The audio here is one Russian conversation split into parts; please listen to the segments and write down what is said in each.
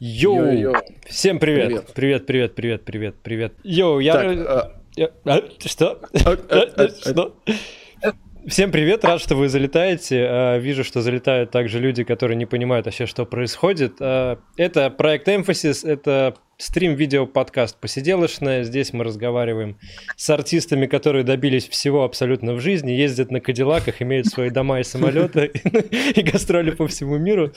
Йоу! Йо-йо. Всем привет. Привет. Привет, привет, привет, привет. Йоу, я... Так, ра- я- а, Что? Что? Всем привет, рад, что вы залетаете. А, Вижу, что залетают также люди, которые не понимают вообще, что происходит. А, Это проект Emphasis, это стрим-видео-подкаст «Посиделочная». Здесь мы разговариваем с артистами, которые добились всего абсолютно в жизни, ездят на кадиллаках, имеют свои дома и самолеты и гастроли по всему миру.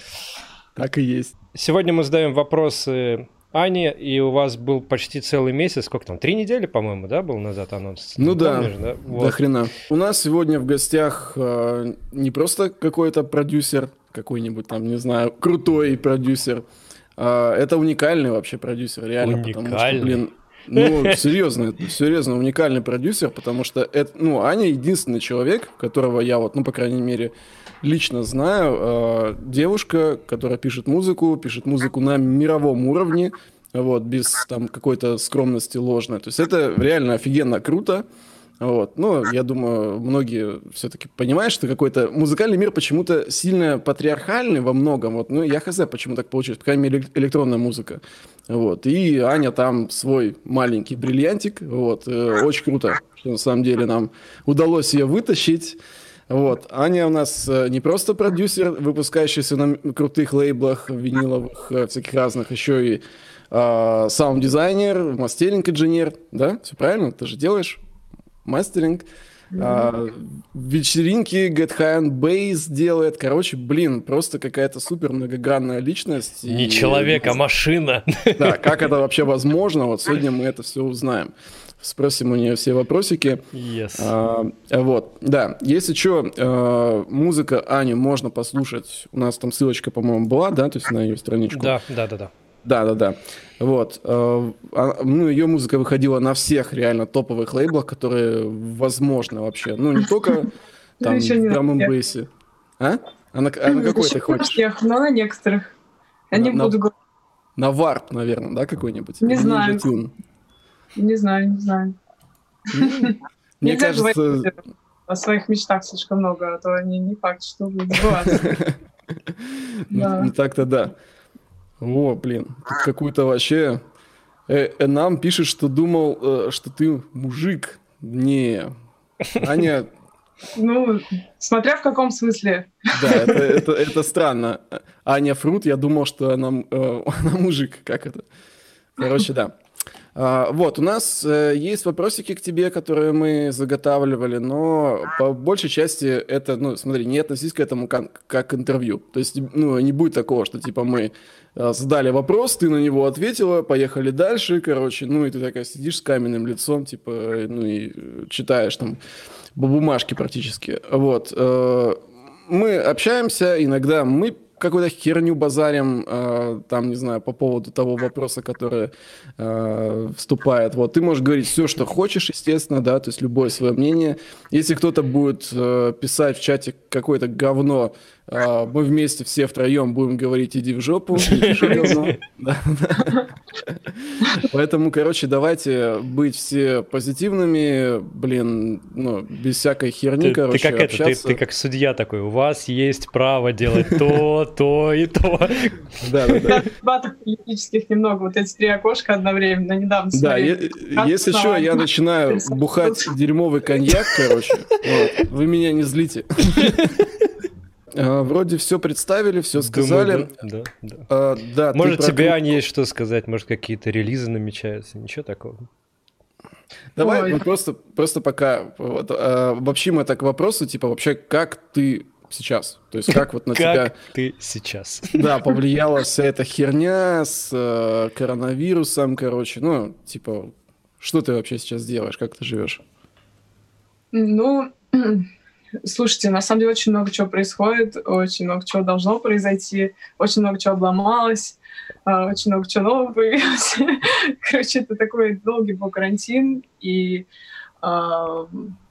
Так и есть. Сегодня мы задаем вопросы Ане, и у вас был почти целый месяц, сколько там, три недели, по-моему, да, был назад анонс? Ну да, Помнишь, да? До Вот. хрена. У нас сегодня в гостях э, не просто какой-то продюсер, какой-нибудь там, не знаю, крутой продюсер. а это уникальный вообще продюсер, реально. Потому что, Уникальный? блин, ну, серьезно, серьезно, уникальный продюсер, потому что это, ну, Аня единственный человек, которого я вот, ну, по крайней мере, лично знаю, э, девушка, которая пишет музыку, пишет музыку на мировом уровне, вот, без там какой-то скромности ложной. То есть это реально офигенно круто. Вот. Но я думаю, многие все-таки понимают, что какой-то музыкальный мир почему-то сильно патриархальный во многом. Вот. Ну, я хз, почему так получилось. По крайней мере, элек- электронная музыка. Вот. И Аня там свой маленький бриллиантик. Вот. Э, Очень круто, что на самом деле нам удалось ее вытащить. Вот. Аня у нас э, не просто продюсер, выпускающийся на крутых лейблах виниловых, э, всяких разных, еще и э, саунд-дизайнер, мастеринг-инженер, да? Все правильно? Ты же делаешь мастеринг. А, вечеринки Get High on Bass делает. Короче, блин, просто какая-то супер многогранная личность. Не И- человек, а машина. Да, как это вообще возможно? Вот сегодня мы это все узнаем. Спросим у нее все вопросики. Yes. А, вот, да. Если что, музыка Ани можно послушать. У нас там ссылочка, по-моему, была, да, то есть на ее страничку. Да, да, да, да. Да, да, да. Вот. э, а, Ну, ее музыка выходила на всех реально топовых лейблах, которые возможно вообще. Ну, не только там еще не в на драм бейсе. А? А на, а на какой ты на хочешь? всех, но на некоторых. Я На- не на- буду говорить. На варп, наверное, да, какой-нибудь? Не знаю. Не знаю, не знаю. Мне кажется... о своих мечтах слишком много, а то они не факт, что будут сбываться. Ну, так-то да. О, блин, тут какую-то вообще... Э, э, нам пишет, что думал, э, что ты мужик. Не. Аня, Ну, смотря в каком смысле. да, это, это, это странно. Аня Фрут, я думал, что она, э, она мужик. Как это? Короче, да. А, вот, у нас э, есть вопросики к тебе, которые мы заготавливали, но по большей части это, ну, смотри, не относись к этому как, как к интервью. То есть, ну, не будет такого, что, типа, мы задали вопрос, ты на него ответила, поехали дальше, короче, ну, и ты такая сидишь с каменным лицом, типа, э, ну, и э, читаешь там по бумажке практически. Вот. э, Мы общаемся, иногда мы какую-то херню базарим, э, там, не знаю, по поводу того вопроса, который э, вступает. Вот, ты можешь говорить все, что хочешь, естественно, да, то есть любое свое мнение. Если кто-то будет э, писать в чате какое-то говно, э, мы вместе все втроем будем говорить «иди в жопу». Поэтому, короче, давайте быть все позитивными, блин, ну, без всякой херни, короче, ты как это, ты, как судья такой, у вас есть право делать то, то и то. Да, да, да. Политических немного. Вот эти три окошка одновременно недавно Да, если что, я начинаю бухать дерьмовый коньяк, короче. Вы меня не злите. А, Вроде все представили, все сказали. Думаю, да, да, да. А, Да, Может, про тебе, Аня, есть что сказать? Может, какие-то релизы намечаются? Ничего такого. Давай Ой. мы просто, просто пока вот, а, обобщим это к вопросу, типа вообще, как ты сейчас? То есть как вот на тебя Как ты сейчас? да, повлияла вся эта херня с э, коронавирусом, короче. Ну, типа, что ты вообще сейчас делаешь, как ты живешь? Ну, слушайте, на самом деле очень много чего происходит, очень много чего должно произойти, очень много чего обломалось, а, очень много чего нового появилось. Короче, это такой долгий был карантин, и, а,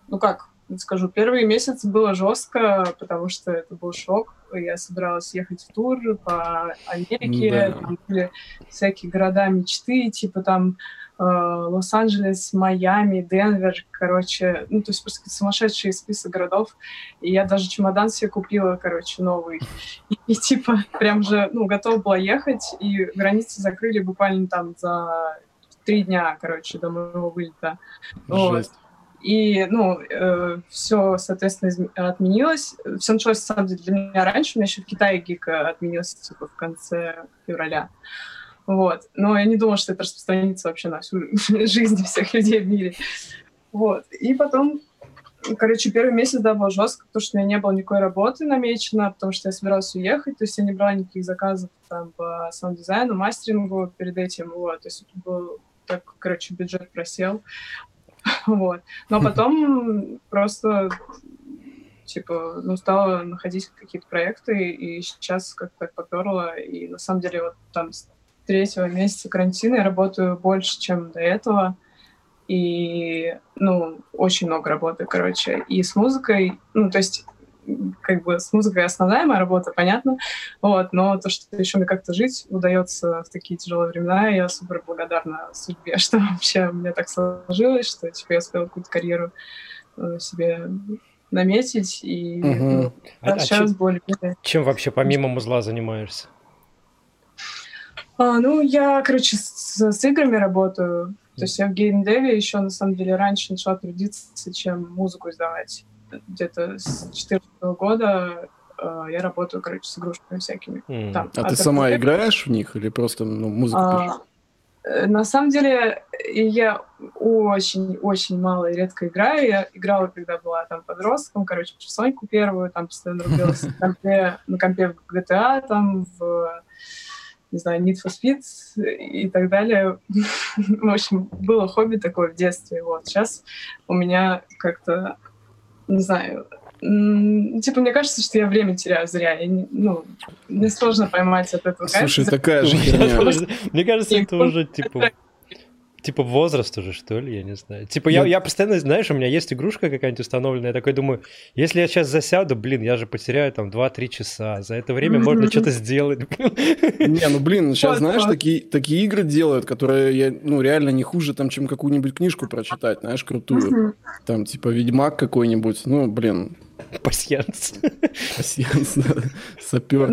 ну как, скажу, первый месяц было жестко, потому что это был шок. Я собиралась ехать в тур по Америке, Да. там были всякие города мечты, типа там Лос-Анджелес, Майами, Денвер, короче, ну, то есть просто сумасшедший список городов. И я даже чемодан себе купила, короче, новый. И, и типа прям же, ну, готова была ехать, и границы закрыли буквально там за три дня, короче, до моего вылета. Вот. И, ну, э, все, соответственно, отменилось. Все началось, на самом деле, для меня раньше. У меня еще в Китае гик отменился, типа, в конце февраля. Вот. Но я не думала, что это распространится вообще на всю жизнь всех людей в мире. Вот. И потом, короче, первый месяц, да, был жестко, потому что у меня не было никакой работы намечено, потому что я собиралась уехать, то есть я не брала никаких заказов там по саунд-дизайну, мастерингу перед этим, вот. То есть был так, короче, бюджет просел. вот. Но потом просто типа, ну, стала находить какие-то проекты, и сейчас как-то поперло, и на самом деле вот там третьего месяца карантина я работаю больше, чем до этого. И, ну, очень много работы, короче. И с музыкой, ну, то есть как бы с музыкой основная моя работа, понятно, вот, но то, что еще мне как-то жить удается в такие тяжелые времена, я супер благодарна судьбе, что вообще у меня так сложилось, что типа я успела какую-то карьеру э, себе наметить, и угу. ну, а, сейчас а чем, более Чем вообще помимо музла занимаешься? А, ну, я, короче, с, с играми работаю. То есть я в геймдеве еще, на самом деле, раньше начала трудиться, чем музыку издавать. Где-то с 2014 года э, я работаю, короче, с игрушками всякими. Mm. Там, а, а ты сама ты... играешь в них или просто ну, музыку а, пишешь? Э, на самом деле, я очень-очень мало и редко играю. Я играла, когда была там подростком, короче, в Соньку первую, там постоянно рубилась на компе, на компе в GTA, там в не знаю, Need for Speed и так далее. в общем, было хобби такое в детстве. Вот сейчас у меня как-то, не знаю, типа, мне кажется, что я время теряю зря. Я не, ну, мне сложно поймать от этого Слушай, такая же херня. Мне кажется, это уже, типа, Типа возраст уже, что ли, я не знаю. Типа я, я постоянно, знаешь, у меня есть игрушка какая-нибудь установленная, я такой думаю, если я сейчас засяду, блин, я же потеряю там 2-3 часа, за это время можно что-то сделать. Не, ну блин, сейчас, знаешь, такие, такие игры делают, которые, я, ну, реально не хуже, там, чем какую-нибудь книжку прочитать, знаешь, крутую. Там, типа, Ведьмак какой-нибудь, ну, блин. Пассианс. Пассианс, да. Сапер.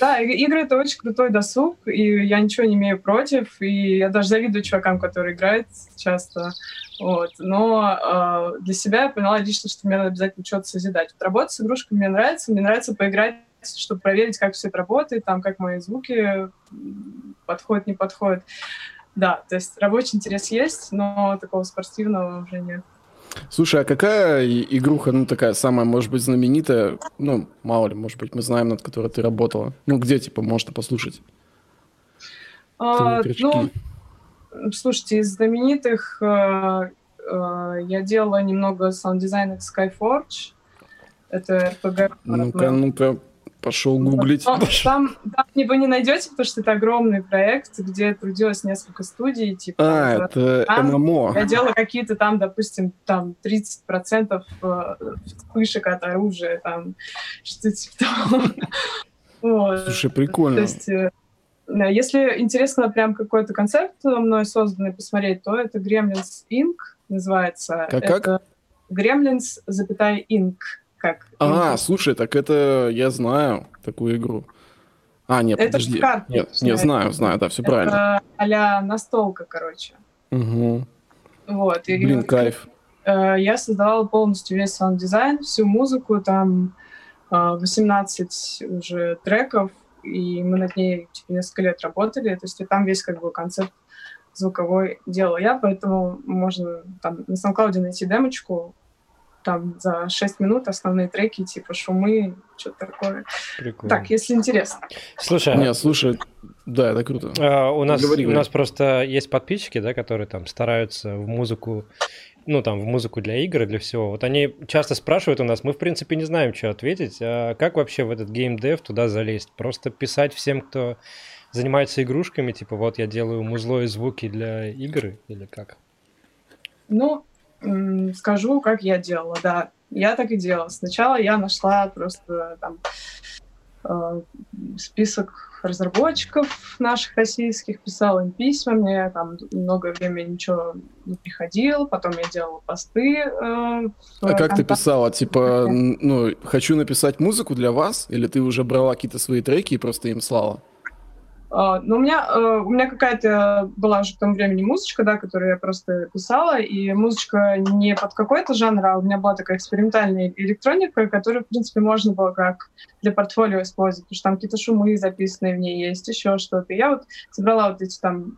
Да, игры это очень крутой досуг, и я ничего не имею против, и я даже завидую чувакам, которые играют часто. Вот. Но э, для себя я поняла лично, что мне надо обязательно что-то созидать. Вот работать с игрушками мне нравится, мне нравится поиграть, чтобы проверить, как все это работает, там, как мои звуки подходят, не подходят. Да, то есть рабочий интерес есть, но такого спортивного уже нет. Слушай, а какая игруха, ну, такая самая, может быть, знаменитая, ну, мало ли, может быть, мы знаем, над которой ты работала? Ну, где, типа, можно послушать? А, ну, слушайте, из знаменитых э, э, я делала немного саунд-дизайна Skyforge. Это RPG. Ну-ка, ну-ка, Пошел гуглить. Но, там, там вы не найдете, потому что это огромный проект, где трудилось несколько студий. Типа, а, это там, ММО. Я делала какие-то там, допустим, там 30% э, вспышек от оружия, там что-то типа того. Слушай, прикольно. То есть, э, если интересно прям какой-то концепт мной созданный посмотреть, то это Gremlins Inc. называется. Как? как? Gremlins, запятая Inc как. А, слушай, так это я знаю такую игру. А, нет, это подожди. Карты, нет, нет, знаю, знаю, да, все это правильно. а настолка, короче. Угу. Вот. И, Блин, кайф. Э, я создавала полностью весь саунд-дизайн, всю музыку, там 18 э, уже треков, и мы над ней типа, несколько лет работали, то есть там весь как бы концепт звуковой делала я, поэтому можно там на SoundCloud найти демочку, там за 6 минут основные треки, типа шумы, что-то такое. Прикольно. Так, если интересно. Слушай, не, слушай, да, это круто. А, у нас говори, у нас просто есть подписчики, да, которые там стараются в музыку, ну там в музыку для игр и для всего. Вот они часто спрашивают у нас, мы в принципе не знаем, что ответить. А как вообще в этот геймдев туда залезть? Просто писать всем, кто занимается игрушками, типа вот я делаю музло и звуки для игры или как? Ну, скажу, как я делала, да. Я так и делала. Сначала я нашла просто там э, список разработчиков наших российских, писал им письма, мне там много времени ничего не приходил, потом я делала посты. Э, а как ты писала? Типа, ну, хочу написать музыку для вас? Или ты уже брала какие-то свои треки и просто им слала? Uh, ну, у меня, uh, у меня какая-то была уже к тому времени музычка, да, которую я просто писала, и музычка не под какой-то жанр, а у меня была такая экспериментальная электроника, которую, в принципе, можно было как для портфолио использовать, потому что там какие-то шумы записанные в ней есть, еще что-то. Я вот собрала вот эти там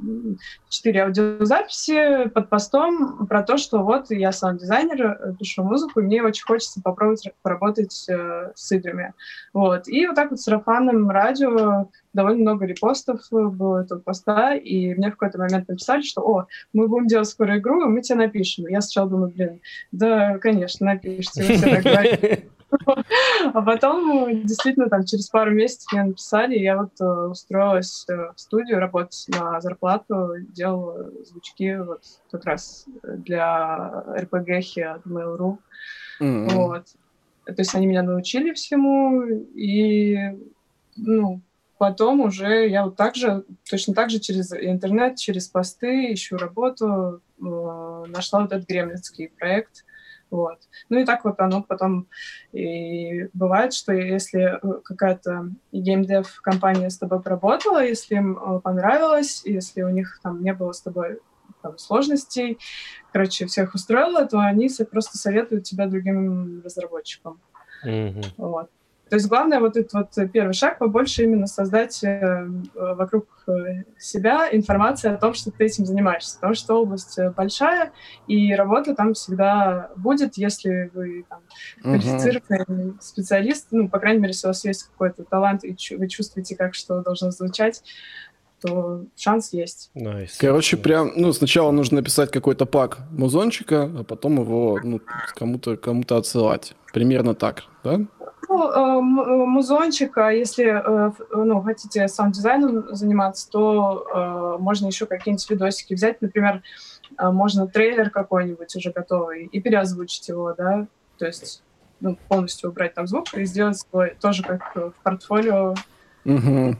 четыре аудиозаписи под постом про то, что вот я сам дизайнер, э, пишу музыку, и мне очень хочется попробовать поработать э, с играми. Вот. И вот так вот с сарафанным радио довольно много репостов было этого поста, и мне в какой-то момент написали, что, о, мы будем делать скоро игру, и мы тебе напишем. Я сначала думаю, блин, да, конечно, напишите, вы все так А потом, действительно, там через пару месяцев мне написали, и я вот э, устроилась э, в студию работать на зарплату, делала звучки вот как раз для RPG от Mail.ru. Mm-hmm. Вот. То есть они меня научили всему, и ну, потом уже я вот так же, точно так же через интернет, через посты ищу работу, э, нашла вот этот гремлинский проект. Вот. Ну и так вот оно потом и бывает, что если э, какая-то геймдев компания с тобой поработала, если им э, понравилось, если у них там не было с тобой там, сложностей, короче, всех устроило, то они просто советуют тебя другим разработчикам. Mm-hmm. Вот. То есть главное вот этот вот первый шаг побольше именно создать э, вокруг э, себя информацию о том, что ты этим занимаешься, потому что область э, большая, и работа там всегда будет, если вы там, квалифицированный uh-huh. специалист, ну, по крайней мере, если у вас есть какой-то талант, и вы чувствуете, как что должно звучать, то шанс есть. Nice. Короче, прям, ну, сначала нужно написать какой-то пак музончика, а потом его ну, кому-то кому-то отсылать. Примерно так, да? Ну, э, э, музончик, а если э, ну, хотите саунд-дизайном заниматься, то можно еще какие-нибудь видосики взять. Например, можно трейлер какой-нибудь уже готовый и переозвучить его, да, то есть ну, полностью убрать там звук и сделать свой, тоже как в портфолио. Угу.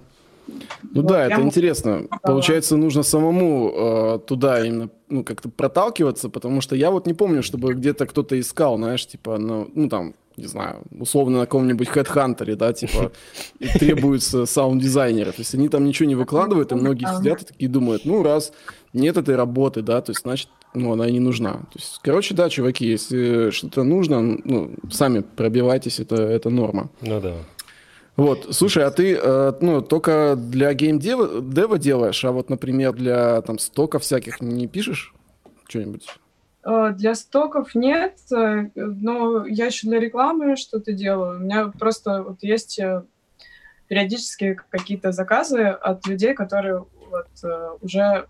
Ну вот, да, это интересно. Получается, нужно самому э, туда именно ну, как-то проталкиваться, потому что я вот не помню, чтобы где-то кто-то искал, знаешь, типа, ну, ну там, не знаю, условно на каком-нибудь хедхантере, да, типа, требуются саунд-дизайнеры. То есть они там ничего не выкладывают, и многие сидят и такие думают, ну, раз нет этой работы, да, то есть, значит, ну, она и не нужна. То есть, короче, да, чуваки, если что-то нужно, ну, сами пробивайтесь, это, это норма. Ну да. Вот, слушай, а ты, э, ну, только для геймдева делаешь, а вот, например, для там стоков всяких не пишешь что-нибудь? Э, для стоков нет, э, но я еще для рекламы что-то делаю. У меня просто вот есть э, периодически какие-то заказы от людей, которые вот уже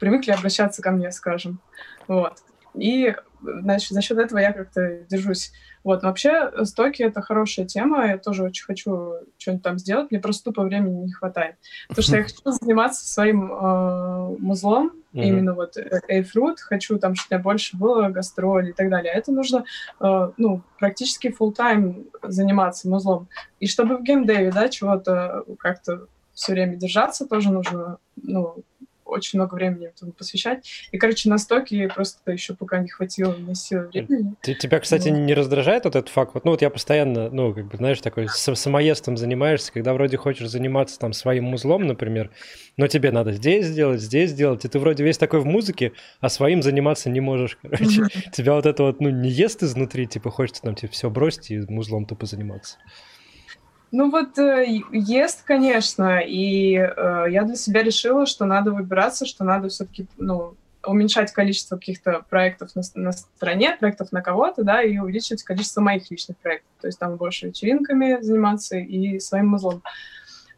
привыкли обращаться ко мне, скажем. Вот. И значит, за счет этого я как-то держусь. Вот, но вообще стоки — это хорошая тема, я тоже очень хочу что-нибудь там сделать, мне просто тупо времени не хватает. Потому что я хочу заниматься своим э, музлом, mm-hmm. именно вот A-Fruit, хочу там, чтобы у меня больше было гастроль и так далее. Это нужно, э, ну, практически full time заниматься музлом. И чтобы в геймдеве, да, чего-то как-то все время держаться, тоже нужно, ну, очень много времени этому посвящать. И, короче, на стоке просто еще пока не хватило мне силы времени. Ты, тебя, кстати, вот. не раздражает вот этот факт? Вот, ну вот я постоянно, ну, как бы, знаешь, такой самоестом занимаешься, когда вроде хочешь заниматься там своим узлом, например, но тебе надо здесь сделать, здесь сделать, и ты вроде весь такой в музыке, а своим заниматься не можешь, короче. Тебя вот это вот, ну, не ест изнутри, типа, хочется там, типа, все бросить и музлом тупо заниматься. Ну вот э, ест, конечно, и э, я для себя решила, что надо выбираться, что надо все-таки, ну, уменьшать количество каких-то проектов на, на стороне, проектов на кого-то, да, и увеличивать количество моих личных проектов. То есть там больше вечеринками заниматься и своим музлом.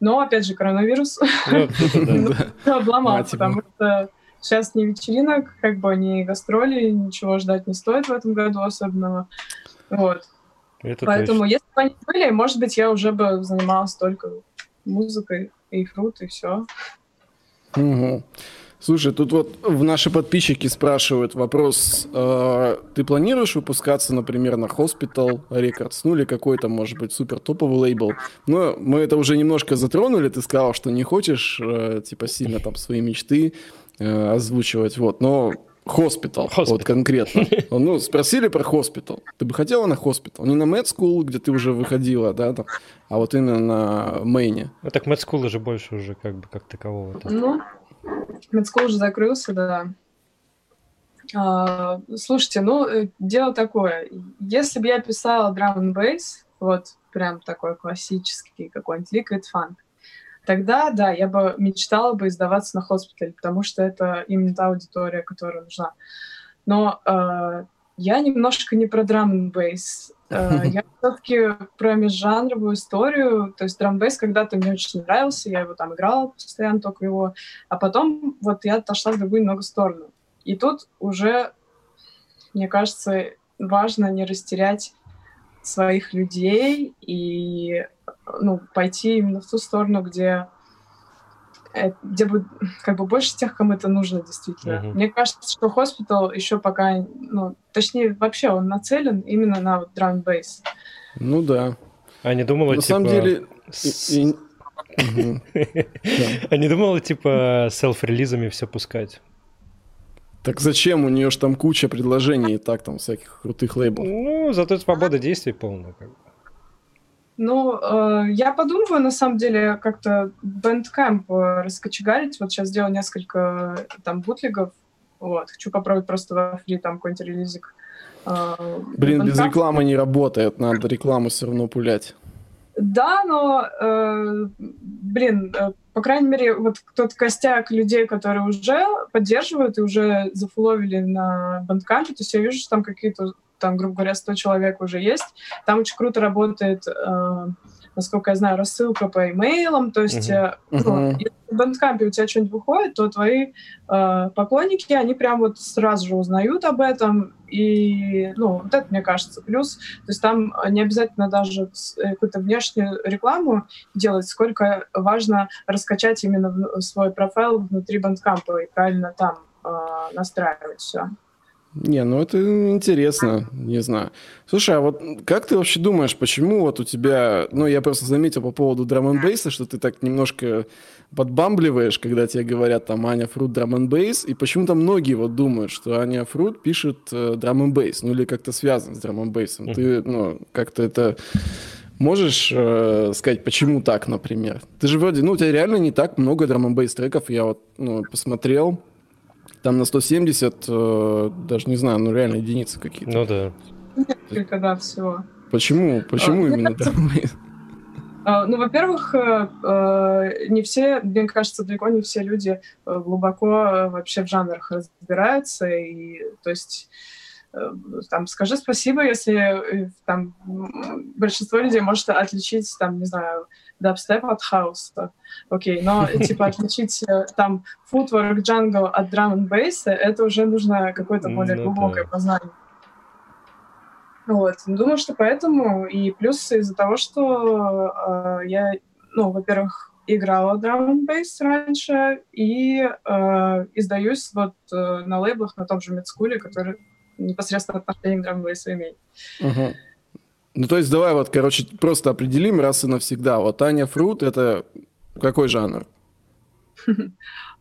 Но, опять же, коронавирус ну, обломал, потому что сейчас не вечеринок, как бы не гастроли, ничего ждать не стоит в этом году особенного. Вот. Это Поэтому, точно. если бы они были, может быть, я уже бы занималась только музыкой и фрут, и все. Угу. Слушай, тут вот в наши подписчики спрашивают вопрос. Э, ты планируешь выпускаться, например, на Hospital Records? Ну или какой-то, может быть, супер топовый лейбл? Но мы это уже немножко затронули. Ты сказал, что не хочешь, э, типа, сильно там свои мечты э, озвучивать. Вот, но Hospital. вот конкретно. Ну, спросили про Hospital. Ты бы хотела на Hospital? Не на Med School, где ты уже выходила, да, там, а вот именно на Мэйне. Ну, так Med School уже больше уже как бы как такового. -то. Ну, Медскул уже закрылся, да. А, слушайте, ну, э, дело такое. Если бы я писала and bass, вот прям такой классический какой-нибудь liquid funk, тогда, да, я бы мечтала бы издаваться на хоспитале, потому что это именно та аудитория, которая нужна. Но э, я немножко не про bass. Э, я все-таки про межжанровую историю. То есть драмбейс когда-то мне очень нравился, я его там играла постоянно, только его. А потом вот я отошла в другую немного сторону. И тут уже, мне кажется, важно не растерять своих людей и ну, пойти именно в ту сторону, где Э, где будет как бы больше тех, кому это нужно действительно. Uh-huh. Мне кажется, что хоспитал еще пока, ну, точнее, вообще он нацелен именно на вот drum bass. Ну да. А не думала, На типа... самом деле... А не думала, типа, селф-релизами все пускать? Так зачем? У нее же там куча предложений и так там всяких крутых лейблов. Ну, зато свобода действий полная. Как бы. Ну, э, я подумываю, на самом деле, как-то э, раскочегарить. Вот сейчас сделал несколько э, там бутлигов. Вот. Хочу попробовать просто во фри там какой-нибудь релизик. Э, Блин, без рекламы не работает. Надо рекламу все равно пулять. Да, но, э, блин, э, по крайней мере, вот тот костяк людей, которые уже поддерживают и уже зафоловили на Bandcamp, то есть я вижу, что там какие-то там, грубо говоря, 100 человек уже есть. Там очень круто работает, э, насколько я знаю, рассылка по имейлам. То есть, uh-huh. ну, если в Bandcamp у тебя что-нибудь выходит, то твои э, поклонники, они прям вот сразу же узнают об этом. И, ну, вот это, мне кажется, плюс. То есть там не обязательно даже какую-то внешнюю рекламу делать, сколько важно раскачать именно свой профайл внутри Bandcamp и правильно там э, настраивать все. Не, ну это интересно, не знаю. Слушай, а вот как ты вообще думаешь, почему вот у тебя... Ну, я просто заметил по поводу драм н бейса, что ты так немножко подбамбливаешь, когда тебе говорят там Аня Фрут драм н бейс, и почему-то многие вот думают, что Аня Фрут пишет э, драм н бейс, ну или как-то связан с драм н бейсом. Mm-hmm. Ты, ну, как-то это... Можешь э, сказать, почему так, например? Ты же вроде, ну, у тебя реально не так много драм н бейс треков, я вот ну, посмотрел, там на 170, э, даже не знаю, ну реально единицы какие-то. Ну да. Несколько, да, всего. Почему? Почему а, именно там? А, ну, во-первых, э, э, не все, мне кажется, далеко не все люди э, глубоко вообще в жанрах разбираются. И, то есть, там, скажи спасибо, если там большинство людей может отличить, там, не знаю, дабстеп от хауса. Окей, но типа отличить э, там footwork jungle от драм н бейса это уже нужно какое-то более ну, глубокое да. познание. Вот. Думаю, что поэтому, и плюс из-за того, что э, я, ну, во-первых, играла драм бейс раньше и э, издаюсь вот э, на лейблах на том же медскуле, который непосредственно отношение к драм бейсу имеет. Uh-huh. Ну, то есть давай вот, короче, просто определим раз и навсегда. Вот Аня Фрут — это какой жанр?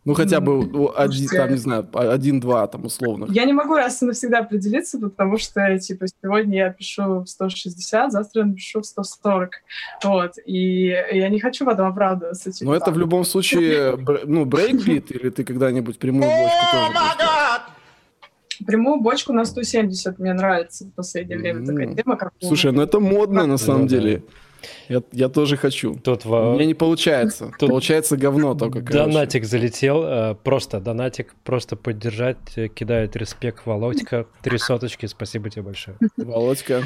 Ну, хотя бы один, там, не знаю, один-два там условно. Я не могу раз и навсегда определиться, потому что, типа, сегодня я пишу в 160, завтра я напишу в 140. Вот. И я не хочу потом оправдываться. Типа, Но это в любом случае, ну, брейкбит, или ты когда-нибудь прямую бочку тоже Прямую бочку на 170 мне нравится в последнее время такая тема. Как Слушай, ну это модно на самом деле. Я, я тоже хочу. Тут во... У меня не получается. Тут получается говно только. Донатик залетел. Э, просто донатик. Просто поддержать. Э, кидает респект Володька. Три соточки. Спасибо тебе большое. Володька.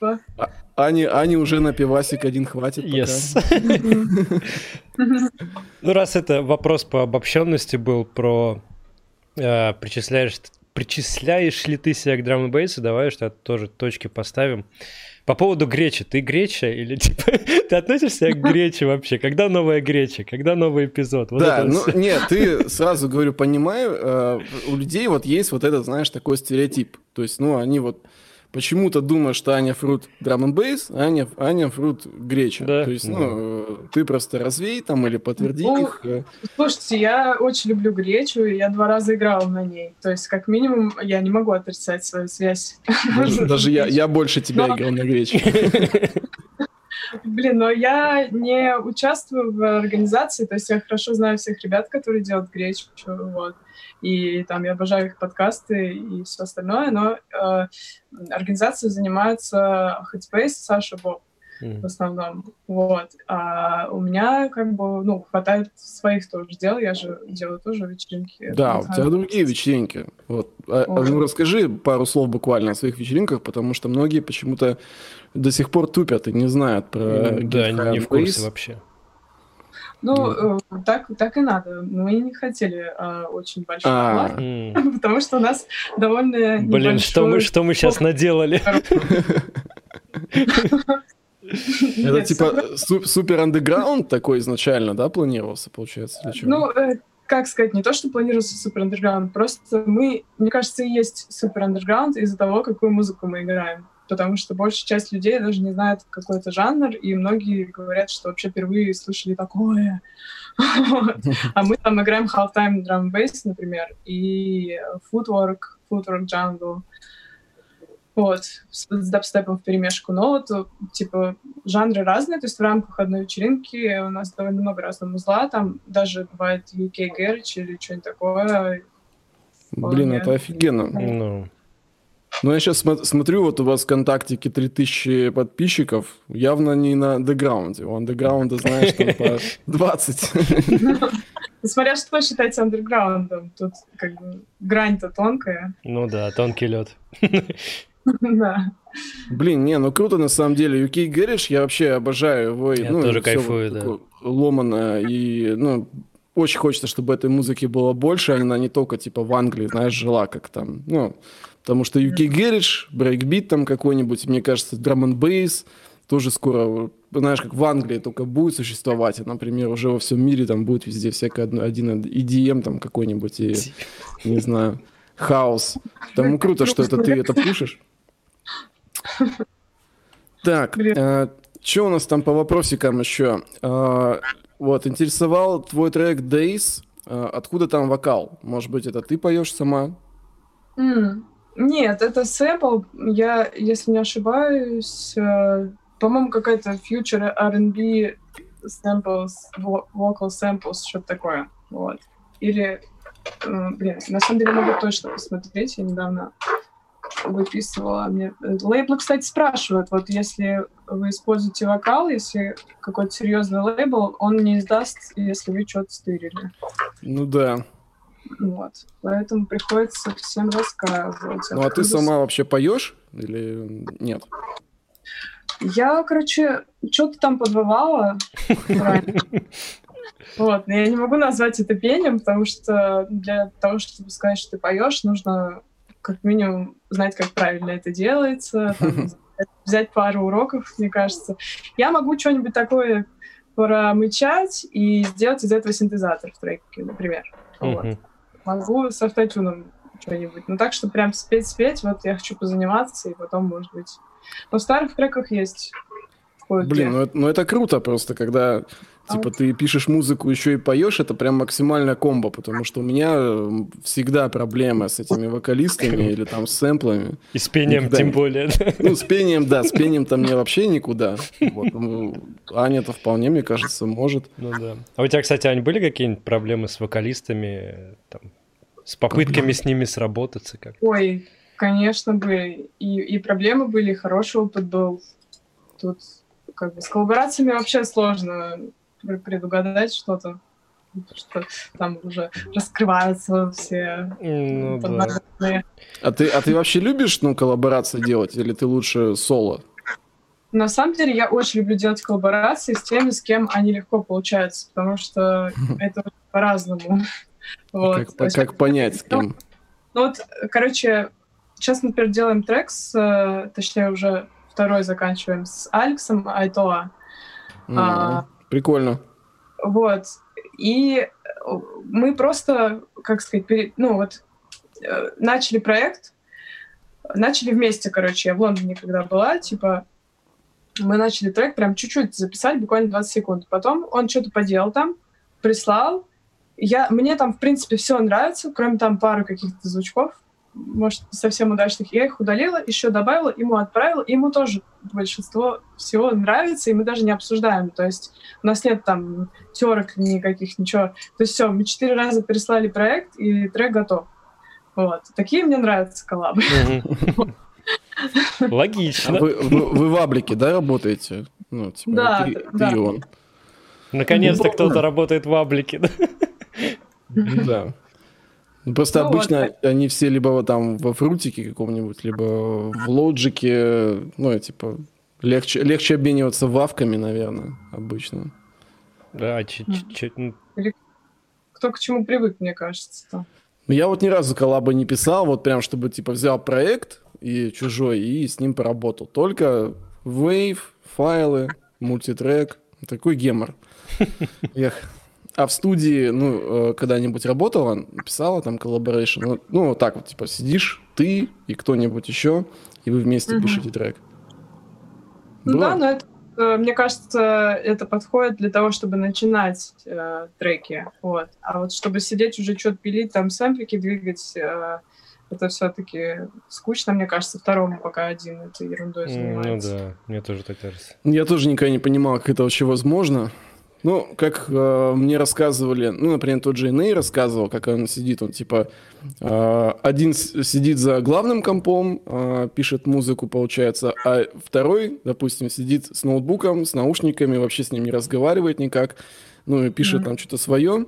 А, Ани, Ани уже на пивасик один хватит. Yes. ну, раз это вопрос по обобщенности был про э, причисляешь причисляешь ли ты себя к драм бейсу давай что тоже точки поставим. По поводу гречи, ты греча или типа ты относишься к грече вообще? Когда новая греча? Когда новый эпизод? Вот да, ну все. нет, ты сразу говорю, понимаю, э, у людей вот есть вот этот, знаешь, такой стереотип. То есть, ну, они вот почему-то думаешь, что Аня Фрут драм н бейс, а Аня, Аня Фрут греча. Да. То есть, ну, ты просто развей там или подтверди ну, их. Э. Слушайте, я очень люблю гречу, и я два раза играл на ней. То есть, как минимум, я не могу отрицать свою связь. Даже, даже я, я больше тебя Но... играл на гречу. Блин, но я не участвую в организации, то есть я хорошо знаю всех ребят, которые делают гречку, вот и там я обожаю их подкасты и все остальное, но э, организацией занимается Headspace, Саша Боб mm. в основном, вот. А у меня как бы, ну, хватает своих тоже дел, я же делаю тоже вечеринки. Да, у тебя другие вечеринки. Вот. А, а, ну, расскажи пару слов буквально о своих вечеринках, потому что многие почему-то до сих пор тупят и не знают про mm, Да, не в курсе вообще. Ну, э, так, так и надо. Мы не хотели э, очень большой а. вклад, потому что у нас довольно Блин, что мы, что мы сейчас наделали? Это типа супер андеграунд такой изначально, да, планировался, получается? Ну, э, как сказать, не то, что планировался супер андерграунд, просто мы, мне кажется, и есть супер андерграунд из-за того, какую музыку мы играем потому что большая часть людей даже не знает какой это жанр, и многие говорят, что вообще впервые слышали такое. А мы там играем half-time drum bass, например, и footwork, footwork jungle, вот, с дабстепом в перемешку. Но вот, типа, жанры разные, то есть в рамках одной вечеринки у нас довольно много разного музла, там даже бывает UK Garage или что-нибудь такое. Блин, это офигенно. Ну, ну, я сейчас см- смотрю, вот у вас в ВКонтактике 3000 подписчиков, явно не на андеграунде. У андеграунда, знаешь, там по 20. Смотря что считать андерграундом. Тут как бы грань-то тонкая. Ну да, тонкий лед. Да. Блин, не, ну круто на самом деле. UK Garage, я вообще обожаю его. Я ну, тоже кайфую, да. Ломано, и, ну, очень хочется, чтобы этой музыки было больше, она не только, типа, в Англии, знаешь, жила как там, ну, Потому что UK Garage, брейкбит там какой-нибудь, мне кажется, драм н бейс тоже скоро, знаешь, как в Англии только будет существовать, а, например, уже во всем мире там будет везде всякое один EDM там какой-нибудь, и, не знаю, хаос. Там круто, что это ты это пушишь. Так, э, что у нас там по вопросикам еще? Э, вот, интересовал твой трек Days. Э, откуда там вокал? Может быть, это ты поешь сама? Mm. Нет, это сэмпл. Я, если не ошибаюсь, э, по-моему, какая-то future R&B samples, vocal samples, что-то такое. Вот. Или, э, блин, на самом деле могу точно посмотреть. Я недавно выписывала. Мне... Лейблы, кстати, спрашивают, вот если вы используете вокал, если какой-то серьезный лейбл, он не издаст, если вы что-то стырили. Ну да. Вот. Поэтому приходится всем рассказывать. Ну а ты сама вообще поешь или нет? Я, короче, что-то там подвывала. Вот, но я не могу назвать это пением, потому что для того, чтобы сказать, что ты поешь, нужно как минимум знать, как правильно это делается, там, взять пару уроков, мне кажется. Я могу что-нибудь такое промычать и сделать из этого синтезатор в треке, например. Вот могу с автотюном что-нибудь. Ну так, что прям спеть-спеть, вот я хочу позаниматься, и потом, может быть. Но в старых треках есть. Блин, ну это, ну это круто просто, когда типа ты пишешь музыку, еще и поешь, это прям максимальная комбо, потому что у меня всегда проблемы с этими вокалистами или там с сэмплами. И с пением Никогда тем более. Ну, с пением, да, с пением-то мне вообще никуда. Вот. Ну, Аня-то вполне, мне кажется, может. Ну да. А у тебя, кстати, Ань, были какие-нибудь проблемы с вокалистами? Там, с попытками с ними сработаться как? Ой, конечно, были. И, и проблемы были, и хороший опыт был. Тут как бы с коллаборациями вообще сложно предугадать что-то что там уже раскрываются все ну, да. А ты, а ты вообще любишь ну, коллаборации делать, или ты лучше соло? На самом деле я очень люблю делать коллаборации с теми, с кем они легко получаются, потому что это по-разному. Вот. Как, как понять, с кем? Ну, вот, короче, сейчас, например, делаем трек с, э, точнее, уже второй заканчиваем с Алексом Айтоа. М, А, прикольно. Вот. И мы просто, как сказать, пере... ну вот, э, начали проект, начали вместе, короче, я в Лондоне когда была, типа, мы начали трек прям чуть-чуть записать, буквально 20 секунд. Потом он что-то поделал там, прислал. Я, мне там, в принципе, все нравится, кроме там пары каких-то звучков, может, совсем удачных. Я их удалила, еще добавила, ему отправила. Ему тоже большинство всего нравится, и мы даже не обсуждаем. То есть у нас нет там терок никаких, ничего. То есть все, мы четыре раза переслали проект, и трек готов. Вот. Такие мне нравятся коллабы. Логично. вы, в Аблике, да, работаете? Ну, типа, Да, да. Наконец-то кто-то работает в Аблике. да? Да. Ну, Просто Ну обычно они все либо вот там во фрутике каком-нибудь, либо в лоджике, ну, типа, легче, легче обмениваться вавками, наверное, обычно. Да, ну, Кто к чему привык, мне кажется. Ну, Я вот ни разу коллаба не писал, вот прям, чтобы, типа, взял проект и чужой, и с ним поработал. Только Wave-файлы, мультитрек, такой гемор. Эх. А в студии, ну, э, когда-нибудь работала, писала там collaboration, ну, ну, вот так вот, типа, сидишь, ты и кто-нибудь еще, и вы вместе Мгм. пишете трек. Ну Было? да, но это, э, мне кажется, это подходит для того, чтобы начинать э, треки. Вот. А вот чтобы сидеть уже что-то пилить, там сэмплики двигать, э, это все-таки скучно, мне кажется, второму пока один этой ерундой ну занимается. да, мне тоже так кажется. Я тоже никогда не понимал, как это вообще возможно. Ну, как э, мне рассказывали, ну, например, тот же Иней рассказывал, как он сидит, он типа э, один сидит за главным компом, э, пишет музыку, получается, а второй, допустим, сидит с ноутбуком, с наушниками, вообще с ним не разговаривает никак, ну, и пишет Мгм. там что-то свое,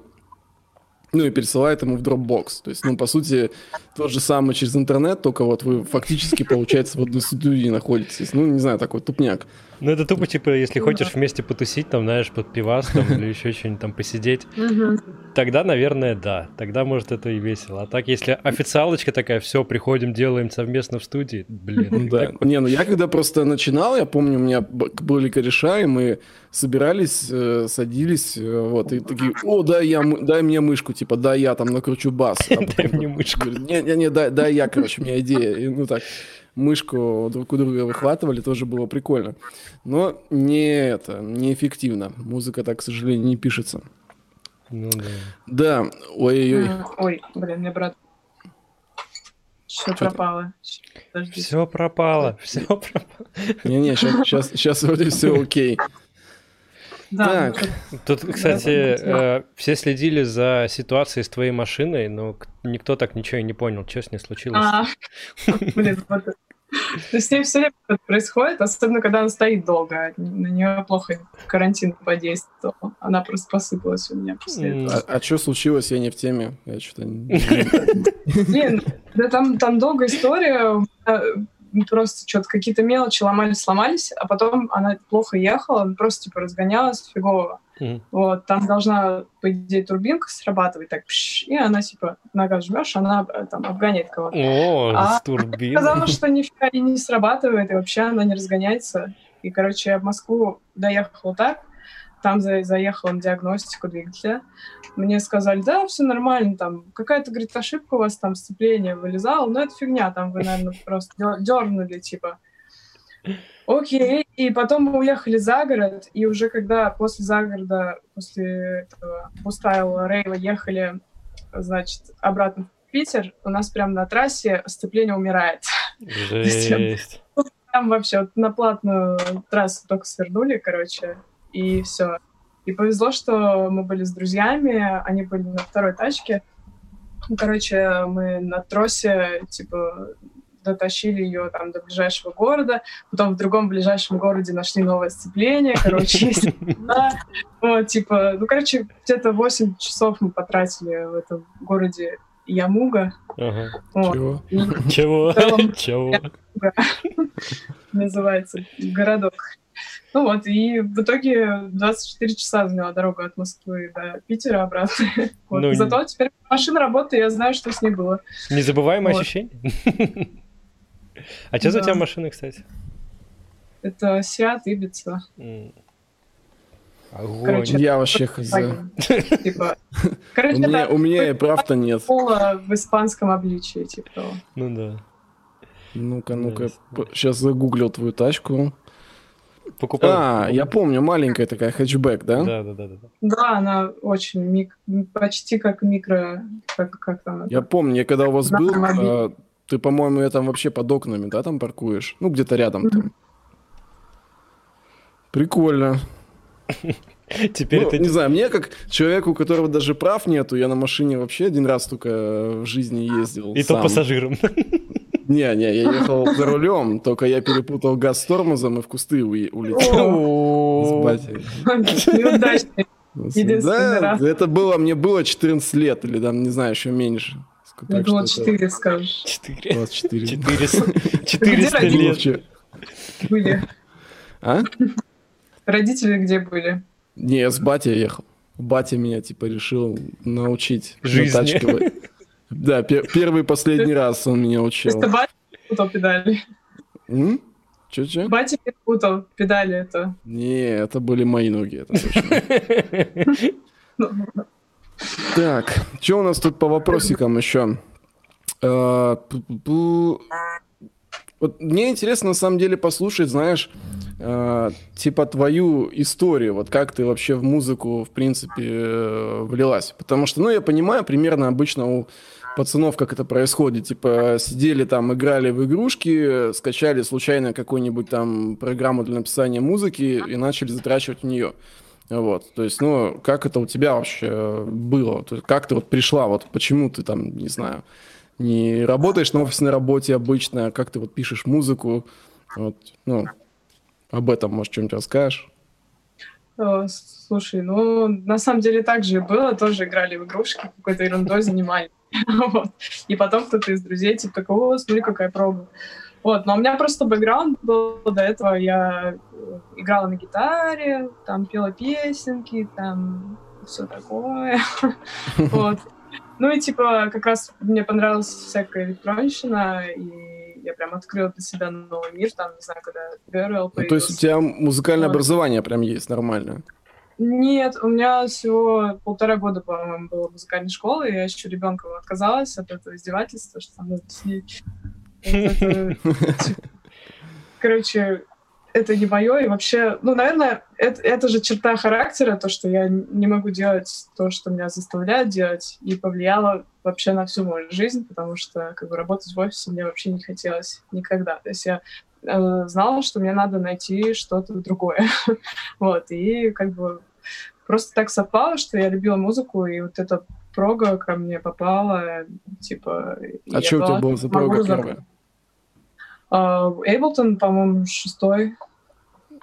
ну, и пересылает ему в Dropbox. То есть, ну, по сути, тот же самый через интернет, только вот вы фактически, получается, в одной студии находитесь. Ну, не знаю, такой тупняк. Ну это тупо, типа, если Ну хочешь да. вместе потусить, там, знаешь, под пивас там, или еще что-нибудь там посидеть, тогда, наверное, да. Тогда, может, это и весело. А так, если официалочка такая, все, приходим, делаем совместно в студии, блин. Да. такое. Не, ну я когда просто начинал, я помню, у меня были кореша, и мы собирались, э, садились, э, вот, и такие, о, дай, я, дай мне мышку, типа, дай я там накручу бас. А Дай мне мышку. говорю, Не, не, не, дай, дай я, короче, у меня идея. И, ну так, мышку друг у друга выхватывали, тоже было прикольно. Но не это, неэффективно. Музыка так, к сожалению, не пишется. Ну да. Да, ой-ой-ой. М, Ой, блин, мне брат... Что ты? пропало? Подожди. Все пропало, все пропало. Не-не, сейчас, сейчас вроде все окей. Да, Так. ну, Тут, кстати, э, все следили за ситуацией с твоей машиной, но никто так ничего и не понял, что с ней случилось. А, блин, вот с ней все время это происходит, особенно когда она стоит долго. На нее плохо карантин подействовал. Она просто посыпалась у меня после этого. А, что случилось, я не в теме. Я что-то... Блин, да там, там долгая история. Просто что-то какие-то мелочи ломались, сломались, а потом она плохо ехала, просто типа разгонялась фигово. м. Вот, там должна, по идее, турбинка срабатывать, так, пш, и она, типа, нога жмешь, она э, там обгоняет кого-то. О, А, с турбиной. Сказала, что нифига и не срабатывает, и вообще она не разгоняется. И, короче, я в Москву доехала так, там за- заехала на диагностику двигателя. Мне сказали, да, все нормально, там какая-то, говорит, ошибка у вас, там сцепление вылезало, но это фигня, там вы, наверное, просто дернули, типа. Окей, и потом мы уехали за город, и уже когда после загорода, после этого Бустайла, рейва ехали, значит, обратно в Питер, у нас прямо на трассе сцепление умирает. Жесть. Там вообще вот на платную трассу только свернули, короче, и все. И повезло, что мы были с друзьями, они были на второй тачке. Ну, короче, мы на тросе, типа, дотащили ее там до ближайшего города, потом в другом ближайшем городе нашли новое сцепление, короче. Вот, типа, ну, короче, где-то 8 часов мы потратили в этом городе Ямуга. Чего? Чего? Чего? называется городок. Ну вот, и в итоге 24 часа заняла дорога от Москвы до Питера обратно. Вот. Ну, Зато теперь машина работает, я знаю, что с ней было. Незабываемое Вот. ощущение? А что за у тебя машина, кстати? Это Сиат Ибица. М. Огонь. Короче, Я вообще хз. Типа, У короче, меня, у меня и прав-то нет. пола в испанском обличии, типа того. Ну да. Ну-ка, ну-ка, сейчас загуглил твою тачку. Покупал. А, я помню, маленькая такая хэтчбэк, да? Да, да, да, да. да. Она очень мик... почти как микро... Как, как там это? Я помню, я когда у вас Да, был, а, ты, по-моему, я там вообще под окнами, да, там паркуешь? Ну, где-то рядом там. Прикольно. Теперь Ну, ты... не знаю, мне как человеку, у которого даже прав нету, я на машине вообще один раз только в жизни ездил. И то сам. пассажиром. Не, не, я ехал за рулем, только я перепутал газ с тормозом и в кусты улетел. С О, батей. Неудачный. Да, это было, мне было 14 лет, или там, не знаю, еще меньше. Я Так что это 4 скажешь. Четыре. 24. 400 400 родители? лет. Были. А? Родители где были? Не, я с батей ехал. Батя меня, типа, решил научить Жизни. Да, пе- первый и последний раз он меня учил. ты батя путал педали? Че-че? Батя путал педали это. Не, это были мои ноги, это точно. Ну, Так, что у нас тут по вопросикам еще? Э. Вот мне интересно на самом деле послушать, знаешь, э, типа твою историю, вот как ты вообще в музыку, в принципе, э, влилась. Потому что, ну, я понимаю примерно обычно у пацанов, как это происходит. Типа сидели там, играли в игрушки, скачали случайно какую-нибудь там программу для написания музыки и начали затрачивать в нее. Вот, то есть, ну, как это у тебя вообще было? То есть, как ты вот пришла, вот почему ты там, не знаю, не работаешь на офисной работе обычно, а как ты вот пишешь музыку, вот, ну, об этом, может, что-нибудь расскажешь? э, Слушай, ну, на самом деле так же и было. Тоже играли в игрушки, какой-то ерундой занимались. Вот. И потом кто-то из друзей типа такой, о, смотри, какая проба. Вот, но у меня просто бэкграунд был до этого. Я э, играла на гитаре, там пела песенки, там все такое. Вот. Ну и типа как раз мне понравилась всякая электронщина, и я прям открыла для себя новый мир, там, не знаю, когда Burial Ну, то есть у тебя музыкальное Вот. образование прям есть нормально? Нет, у меня всего полтора года, по-моему, было музыкальной школы, и я еще ребенком отказалась от этого издевательства, что это, типа, Короче, это не мое, и вообще, ну, наверное, это, это же черта характера, то, что я не могу делать то, что меня заставляют делать, и повлияло вообще на всю мою жизнь, потому что как бы работать в офисе мне вообще не хотелось никогда. То есть я э, знала, что мне надо найти что-то другое. вот, и как бы просто так совпало, что я любила музыку, и вот эта прога ко мне попала, типа... А что у тебя была- за прога первая? А, Эйблтон, по-моему, шестой.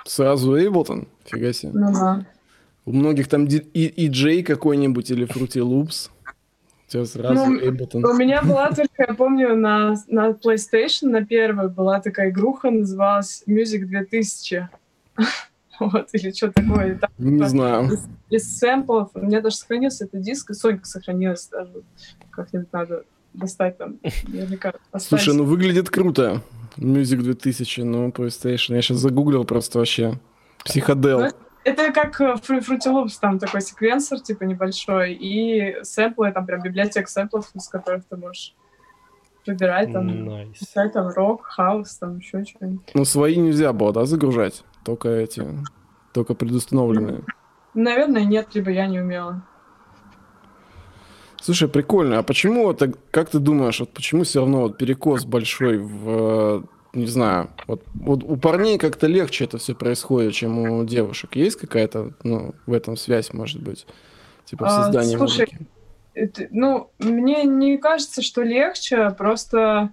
Сразу Эйблтон? Фига себе. Ну да. У многих там и, и Джей какой-нибудь или Fruity Loops. У тебя сразу Ну. У меня была только, я помню, на, на PlayStation, на первой, была такая игруха, называлась Music 2000. Вот, или что такое. Там Не знаю. из, из сэмплов. У меня даже сохранился этот диск, и Сонька сохранилась даже. Как-нибудь надо достать там. Наверняка Слушай, ну выглядит круто. Music 2000, ну, PlayStation. Я сейчас загуглил просто вообще. Психодел. Ну, Это как э, Fru- Fruity Loops, там такой секвенсор, типа, небольшой, и сэмплы, там прям библиотека сэмплов, из которых ты можешь выбирать, там, Nice. писать, там, рок, хаус, там, еще что-нибудь. Ну, свои нельзя было, да, загружать? Только эти, только предустановленные. Наверное, нет, либо я не умела. Слушай, прикольно. А почему так- как ты думаешь, вот почему все равно вот перекос большой в, э, не знаю, вот, вот у парней как-то легче это все происходит, чем у девушек. Есть какая-то, ну, в этом связь, может быть? Типа в А, создании слушай, музыки. Это- ну, мне не кажется, что легче, просто...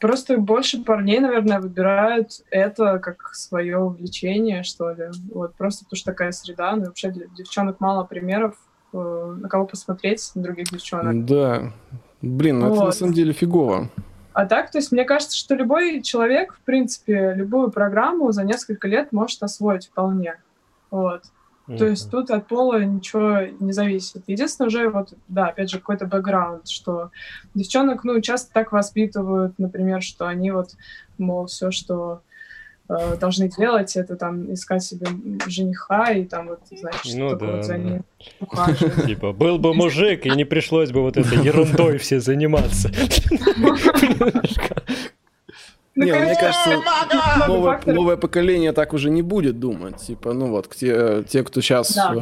Просто больше парней, наверное, выбирают это как свое увлечение, что ли. Вот, просто потому что такая среда. Ну, вообще для девчонок мало примеров, э, на кого посмотреть, на других девчонок. Да. Блин, ну это на Вот. самом деле фигово. А так, то есть, мне кажется, что любой человек, в принципе, любую программу за несколько лет может освоить вполне. Вот. То есть тут от пола ничего не зависит. Единственное, уже вот, да, опять же, какой-то бэкграунд, что девчонок, ну, часто так воспитывают, например, что они вот, мол, все, что э, должны делать, это там искать себе жениха и там вот, знаешь, Ну да, вот за да. ним ухаживать. Типа, был бы мужик, и не пришлось бы вот этой ерундой все заниматься. Ну, Не, мне конечно, кажется, новое, новое поколение так уже не будет думать. Типа, ну вот, те, те кто сейчас Да.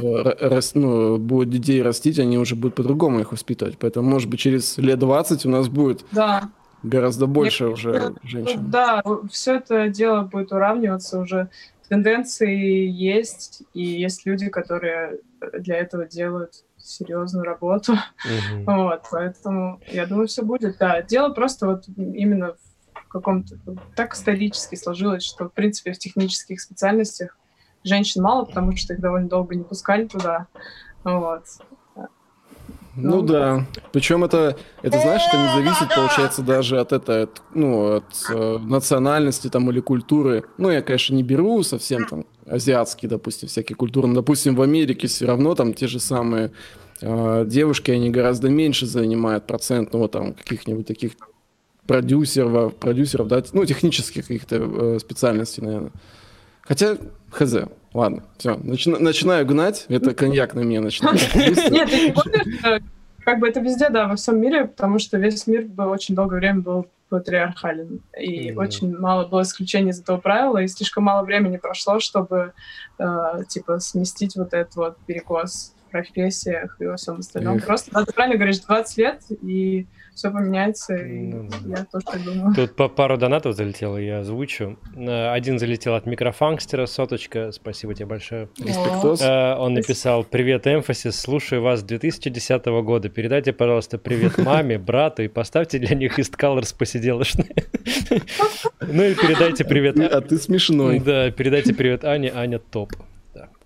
ну, будет детей растить, они уже будут по-другому их воспитывать. Поэтому, может быть, через лет 20 у нас будет Да, гораздо больше Мне уже женщин. Да, все это дело будет уравниваться уже. Тенденции есть, и есть люди, которые для этого делают серьезную работу. Мгм. Вот, поэтому я думаю, все будет. Да, дело просто вот именно в каком-то... Так исторически сложилось, что, в принципе, в технических специальностях женщин мало, потому что их довольно долго не пускали туда. Вот. Ну, Ну, да. Причем это, это, знаешь, это не зависит, получается, даже от этой, от, ну, от э, национальности там или культуры. Ну, я, конечно, не беру совсем там азиатские, допустим, всякие культуры. Но, допустим, в Америке все равно там те же самые э, девушки, они гораздо меньше занимают процент, ну, вот там каких-нибудь таких продюсеров, продюсеров, да, ну, технических каких-то э, специальностей, наверное. Хотя, хз, ладно, все, начинаю гнать, это коньяк на меня начинает. Нет, ты не помнишь, как бы это везде, да, во всем мире, потому что весь мир был очень долгое время был патриархален. И очень мало было исключений из этого правила, и слишком мало времени прошло, чтобы, э, типа, сместить вот этот вот перекос в профессиях и во всем остальном. Эх. Просто, да, ты правильно говоришь, 20 лет, и все поменяется, и Ну да. я тоже так думаю. Тут по пару донатов залетело, я озвучу. Э, Один залетел от микрофангстера, соточка, спасибо тебе большое. Респектос. Э, Он написал «Привет, Эмфасис, слушаю вас с 2010 года. Передайте, пожалуйста, привет маме, брату и поставьте для них East Colors посиделочные». Ну и передайте привет... А ты смешной. Да, передайте привет Ане, Аня топ.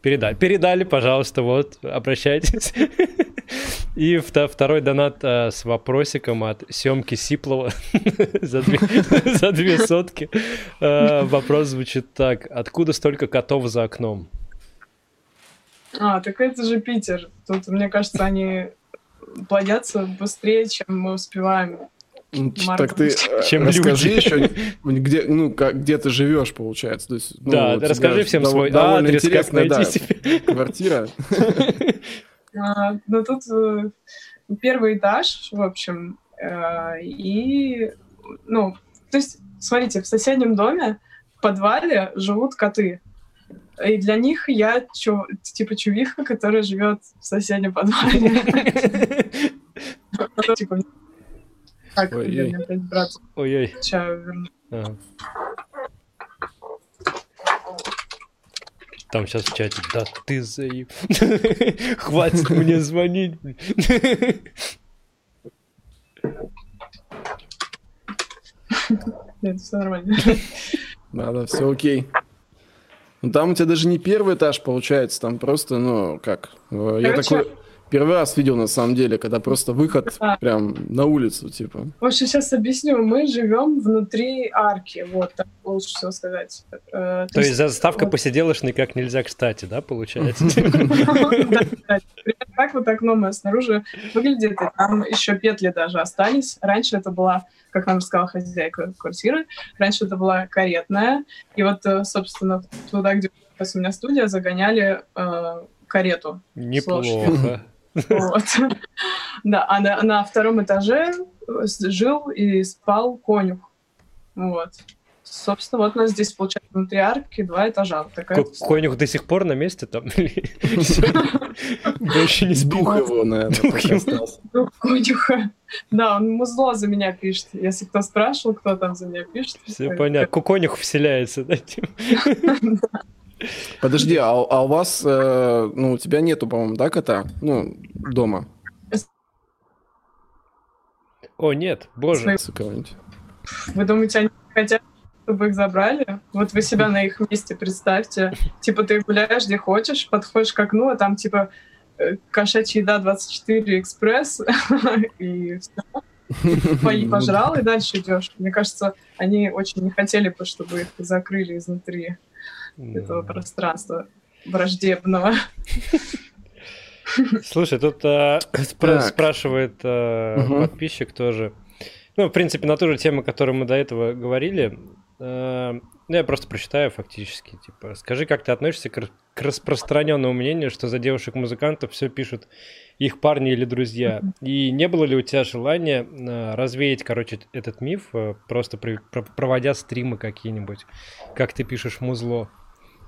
Да. Передали, передали, пожалуйста, вот, обращайтесь. И вто- второй донат а, с вопросиком от Семки Сиплова за две, сотки. А, вопрос звучит так. Откуда столько котов за окном? А, так это же Питер. Тут, мне кажется, они плодятся быстрее, чем мы успеваем. Так ты э, Чем расскажи люди. еще, где, ну, как, где ты живешь, получается. То есть, ну, да, тебя расскажи всем дов- свой довольно адрес, как интересная, да, себя. квартира. А, ну, тут э, первый этаж, в общем, э, и, ну, то есть, смотрите, в соседнем доме в подвале живут коты. И для них я чу- типа чувиха, которая живет в соседнем подвале. Типа, Так, Ой-ой. опять брат Ой-ой. чаю вернул. Ага. Там сейчас в чате, да ты заеб... Хватит мне звонить. блин». Нет, все нормально. Да, да, все окей. Ну, там у тебя даже не первый этаж получается, там просто, ну, как, я такой первый раз видел на самом деле, когда просто выход Да. прям на улицу, типа. В общем, сейчас объясню. Мы живем внутри арки, вот так лучше всего сказать. Э, То есть заставка вот- посиделочной как нельзя кстати, да, получается? Так вот окно мы снаружи выглядит, и там еще петли даже остались. Раньше это была, как нам рассказала хозяйка квартиры, раньше это была каретная, и вот, э, собственно, туда, где у меня студия, загоняли э, карету. Неплохо. Вот. Да, а на, на втором этаже э, жил и спал конюх. Вот. Собственно, вот у нас здесь, получается, внутри арки два этажа. Вот такая Ко- Конюх до сих пор на месте там? Больше не Дух сбил. его, наверное, Дух конюха. Да, он музло за меня пишет. Если кто спрашивал, кто там за меня пишет. Все понятно. Конюх вселяется, да? Подожди, а, у- а у вас, э, ну, у тебя нету, по-моему, да, кота? Ну, дома. О, нет, боже. Вы думаете, они хотят, чтобы их забрали? Вот вы себя на их месте представьте. Типа ты гуляешь где хочешь, подходишь к окну, а там типа э, кошачья еда 24 экспресс, и всё. Пои- пожрал и дальше идешь. Мне кажется, они очень не хотели бы, чтобы их закрыли изнутри этого Да. пространства враждебного. Слушай, тут а, спра- спрашивает а, Мгм. подписчик тоже. Ну, в принципе, на ту же тему, которую мы до этого говорили. А, Ну, я просто прочитаю фактически. Типа, скажи, как ты относишься к, к распространенному мнению, что за девушек-музыкантов все пишут их парни или друзья? И не было ли у тебя желания э, развеять, короче, этот миф, э, просто при, про, проводя стримы какие-нибудь, как ты пишешь музло?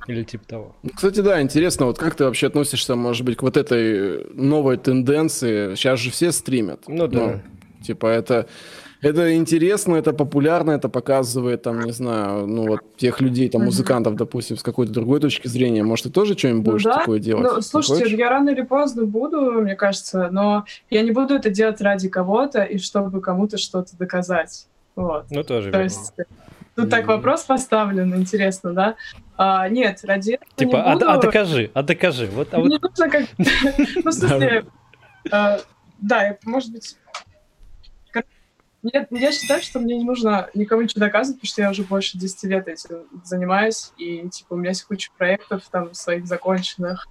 Или типа того. Ну, кстати, да, интересно, вот как ты вообще относишься, может быть, к вот этой новой тенденции? Сейчас же все стримят. Ну да. Ну, типа это это интересно, это популярно, это показывает, там, не знаю, ну вот тех людей, там, музыкантов, допустим, с какой-то другой точки зрения. Может, ты тоже что-нибудь ну, будешь да? такое делать? Ну, слушайте, я рано или поздно буду, мне кажется, но я не буду это делать ради кого-то и чтобы кому-то что-то доказать. Вот. Ну, тоже То есть, Тут так вопрос поставлен, интересно, да? А, нет, ради этого Типа, не буду... а, а докажи, а докажи. Вот, а вот... Не нужно как... Ну, в смысле, а, да, может быть, нет, я считаю, что мне не нужно никому ничего доказывать, потому что я уже больше 10 лет этим занимаюсь, и, типа, у меня есть куча проектов там своих законченных,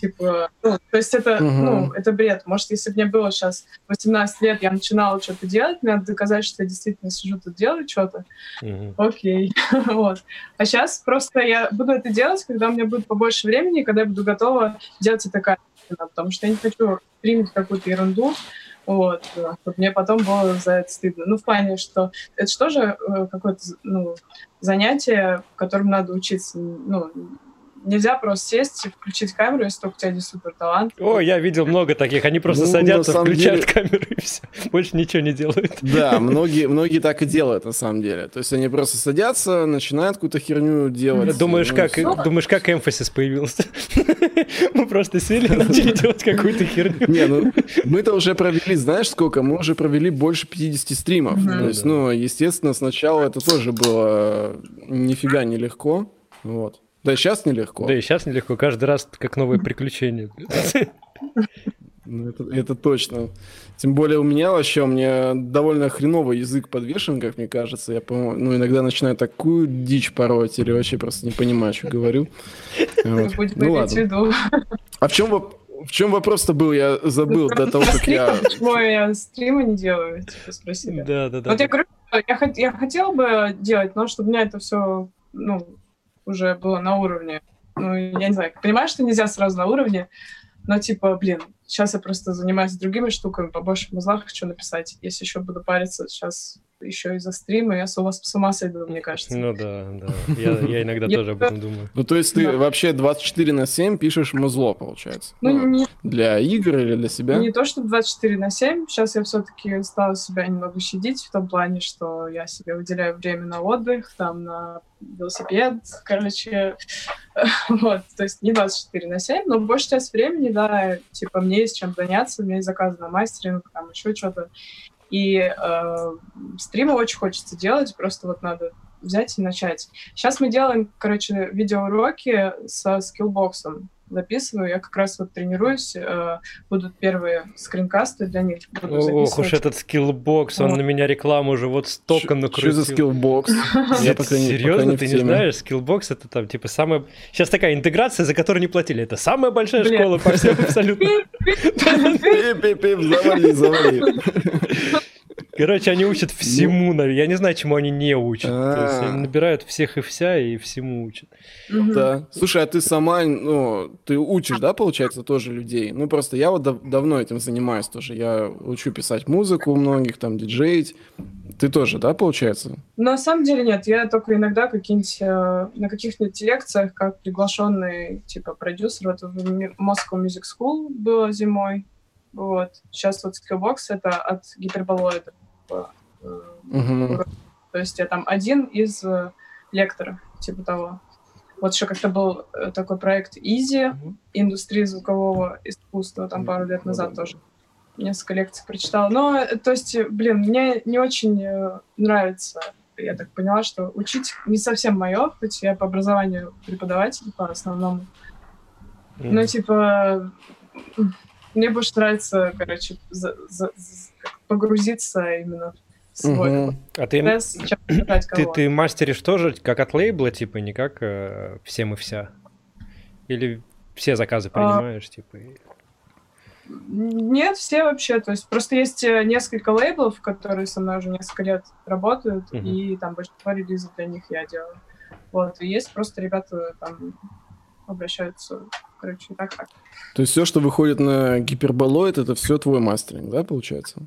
типа, ну, то есть это, uh-huh. ну, это бред. Может, если бы мне было сейчас 18 лет, я начинала что-то делать, мне надо доказать, что я действительно сижу тут делаю что-то. Uh-huh. Окей, вот. А сейчас просто я буду это делать, когда у меня будет побольше времени, когда я буду готова делать это качественно, потому что я не хочу стримить какую-то ерунду, вот, чтобы мне потом было за это стыдно. Ну, в плане, что это же тоже э, какое-то ну, занятие, которым надо учиться, ну, нельзя просто сесть, включить камеру, если только у тебя есть супер талант. О, я видел много таких. Они просто ну, садятся, включают деле... камеру и все. Больше ничего не делают. Да, многие, многие так и делают на самом деле. То есть они просто садятся, начинают какую-то херню делать. Думаешь, ну, как, все. думаешь, как эмфасис появился? Мы просто сели и начали делать какую-то херню. Не, ну мы-то уже провели, знаешь сколько? Мы уже провели больше 50 стримов. То есть, ну, естественно, сначала это тоже было нифига не легко. Вот. Да и сейчас нелегко. Да и сейчас нелегко. Каждый раз как новые приключения. Ну, это, это точно. Тем более у меня вообще, у меня довольно хреновый язык подвешен, как мне кажется. Я, ну, иногда начинаю такую дичь пороть или вообще просто не понимаю, что говорю. Вот. Будь ну, ладно. А в чем, в чем вопрос-то был? Я забыл до того, как я... Почему я стримы не делаю? Типа, спросили. Да, да, да. Вот я говорю, я, я хотела бы делать, но чтобы у меня это все, ну, уже было на уровне. Ну, я не знаю, понимаю, что нельзя сразу на уровне, но типа, блин, сейчас я просто занимаюсь другими штуками, побольше в музлах хочу написать. Если еще буду париться сейчас еще из-за стрима, я с, вас с ума сойду, мне кажется. Ну да, да. Я, я иногда тоже об этом думаю. Ну то есть ты вообще 24 на 7 пишешь музло, получается? Ну, ну Для игр или для себя? Не то, что 24 на 7. Сейчас я все-таки стала себя немного щадить в том плане, что я себе выделяю время на отдых, там на велосипед, короче, вот, то есть не 24 на 7, но большую часть времени, да, типа, мне есть чем заняться, у меня есть заказы на мастеринг, там еще что-то, и э, стримы очень хочется делать, просто вот надо взять и начать. Сейчас мы делаем, короче, видеоуроки со скиллбоксом записываю. Я как раз вот тренируюсь. Э, будут первые скринкасты для них. Буду Ох уж этот Skillbox, он вот. на меня рекламу уже вот столько накрутил. Что за Skillbox? Серьезно, ты не знаешь? Skillbox это там типа самая... Сейчас такая интеграция, за которую не платили. Это самая большая школа по всем абсолютно. Пип-пип-пип, завали, завали. Короче, они учат всему, ну... я не знаю, чему они не учат. То есть они а. набирают всех и вся и всему учат. Да. Слушай, а ты сама, ну, ты учишь, да, получается, тоже людей? Ну, просто я вот давно этим занимаюсь тоже. Я учу писать музыку у многих, там, диджеить. Ты тоже, да, получается? На самом деле нет. Я только иногда какие-нибудь э, на каких-нибудь лекциях, как приглашенный, типа, продюсер. Вот в Moscow Music School было зимой. Вот. Сейчас вот Skillbox — это от гиперболоида. Угу. То есть я там один из э, лекторов, типа того. Вот еще как-то был э, такой проект Easy, угу. индустрии звукового искусства, там пару лет назад угу. тоже несколько лекций прочитала. Но, то есть, блин, мне не очень нравится, я так поняла, что учить не совсем мое, хоть я по образованию преподаватель по основному. Mm. Но, типа, мне больше нравится, короче, за, за, погрузиться именно в свой угу. а ты, ты, ты мастеришь тоже как от лейбла, типа, не как э, всем и вся? Или все заказы а. принимаешь, а... типа? Нет, все вообще. То есть просто есть э, несколько лейблов, которые со мной уже несколько лет работают, угу. и там большинство релизов для них я делаю. Вот, и есть просто ребята там обращаются, короче, так так. То есть все, что выходит на гиперболоид, это все твой мастеринг, да, получается?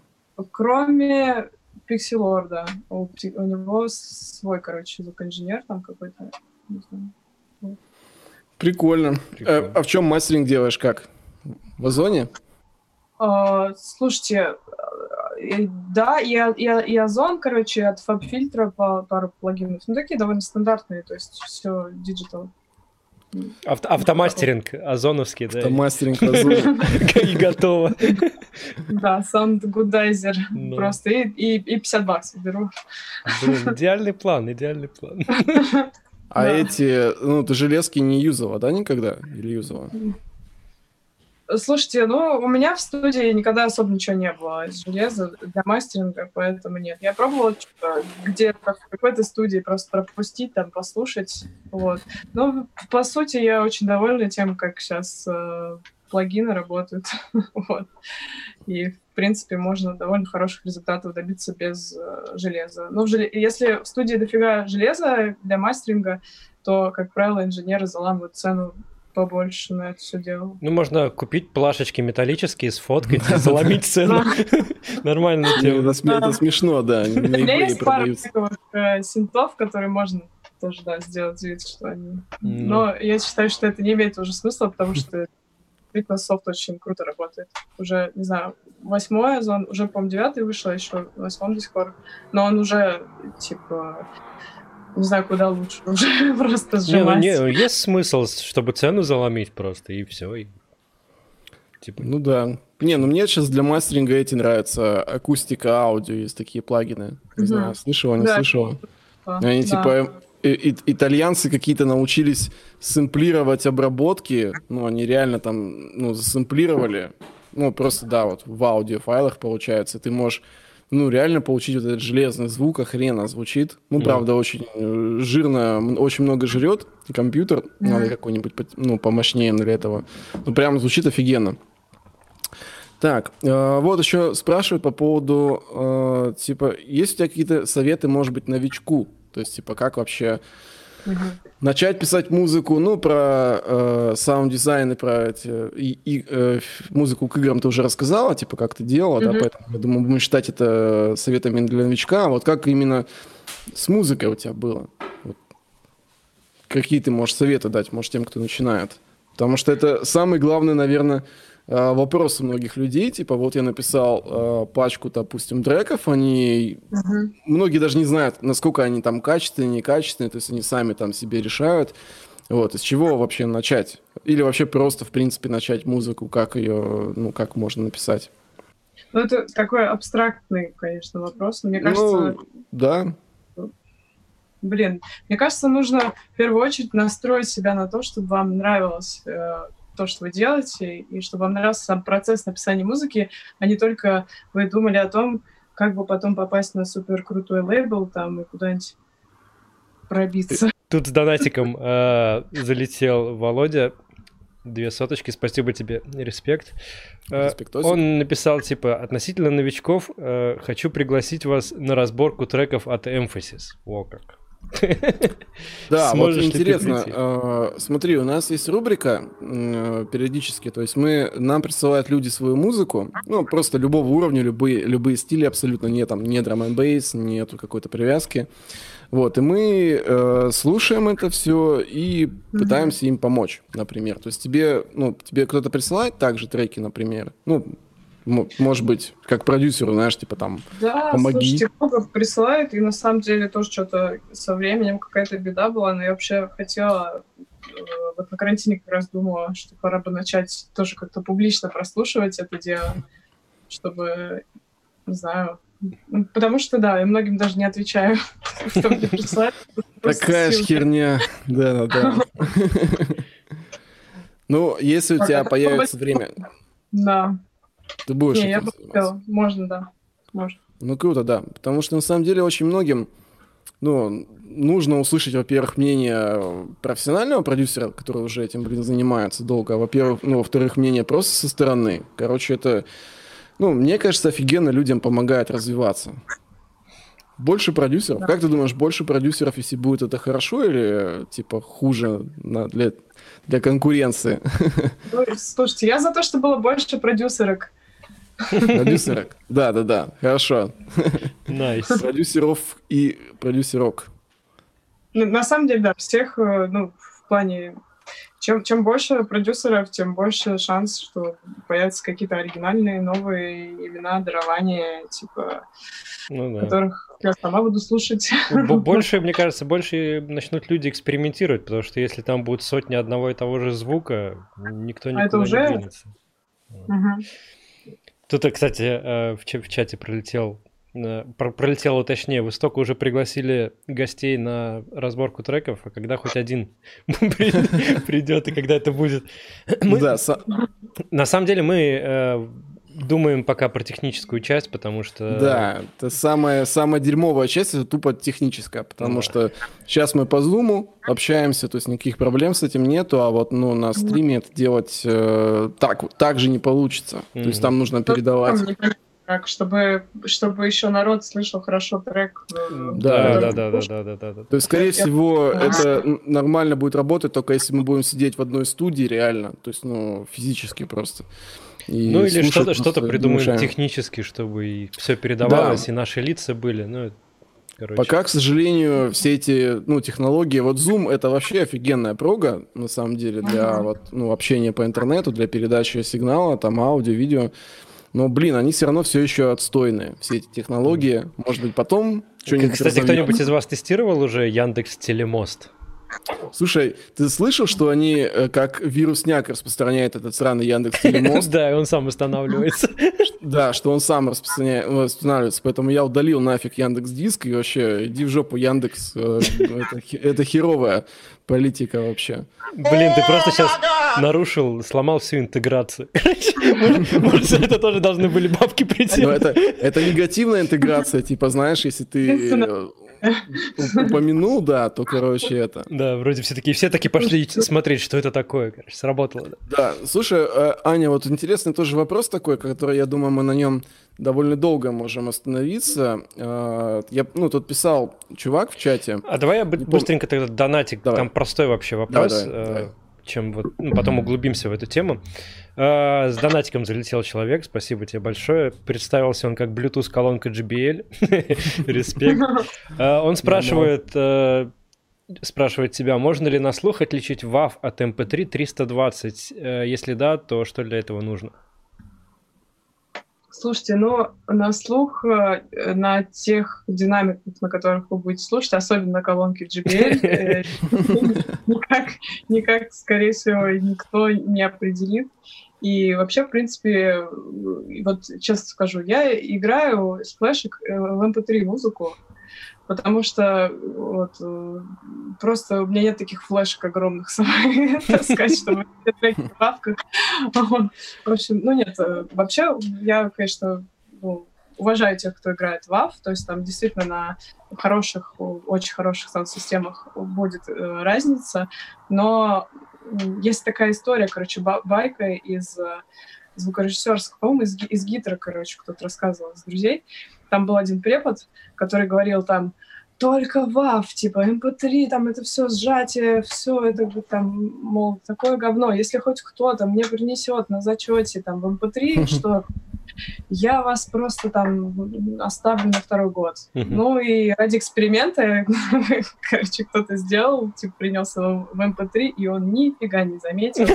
Кроме Пикселорда. У, у него свой, короче, звукоинженер там какой-то. Не знаю. Прикольно. Прикольно. А, а в чем мастеринг делаешь как? В Ozone? А, слушайте, э, да, и, и, и Ozone, короче, от FabFilter а пару плагинов. Ну, такие довольно стандартные, то есть все digital. Авто, автомастеринг озоновский, да? Автомастеринг Ozone. И готово. Да, Soundgoodizer ну. просто. И, и, 50 баксов беру. Идеальный план, идеальный план. А эти, ну, ты железки не юзала, да, никогда? Или юзала? Слушайте, ну, у меня в студии никогда особо ничего не было из железа для мастеринга, поэтому нет. Я пробовала где-то в какой-то студии просто пропустить, там, послушать, вот. Но, по сути, я очень довольна тем, как сейчас э, плагины работают, вот. И, в принципе, можно довольно хороших результатов добиться без э, железа. Но в жел... если в студии дофига железа для мастеринга, то, как правило, инженеры заламывают цену побольше на это все дело. Ну, можно купить плашечки металлические, сфоткать, заломить цену. Нормальная тема. Это смешно, да. У меня есть пара э, синтов, которые можно тоже, да, сделать вид, что они... Но я считаю, что это не имеет уже смысла, потому что Fitness софт очень круто работает. Уже, не знаю, восьмой озон, уже, по-моему, девятый вышел, а еще восьмом до сих пор. Но он уже, типа, не знаю, куда лучше уже просто сжимать. Не, ну, не, есть смысл, чтобы цену заломить просто, и все. И... Типа... Ну да. Не, ну мне сейчас для мастеринга эти нравятся. Акустика, аудио, есть такие плагины. Не знаю, слышала, не да. слышала. Они да. типа и, итальянцы какие-то научились сэмплировать обработки, ну, они реально там, ну, засэмплировали, ну, просто, да, вот в аудиофайлах получается, ты можешь ну, реально получить вот этот железный звук, охрена звучит. Ну, mm. правда, очень э, жирно, очень много жрет компьютер, mm. надо какой-нибудь, ну, помощнее для этого. Ну, прям звучит офигенно. Так, э, вот еще спрашивают по поводу, э, типа, есть у тебя какие-то советы, может быть, новичку? То есть, типа, как вообще Начать писать музыку, ну, про э, саунд-дизайн и про эти, и, и, э, музыку к играм ты уже рассказала, типа, как ты делала, mm-hmm. да, поэтому, я думаю, будем считать это советами для новичка. А вот как именно с музыкой у тебя было? Вот. Какие ты можешь советы дать, может, тем, кто начинает? Потому что это самый главный, наверное, вопросы многих людей, типа вот я написал э, пачку, допустим, треков, они uh-huh. многие даже не знают, насколько они там качественные, некачественные, то есть они сами там себе решают. Вот, из чего вообще начать? Или вообще просто, в принципе, начать музыку, как ее, ну, как можно написать? Ну, это такой абстрактный, конечно, вопрос. Мне кажется... Ну, да. Блин, мне кажется, нужно в первую очередь настроить себя на то, чтобы вам нравилось э, то, что вы делаете, и чтобы вам нравился сам процесс написания музыки, а не только вы думали о том, как бы потом попасть на супер крутой лейбл там и куда-нибудь пробиться. Тут с донатиком э, залетел Володя. Две соточки, спасибо тебе, респект. Э, он написал, типа, относительно новичков, э, хочу пригласить вас на разборку треков от Emphasis. О, как. Да, вот интересно, э, смотри, у нас есть рубрика э, периодически, то есть мы, нам присылают люди свою музыку, ну, просто любого уровня, любые, любые стили абсолютно, нет там, не драм н бейс, нету какой-то привязки, вот, и мы э, слушаем это все и пытаемся им помочь, например, то есть тебе, ну, тебе кто-то присылает также треки, например, ну, может быть, как продюсеру, знаешь, типа там, да, помоги. слушайте, много присылают, и на самом деле тоже что-то со временем какая-то беда была, но я вообще хотела, э, вот на карантине как раз думала, что пора бы начать тоже как-то публично прослушивать это дело, чтобы, не знаю, потому что, да, я многим даже не отвечаю, что мне присылают. Такая ж херня, да-да-да. Ну, если у тебя появится время... Да. Ты будешь Не, я бы хотела. Можно, да. Можно. Ну, круто, да. Потому что, на самом деле, очень многим, ну, нужно услышать, во-первых, мнение профессионального продюсера, который уже этим, блин, занимается долго, а во-первых, ну, во-вторых, мнение просто со стороны. Короче, это, ну, мне кажется, офигенно людям помогает развиваться. Больше продюсеров? Да. Как ты думаешь, больше продюсеров, если будет это хорошо или типа хуже на, для, для конкуренции? Слушайте, я за то, что было больше продюсерок. Продюсерок? Да, да, да. Хорошо. Nice. Продюсеров и продюсерок. Ну, на самом деле, да, всех, э, ну, в плане чем, чем больше продюсеров, тем больше шанс, что появятся какие-то оригинальные новые имена, дарования, типа, ну, да. которых я сама буду слушать. Больше, мне кажется, больше начнут люди экспериментировать, потому что если там будет сотни одного и того же звука, никто никуда а это уже... не двинется. Угу. Тут, кстати, э, в чате пролетел Э, пролетело точнее, вы столько уже пригласили гостей на разборку треков, а когда хоть один придет и когда это будет? Да, на самом деле мы э, думаем пока про техническую часть, потому что... Да, это самая, самая дерьмовая часть, это тупо техническая, потому ну да. что сейчас мы по зуму общаемся, то есть никаких проблем с этим нету, а вот ну, на стриме это делать э, так, так же не получится. Mm-hmm. То есть там нужно передавать так, чтобы чтобы еще народ слышал хорошо трек. Э, да, да, да, да, да, да, да, да. То есть, скорее всего, а. это нормально будет работать, только если мы будем сидеть в одной студии реально, то есть, ну, физически просто. И ну или что-то что придумаем мешаем. технически, чтобы и все передавалось, да. и наши лица были. Ну, короче. Пока, к сожалению, все эти ну, технологии, вот Zoom это вообще офигенная прога, на самом деле, для ага. вот, ну, общения по интернету, для передачи сигнала, там аудио, видео. Но, блин, они все равно все еще отстойные, все эти технологии. Может быть, потом что-нибудь Кстати, кто-нибудь из вас тестировал уже Яндекс Телемост? Слушай, ты слышал, что они э, как вирусняк распространяет этот сраный Яндекс Телемост? Да, он сам устанавливается. Да, что он сам распространяется, поэтому я удалил нафиг Яндекс Диск и вообще иди в жопу Яндекс, э, это херовая политика вообще. Блин, ты просто сейчас нарушил, сломал всю интеграцию. Может, это тоже должны были бабки прийти. это, это негативная интеграция, типа, знаешь, если ты упомянул, да, то, короче, это. Да, вроде все такие, все таки пошли смотреть, что это такое, короче, сработало. Да, слушай, э, Аня, вот интересный тоже вопрос такой, который, я думаю, мы на нем довольно долго можем остановиться. Э, я, ну, тут писал чувак в чате. А давай я быстренько тогда донатик, там простой вообще вопрос. Давай, давай, давай чем вот, ну, потом углубимся в эту тему. А, с донатиком залетел человек, спасибо тебе большое. Представился он как Bluetooth колонка JBL. Респект. А, он спрашивает, э, спрашивает тебя, можно ли на слух отличить WAV от MP3 320? Э, если да, то что для этого нужно? Слушайте, ну, на слух, э, на тех динамиках, на которых вы будете слушать, особенно на колонке JBL, э, никак, никак, скорее всего, никто не определит. И вообще, в принципе, вот честно скажу, я играю с флешек э, в MP3 музыку, потому что вот, э, просто у меня нет таких флешек огромных таскать, чтобы треки в папках. В общем, ну нет, э, вообще я, конечно, ну, уважаю тех, кто играет в WAV, то есть там действительно на хороших, очень хороших саунд-системах будет э, разница, но есть такая история, короче, байка из звукорежиссерского, по-моему, из, из Гитера, короче, кто-то рассказывал из друзей, там был один препод, который говорил там, только WAV, типа MP3, там это все сжатие, все это там, мол, такое говно. Если хоть кто-то мне принесет на зачете там в MP3 что я вас просто там оставлю на второй год. Ну и ради эксперимента, короче, кто-то сделал, типа принес его в MP3, и он нифига не заметил.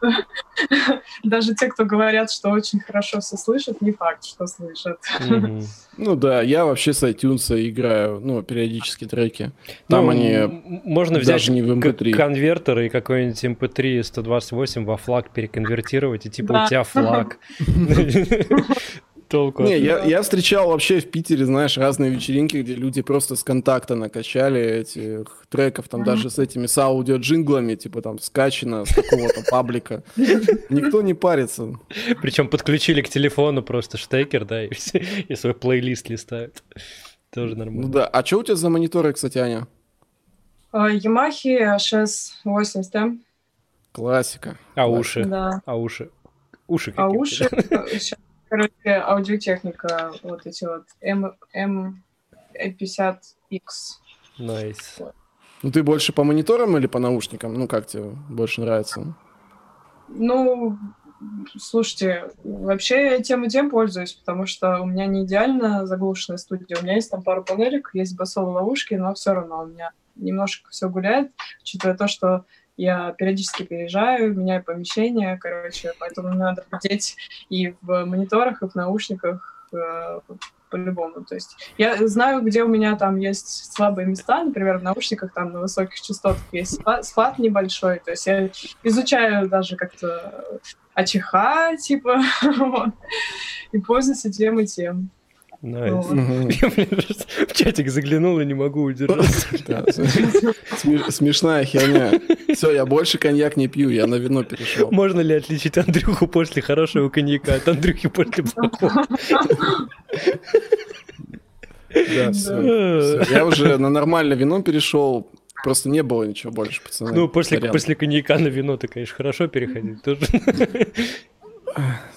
Даже те, кто говорят, что очень хорошо все слышат, не факт, что слышат. Ну да, я вообще с iTunes играю, ну, периодически треки. Там ну, они можно взять даже не в MP3. конвертер и какой-нибудь MP3 128 во флаг переконвертировать, и типа да. у тебя флаг. толку. Не, я, я встречал вообще в Питере, знаешь, разные вечеринки, где люди просто с контакта накачали этих треков, там даже с этими с аудио-джинглами, типа там скачано с какого-то паблика. Никто не парится. Причем подключили к телефону просто штекер, да, и, и свой плейлист листают. Тоже нормально. Ну да. А что у тебя за мониторы, кстати, Аня? Yamaha HS80M. Классика. А уши? Да. А уши? Уши А уши? Короче, Audio-Technica, вот эти вот М, М, M50X. Nice. Ну, ты больше по мониторам или по наушникам? Ну, как тебе больше нравится? Ну, слушайте, вообще я тем и тем пользуюсь, потому что у меня не идеально заглушенная студия. У меня есть там пару панелек, есть басовые ловушки, но все равно у меня немножко все гуляет, учитывая то, что я периодически переезжаю, меняю помещение, короче, поэтому надо бдеть и в мониторах, и в наушниках э, по-любому. То есть я знаю, где у меня там есть слабые места, например, в наушниках там на высоких частотах есть склад небольшой, то есть я изучаю даже как-то АЧХ, типа, вот, и пользуюсь тем, и тем. Nice. Я, в чатик заглянул и не могу удержаться. Смешная херня. Все, я больше коньяк не пью, я на вино перешел. Можно ли отличить Андрюху после хорошего коньяка от Андрюхи после плохого? Да, все. Я уже на нормальное вино перешел. Просто не было ничего больше, пацаны. Ну, после, после коньяка на вино ты, конечно, хорошо переходить тоже.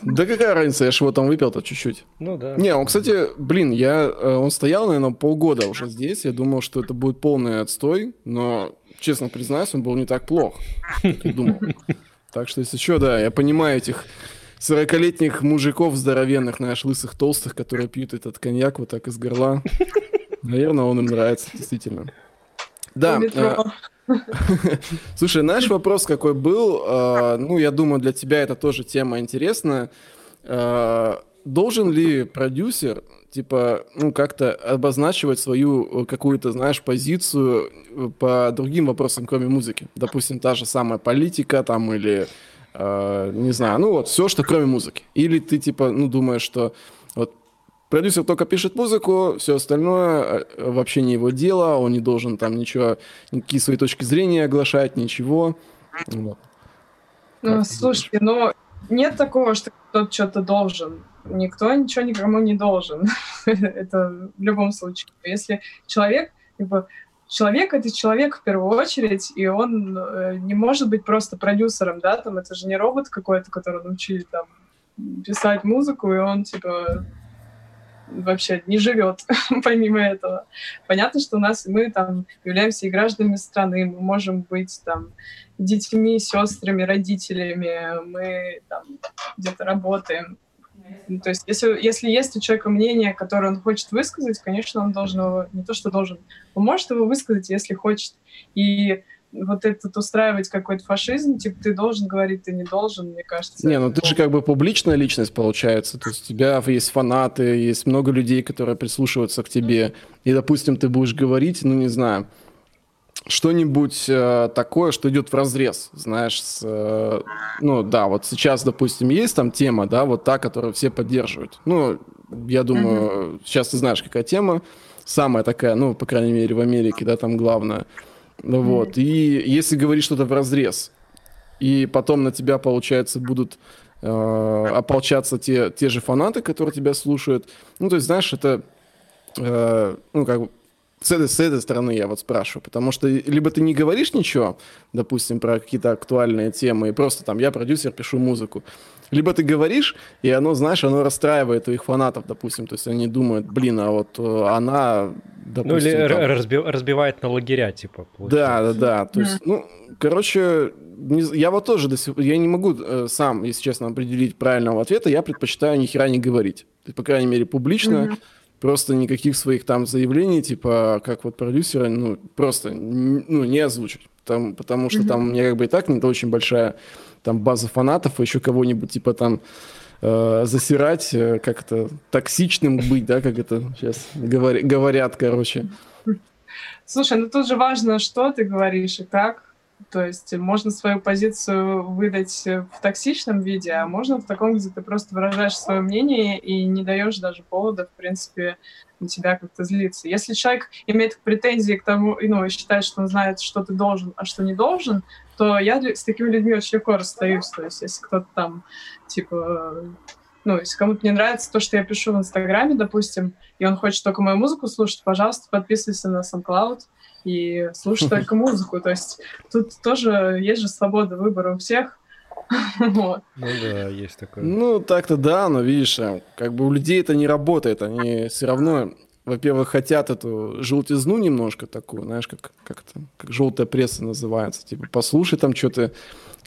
Да какая разница, я же его там выпил-то чуть-чуть. Ну да. Не, он, кстати, блин, я, э, он стоял, наверное, полгода уже здесь. Я думал, что это будет полный отстой, но, честно признаюсь, он был не так плох, как я думал. Так что, если что, да, я понимаю этих 40-летних мужиков здоровенных, знаешь, лысых, толстых, которые пьют этот коньяк вот так из горла. Наверное, он им нравится, действительно. Да. Слушай, наш вопрос какой был? А, ну, я думаю, для тебя это тоже тема интересная. А, должен ли продюсер, типа, ну, как-то обозначивать свою какую-то, знаешь, позицию по другим вопросам, кроме музыки? Допустим, та же самая политика там или, не знаю, ну, вот все, что кроме музыки. Или ты, типа, ну, думаешь, что вот Продюсер только пишет музыку, все остальное э, вообще не его дело, он не должен там ничего, никакие свои точки зрения оглашать, ничего. Вот. Ну, слушайте, ну нет такого, что кто-то что-то должен. Никто ничего никому не должен. это в любом случае. Если человек, типа, человек это человек в первую очередь, и он э, не может быть просто продюсером, да, там это же не робот какой-то, который научили там писать музыку, и он типа вообще не живет помимо этого. Понятно, что у нас мы там являемся и гражданами страны, мы можем быть там детьми, сестрами, родителями, мы там где-то работаем. Ну, то есть, если, если есть у человека мнение, которое он хочет высказать, конечно, он должен его, не то, что должен, он может его высказать, если хочет. И вот этот устраивать какой-то фашизм, типа ты должен говорить, ты не должен, мне кажется. Не, ну ты же как бы публичная личность получается, то есть у тебя есть фанаты, есть много людей, которые прислушиваются к тебе, и, допустим, ты будешь говорить, ну не знаю, что-нибудь э, такое, что идет в разрез, знаешь, с, э, ну да, вот сейчас, допустим, есть там тема, да, вот та, которую все поддерживают. Ну, я думаю, mm-hmm. сейчас ты знаешь, какая тема, самая такая, ну, по крайней мере, в Америке, да, там главная. Вот. И если говорить что-то в разрез, и потом на тебя, получается, будут э, ополчаться те, те же фанаты, которые тебя слушают. Ну, то есть, знаешь, это, э, ну, как бы, с этой, с этой стороны я вот спрашиваю, потому что либо ты не говоришь ничего, допустим, про какие-то актуальные темы, и просто там я продюсер, пишу музыку, либо ты говоришь, и оно, знаешь, оно расстраивает твоих фанатов, допустим, то есть они думают, блин, а вот э, она, допустим... Ну или там... разби... разбивает на лагеря, типа, получается. Да, да, да, то есть, ну, короче, не, я вот тоже до сих я не могу э, сам, если честно, определить правильного ответа, я предпочитаю ни хера не говорить, то есть, по крайней мере, публично, mm-hmm. Просто никаких своих там заявлений, типа, как вот продюсера, ну, просто, ну, не озвучить. Там, потому что mm-hmm. там у меня как бы и так не очень большая там база фанатов, а еще кого-нибудь типа там э, засирать, э, как это, токсичным быть, да, как это сейчас говор, говорят, короче. Слушай, ну тут же важно, что ты говоришь и как. То есть можно свою позицию выдать в токсичном виде, а можно в таком, где ты просто выражаешь свое мнение и не даешь даже повода, в принципе, на тебя как-то злиться. Если человек имеет претензии к тому, ну, и считает, что он знает, что ты должен, а что не должен, то я с такими людьми очень легко расстаюсь. То есть если кто-то там, типа, ну, если кому-то не нравится то, что я пишу в Инстаграме, допустим, и он хочет только мою музыку слушать, пожалуйста, подписывайся на SoundCloud и слушай только музыку. То есть тут тоже есть же свобода выбора у всех. вот. Ну да, есть такое. Ну, так-то да, но видишь, а, как бы у людей это не работает. Они все равно во-первых, хотят эту желтизну немножко такую, знаешь, как, как, это, как желтая пресса называется. Типа, послушай там что-то,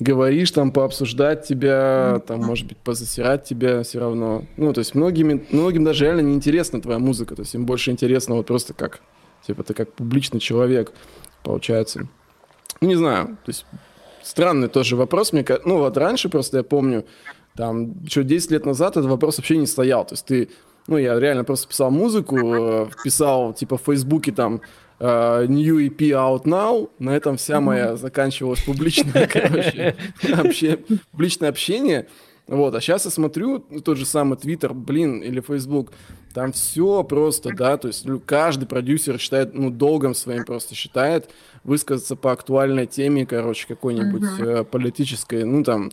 говоришь, там, пообсуждать тебя, там, может быть, позасирать тебя все равно. Ну, то есть многим, многим даже реально неинтересна твоя музыка, то есть им больше интересно вот просто как, типа, ты как публичный человек, получается. Ну, не знаю, то есть странный тоже вопрос, мне ну, вот раньше просто я помню, там, еще 10 лет назад этот вопрос вообще не стоял, то есть ты ну, я реально просто писал музыку, э, писал, типа, в Фейсбуке там uh, New EP Out Now, на этом вся моя заканчивалась публичная, короче, вообще, публичное общение. Вот, а сейчас я смотрю тот же самый Twitter, блин, или Facebook, там все просто, да, то есть каждый продюсер считает, ну, долгом своим просто считает высказаться по актуальной теме, короче, какой-нибудь э, политической, ну, там, Э,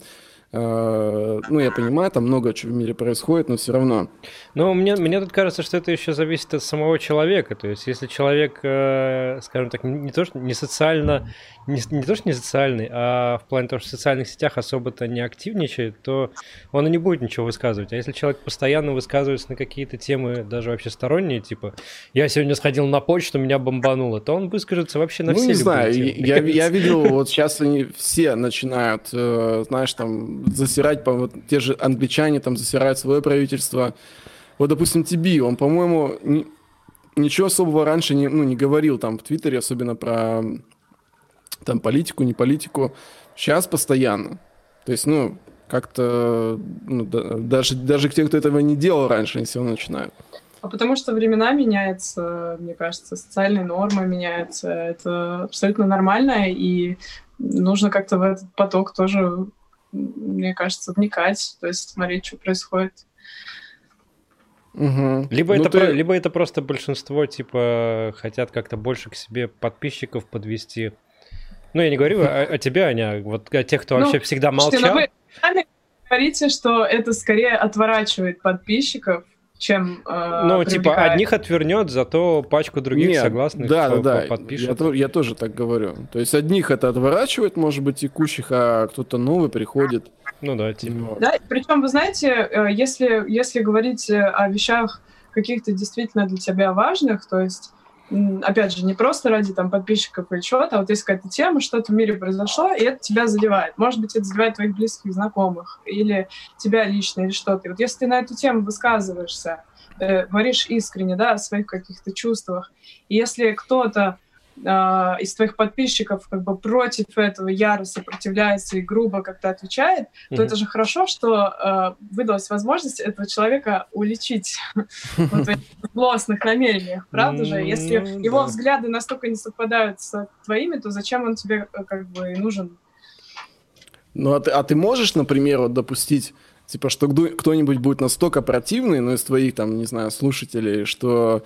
ну, я понимаю, там много чего в мире происходит, но все равно. Ну, мне, мне тут кажется, что это еще зависит от самого человека. То есть, если человек, э, скажем так, не то, что не социально, не, не то, что не социальный, а в плане того, что в социальных сетях особо-то не активничает, то он и не будет ничего высказывать. А если человек постоянно высказывается на какие-то темы, даже вообще сторонние, типа, я сегодня сходил на почту, меня бомбануло, то он выскажется вообще на ну, все не знаю, темы, я, я видел, вот сейчас они все начинают, э, знаешь, там, засирать, по, вот те же англичане там засирают свое правительство. Вот, допустим, Тиби, он, по-моему, ни, ничего особого раньше не, ну, не говорил там в Твиттере, особенно про там политику, не политику. Сейчас постоянно. То есть, ну, как-то ну, да, даже, даже те, кто этого не делал раньше, они все равно начинают. А потому что времена меняются, мне кажется, социальные нормы меняются. Это абсолютно нормально, и нужно как-то в этот поток тоже мне кажется, вникать, то есть смотреть, что происходит. Угу. Либо, ну, это ты... про, либо это просто большинство, типа, хотят как-то больше к себе подписчиков подвести. Ну, я не говорю о, о тебе, Аня, вот о тех, кто ну, вообще всегда молчал. Слушайте, ну вы говорите, что это скорее отворачивает подписчиков, чем э, Ну, типа, одних отвернет, зато пачку других Нет, согласных да, да, да. подпишет. Я, я тоже так говорю. То есть одних это отворачивает, может быть, текущих, а кто-то новый приходит. Ну да, типа. Да, причем, вы знаете, э, если, если говорить о вещах каких-то действительно для тебя важных, то есть опять же, не просто ради там подписчиков или чего-то, а вот есть какая-то тема, что-то в мире произошло, и это тебя задевает. Может быть, это задевает твоих близких знакомых, или тебя лично, или что-то. И вот если ты на эту тему высказываешься, э, говоришь искренне, да, о своих каких-то чувствах, и если кто-то из твоих подписчиков как бы против этого яро сопротивляется и грубо как-то отвечает, mm-hmm. то это же хорошо, что э, выдалась возможность этого человека уличить в злостных намерениях, правда же? Если его взгляды настолько не совпадают с твоими, то зачем он тебе э, как бы нужен? Ну, а ты, а ты можешь, например, вот допустить, типа, что кто-нибудь будет настолько противный, ну, из твоих, там, не знаю, слушателей, что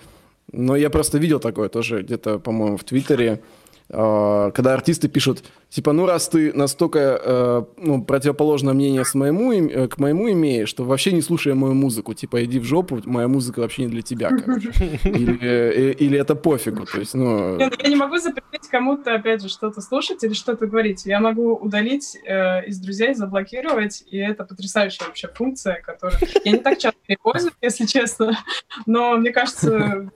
но я просто видел такое тоже где-то, по-моему, в Твиттере, а, когда артисты пишут, типа, ну раз ты настолько э, ну, противоположное мнение с моему, э, к моему имеешь, что вообще не слушай мою музыку, типа, иди в жопу, моя музыка вообще не для тебя, короче. Или, э, или это пофигу, то есть, ну... Я не могу запретить кому-то, опять же, что-то слушать или что-то говорить. Я могу удалить э, из друзей, заблокировать, и это потрясающая вообще функция, которую я не так часто пользуюсь, если честно, но мне кажется,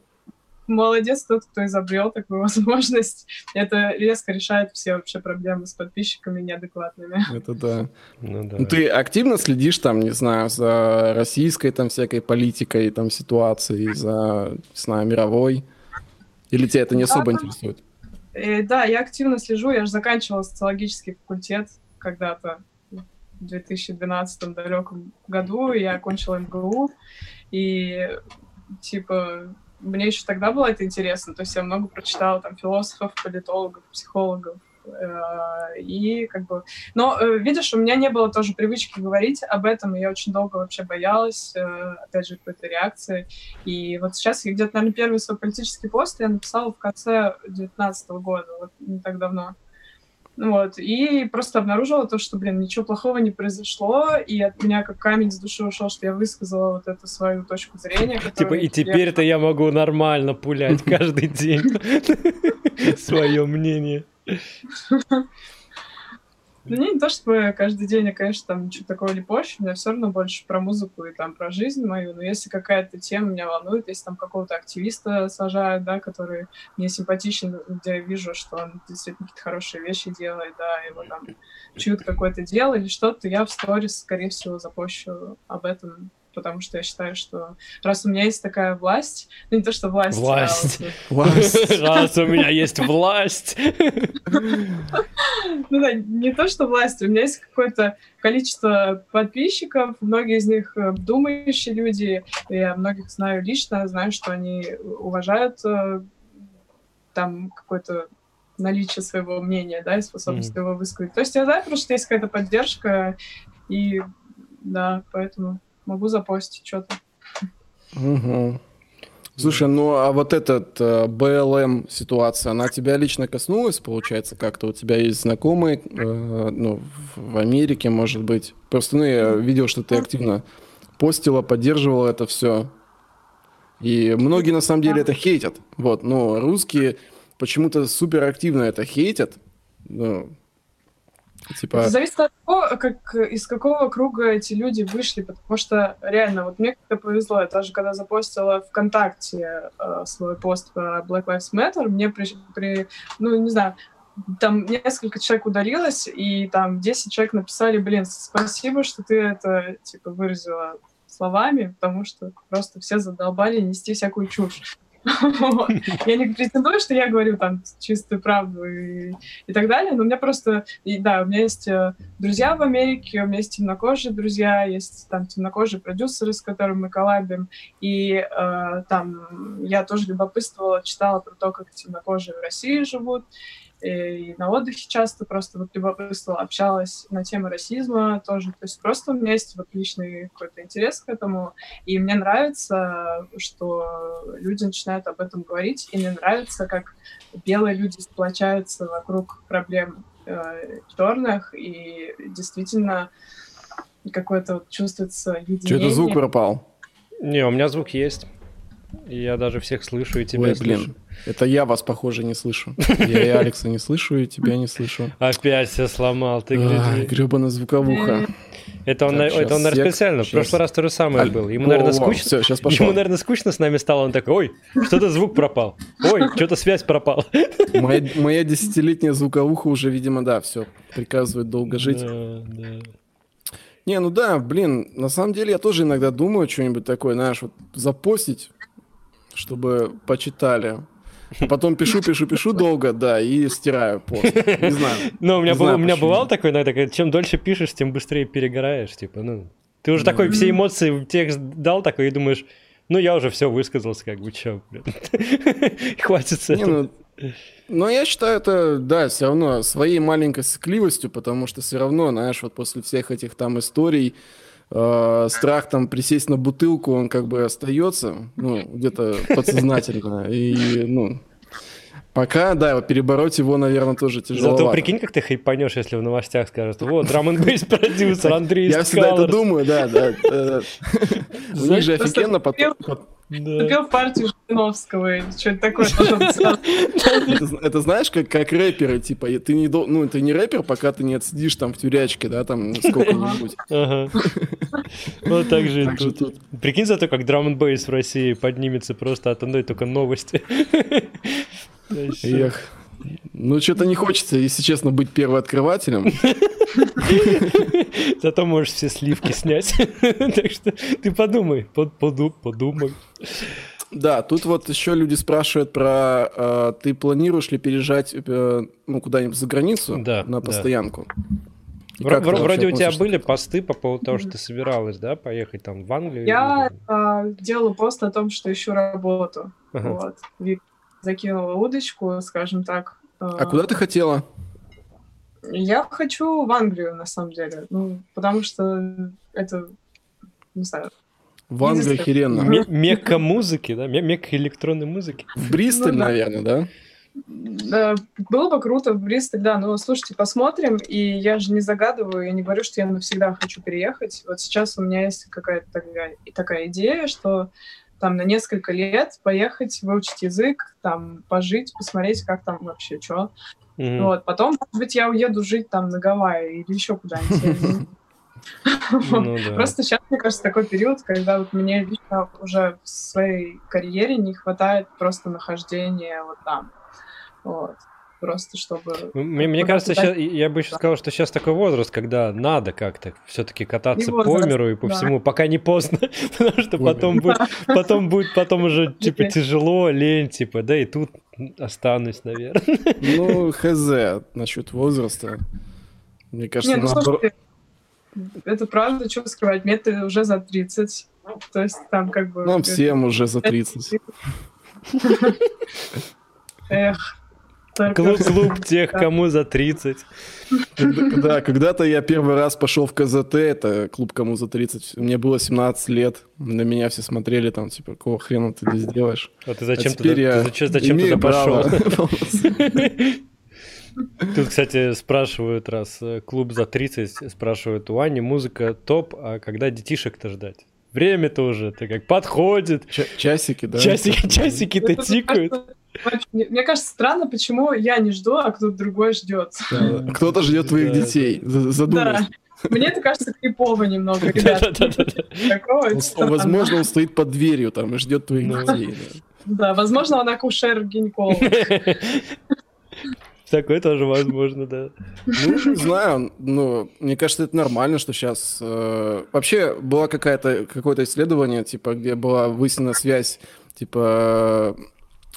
молодец тот, кто изобрел такую возможность. Это резко решает все вообще проблемы с подписчиками неадекватными. Это да. Ну, да. Ну, ты активно следишь там, не знаю, за российской там всякой политикой, там ситуацией, за, не знаю, мировой? Или тебя это не да, особо интересует? Э, да, я активно слежу. Я же заканчивала социологический факультет когда-то в 2012 далеком году. Я окончила МГУ. И типа мне еще тогда было это интересно, то есть я много прочитала там философов, политологов, психологов, э, и как бы... Но, э, видишь, у меня не было тоже привычки говорить об этом, и я очень долго вообще боялась, э, опять же, какой-то реакции. И вот сейчас я где-то, наверное, первый свой политический пост я написала в конце 2019 года, вот не так давно. Вот, и просто обнаружила то, что, блин, ничего плохого не произошло, и от меня как камень с души ушел, что я высказала вот эту свою точку зрения. Типа, и теперь-то я могу нормально пулять каждый день свое мнение. Ну, не, не то, что каждый день я, конечно, там ничего такого не пощу, у меня все равно больше про музыку и там про жизнь мою, но если какая-то тема меня волнует, если там какого-то активиста сажают, да, который мне симпатичен, где я вижу, что он действительно какие-то хорошие вещи делает, да, его там чуют какое-то дело или что-то, я в сторис, скорее всего, запущу об этом потому что я считаю, что раз у меня есть такая власть, ну не то, что власть, власть. А вот... Раз у меня есть власть. Ну да, не то, что власть, у меня есть какое-то количество подписчиков, многие из них э, думающие люди, я многих знаю лично, знаю, что они уважают э, там какое-то наличие своего мнения, да, и способность mm. его высказать. То есть я знаю, просто что есть какая-то поддержка, и да, поэтому могу запостить что-то. Угу. Слушай, ну а вот этот э, ситуация, она тебя лично коснулась, получается, как-то у тебя есть знакомые, э, ну, в Америке, может быть. Просто, ну, я видел, что ты активно постила, поддерживала это все. И многие на самом деле это хейтят. Вот, но русские почему-то супер активно это хейтят. Ну, Типа... Это зависит от того, как, из какого круга эти люди вышли, потому что реально, вот мне как-то повезло, я даже когда запостила ВКонтакте э, свой пост про Black Lives Matter, мне при, при, ну, не знаю, там несколько человек удалилось, и там 10 человек написали, блин, спасибо, что ты это, типа, выразила словами, потому что просто все задолбали нести всякую чушь. Я не претендую, что я говорю там чистую правду и, так далее, но у меня просто, и, да, у меня есть э, друзья в Америке, у меня есть темнокожие друзья, есть там темнокожие продюсеры, с которыми мы коллабим, и э, там я тоже любопытствовала, читала про то, как темнокожие в России живут, и на отдыхе часто просто вот любопытство общалась на тему расизма тоже. То есть просто у меня есть вот личный какой-то интерес к этому, и мне нравится, что люди начинают об этом говорить, и мне нравится, как белые люди сплочаются вокруг проблем э, черных, и действительно какое-то вот чувствуется единение. Что-то звук пропал. Не, у меня звук есть. Я даже всех слышу и тебя Ой, блин. слышу. Это я вас, похоже, не слышу. Я и Алекса не слышу, и тебя не слышу. Опять все сломал, ты гляди. Гребаная звуковуха. Это он, так, это он наверное, специально. В прошлый раз то же самое Аль... было. Ему, наверное, скучно. Все, сейчас пошел. Ему, наверное, скучно с нами стало. Он такой, ой, что-то звук пропал. Ой, что-то связь пропала. Моя, моя десятилетняя звуковуха уже, видимо, да, все, приказывает долго жить. Да, да. Не, ну да, блин, на самом деле я тоже иногда думаю что-нибудь такое, знаешь, вот запостить, чтобы почитали. А потом пишу, пишу, пишу долго, да, и стираю пост. Не знаю. Ну, у меня, знаю, у меня бывало такое иногда, чем дольше пишешь, тем быстрее перегораешь, типа, ну... Ты уже такой все эмоции в текст дал такой и думаешь, ну, я уже все высказался, как бы, чё, блин. Хватит с этого. Ну, но я считаю это, да, все равно своей маленькой сыкливостью, потому что все равно, знаешь, вот после всех этих там историй, э, страх там присесть на бутылку, он как бы остается, ну, где-то подсознательно. И, ну, Пока, да, перебороть его, наверное, тоже тяжело. Зато прикинь, как ты хайпанешь, если в новостях скажут, вот, драм н продюсер Андрей Я всегда это думаю, да, да. У них же офигенно потом... Купил партию Жириновского или что-то такое. Это знаешь, как, как рэперы, типа, ты не, ну, ты не рэпер, пока ты не отсидишь там в тюрячке, да, там сколько-нибудь. Вот так же тут. Прикинь за то, как драм н в России поднимется просто от одной только новости. Эх. Ну, что-то не хочется, если честно, быть первооткрывателем. Зато можешь все сливки снять. Так что ты подумай, подумай. Да, тут вот еще люди спрашивают про, э, ты планируешь ли переезжать э, ну, куда-нибудь за границу да, на постоянку? Да. Вроде, вроде у тебя были посты по поводу того, что ты собиралась, да, поехать там в Англию? Я э, делала пост о том, что ищу работу. Ага. Вот. Закинула удочку, скажем так. А куда ты хотела? Я хочу в Англию, на самом деле. Ну, потому что это, не знаю, в Англии охеренно. Мекка музыки, да? Мекка электронной музыки. В Бристоль, ну, да. наверное, да? Да, было бы круто в Бристоль, да, но слушайте, посмотрим, и я же не загадываю, я не говорю, что я навсегда хочу переехать. Вот сейчас у меня есть какая-то такая, такая идея, что там на несколько лет поехать, выучить язык, там пожить, посмотреть, как там вообще что. Mm-hmm. Вот, потом, может быть, я уеду жить там на Гавайи или еще куда-нибудь. Ну Просто сейчас, мне кажется, такой период, когда вот мне лично уже в своей карьере не хватает просто нахождения вот там. Вот просто чтобы... Ну, мне, мне кажется, сейчас, я бы еще сказал, что сейчас такой возраст, когда надо как-то все-таки кататься возраст, по миру и по да. всему, пока не поздно, потому что потом будет, потом будет, потом уже типа тяжело, лень, типа, да и тут останусь, наверное. Ну, хз насчет возраста. Мне кажется, ну, слушайте, это правда, что скрывать, мне это уже за 30. То есть там как бы... Нам всем уже за 30. Эх. Клуб, клуб тех, кому за 30. Да, когда-то я первый раз пошел в КЗТ, это клуб кому за 30. Мне было 17 лет, на меня все смотрели там, типа, какого хрена ты здесь делаешь? А ты зачем, а туда, я ты зачем туда пошел? Тут, кстати, спрашивают, раз э, клуб за 30, спрашивают, у Ани музыка топ, а когда детишек-то ждать? Время-то уже, ты как подходит. Ч- часики, да. Часики, часики-то тикают. Мне кажется, странно, почему я не жду, а кто-то другой ждет. Да. Кто-то ждет твоих да, детей. Задумайся. Да. Мне это кажется крипово немного, ребят. Возможно, он стоит под дверью там и ждет твоих детей. Да, возможно, он акушер-гинеколог. Такое тоже возможно, да. Ну, не знаю, ну, мне кажется, это нормально, что сейчас... Э, вообще, была какая-то, какое-то исследование, типа, где была выяснена связь, типа,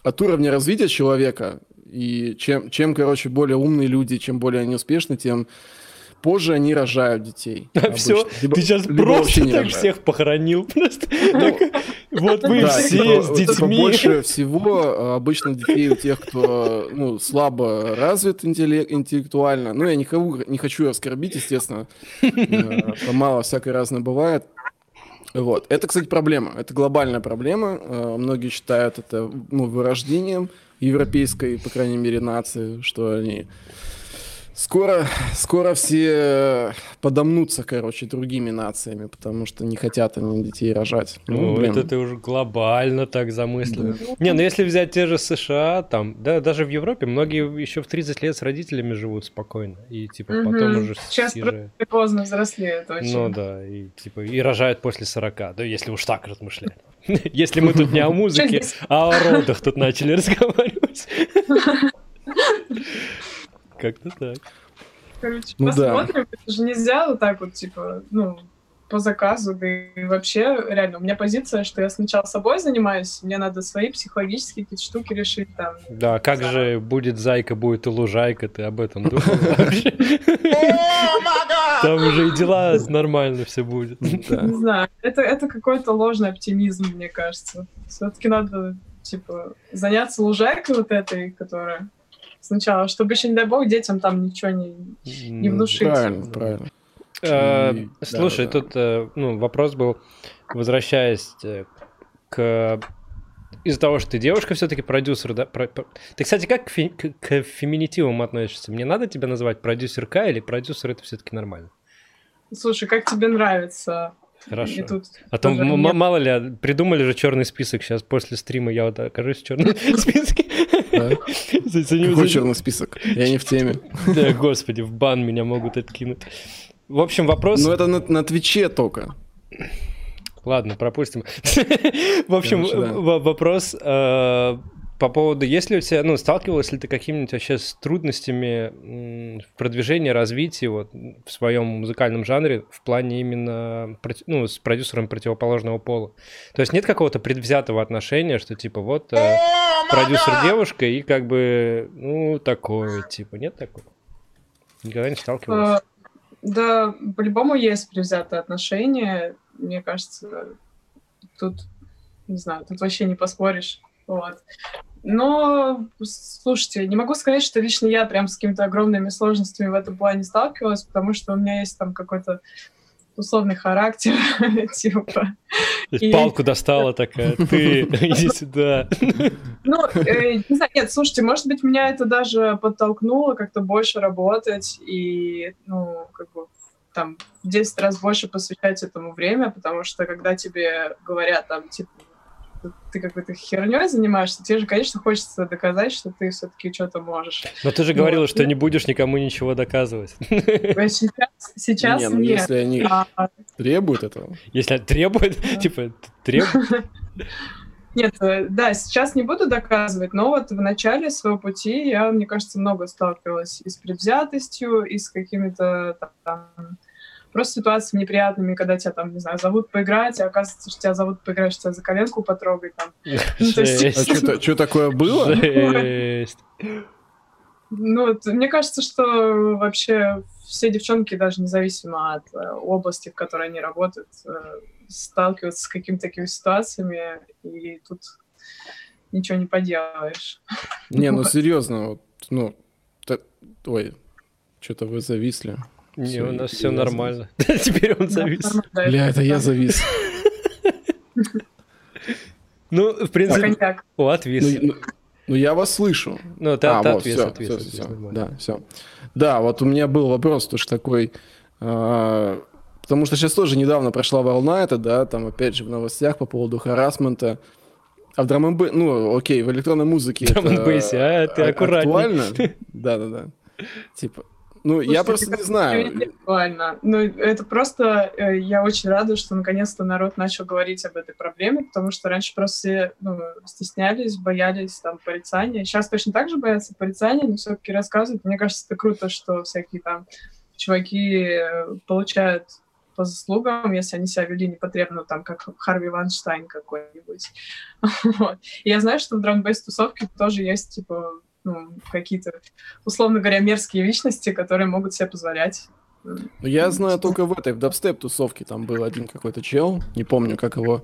от уровня развития человека. И чем, чем, короче, более умные люди, чем более они успешны, тем позже они рожают детей. А все, либо, ты сейчас либо просто так рожают. всех похоронил. Просто. Ну, вот вы все с детьми. Больше всего а, обычно детей у тех, кто ну, слабо развит интеллектуально. Ну, я не, не хочу оскорбить, естественно. Э, мало всякой разное бывает. Вот. Это, кстати, проблема. Это глобальная проблема. Э, многие считают это ну, вырождением европейской, по крайней мере, нации, что они Скоро, скоро все подомнутся, короче, другими нациями, потому что не хотят они детей рожать. Ну, ну блин. это ты уже глобально так замыслил. Да. Не, ну если взять те же США, там, да, даже в Европе многие еще в 30 лет с родителями живут спокойно. И типа угу. потом уже Сейчас съезжают. поздно взрослеют очень. Ну да, и типа и рожают после 40, да, если уж так размышлять. Если мы тут не о музыке, а о родах тут начали разговаривать. Как-то так. Короче, ну, посмотрим. Да. Это же нельзя вот так вот, типа, ну, по заказу, да и вообще, реально, у меня позиция, что я сначала собой занимаюсь, мне надо свои психологические какие-то штуки решить там. Да, как да. же будет зайка, будет и лужайка, ты об этом думал вообще? Там уже и дела нормально все будет. Не знаю, это, это какой-то ложный оптимизм, мне кажется. Все-таки надо, типа, заняться лужайкой вот этой, которая сначала, чтобы еще, не дай бог, детям там ничего не, не внушить. Правильно, правильно. А, слушай, тут э, ну, вопрос был, возвращаясь э, к из-за того, что ты девушка, все-таки продюсер, да? Про. Ты, кстати, как к, фи... к феминитивам относишься? Мне надо тебя называть продюсерка или продюсер это все-таки нормально? Слушай, как тебе нравится? Хорошо. тут а то мало ли, а, придумали же черный список. Сейчас после стрима я вот окажусь в черном списке. Какой черный список? Я не в теме. Да, господи, в бан меня могут откинуть. В общем, вопрос... Ну, это на, Твиче только. Ладно, пропустим. В общем, вопрос э, по поводу, если у тебя, ну, сталкивалась ли ты какими-нибудь вообще с трудностями в продвижении, развитии вот в своем музыкальном жанре в плане именно, ну, с продюсером противоположного пола? То есть нет какого-то предвзятого отношения, что типа вот э, продюсер девушка и как бы, ну, такое, типа, нет такого? Никогда не сталкивалась? А, да, по-любому есть предвзятое отношение. Мне кажется, тут, не знаю, тут вообще не поспоришь. Вот. Но, слушайте, не могу сказать, что лично я прям с какими-то огромными сложностями в этом плане сталкивалась, потому что у меня есть там какой-то условный характер, типа. И... Палку достала такая, ты иди сюда. Ну, э, не знаю, нет, слушайте, может быть, меня это даже подтолкнуло как-то больше работать и, ну, как бы там в 10 раз больше посвящать этому время, потому что когда тебе говорят там, типа, ты какой-то херней занимаешься, тебе же, конечно, хочется доказать, что ты все-таки что-то можешь. Но ты же говорила, вот. что не будешь никому ничего доказывать. Сейчас, сейчас не, ну, нет. Если они а... требуют этого. Если требуют, типа, требуют. Нет, э, да, сейчас не буду доказывать, но вот в начале своего пути я, мне кажется, много сталкивалась и с предвзятостью, и с какими-то там просто ситуациями неприятными, когда тебя там, не знаю, зовут поиграть, а оказывается, что тебя зовут поиграть, что тебя за коленку потрогать там. Ну, а что такое было? Ну, мне кажется, что вообще все девчонки, даже независимо от э, области, в которой они работают, э, сталкиваются с какими-то такими ситуациями, и тут ничего не поделаешь. Не, ну серьезно, вот, ну, ой, что-то вы зависли. Не, все, у нас все нормально. Теперь он завис. Бля, это я завис. Ну, в принципе... О, отвис. Ну, ну, ну, я вас слышу. Ну, ты, а, ты вот, отвис, все, отвис, все, отвис, все. Да, все. Да, вот у меня был вопрос тоже такой... Э, потому что сейчас тоже недавно прошла волна это, да, там опять же в новостях по поводу харасмента. А в драм ну, окей, в электронной музыке драм это а, ты аккуратней. актуально. Да-да-да. Типа, ну, Слушайте, я просто не знаю. Актуально. Ну, это просто... Э, я очень рада, что наконец-то народ начал говорить об этой проблеме, потому что раньше просто все ну, стеснялись, боялись там порицания. Сейчас точно так же боятся порицания, но все-таки рассказывают. Мне кажется, это круто, что всякие там чуваки э, получают по заслугам, если они себя вели непотребно, там, как Харви Ванштайн какой-нибудь. вот. И я знаю, что в драмбейс тусовке тоже есть, типа, ну, какие-то, условно говоря, мерзкие личности, которые могут себе позволять. Ну, я знаю только в этой, в дабстеп тусовке там был один какой-то чел, не помню, как его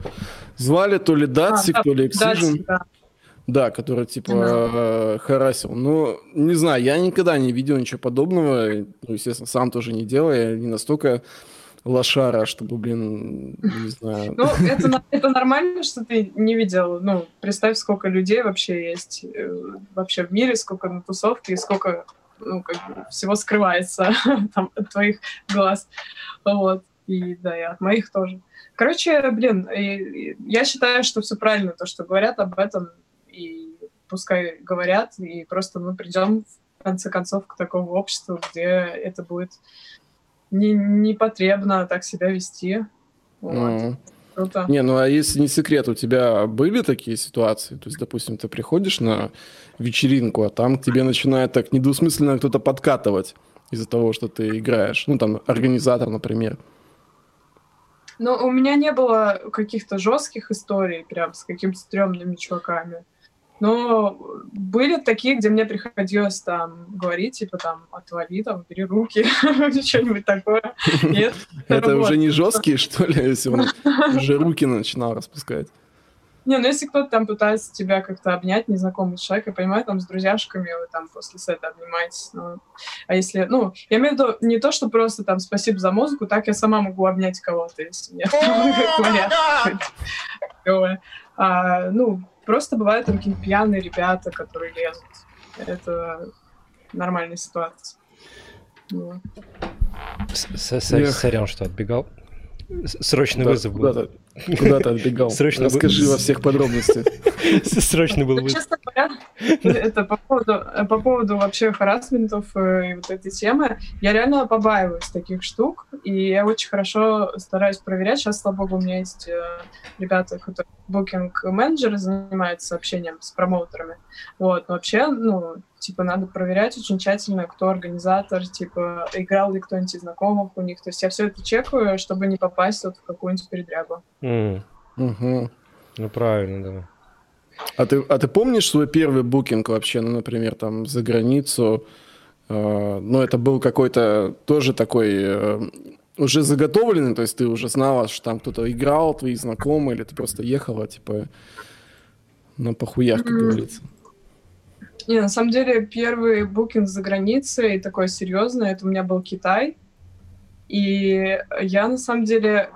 звали, то ли Датсик, а, то ли Excision. Да. да, который типа uh харасил. Ну, не знаю, я никогда не видел ничего подобного. Ну, естественно, сам тоже не делал. Я не настолько лошара, чтобы, блин, не знаю. Ну, это, это нормально, что ты не видел. Ну, представь, сколько людей вообще есть э, вообще в мире, сколько на тусовке и сколько ну, как бы всего скрывается там, от твоих глаз. Вот. И да, и от моих тоже. Короче, блин, я считаю, что все правильно, то, что говорят об этом, и пускай говорят, и просто мы придем в конце концов к такому обществу, где это будет не, не потребно так себя вести. Вот. Mm. Круто. Не, ну а если не секрет, у тебя были такие ситуации? То есть, допустим, ты приходишь на вечеринку, а там к тебе начинает так недвусмысленно кто-то подкатывать из-за того, что ты играешь. Ну, там, организатор, например. Ну, у меня не было каких-то жестких историй прям с какими-то стрёмными чуваками. Но были такие, где мне приходилось там говорить, типа там, отвали, там, бери руки, что-нибудь такое. Это уже не жесткие, что ли, если он уже руки начинал распускать? Не, ну если кто-то там пытается тебя как-то обнять, незнакомый человек, я понимаю, там с друзьяшками вы там после сета обнимаетесь. Ну, а если, ну, я имею в виду не то, что просто там спасибо за музыку, так я сама могу обнять кого-то, если мне говорят. А, ну, Просто бывают там какие-то пьяные ребята, которые лезут. Это нормальная ситуация. Сорян, что отбегал. Срочный вызов был. Куда ты отбегал? Срочно Расскажи во всех подробностях. Срочно был вызов. Честно говоря, это по поводу, по поводу вообще харасментов и вот этой темы. Я реально побаиваюсь таких штук, и я очень хорошо стараюсь проверять. Сейчас, слава богу, у меня есть э, ребята, которые букинг-менеджеры занимаются общением с промоутерами. Вот, но вообще, ну, типа, надо проверять очень тщательно, кто организатор, типа, играл ли кто-нибудь из знакомых у них. То есть я все это чекаю, чтобы не попасть вот в какую-нибудь передрягу. Mm. Угу. Ну, правильно, да. А ты, а ты помнишь свой первый букинг вообще, ну, например, там, за границу? Э, ну, это был какой-то тоже такой э, уже заготовленный, то есть ты уже знала, что там кто-то играл, твои знакомые, или ты просто ехала, типа, на похуях, как mm. говорится? Не, на самом деле, первый букинг за границей, такой серьезный, это у меня был Китай. И я, на самом деле,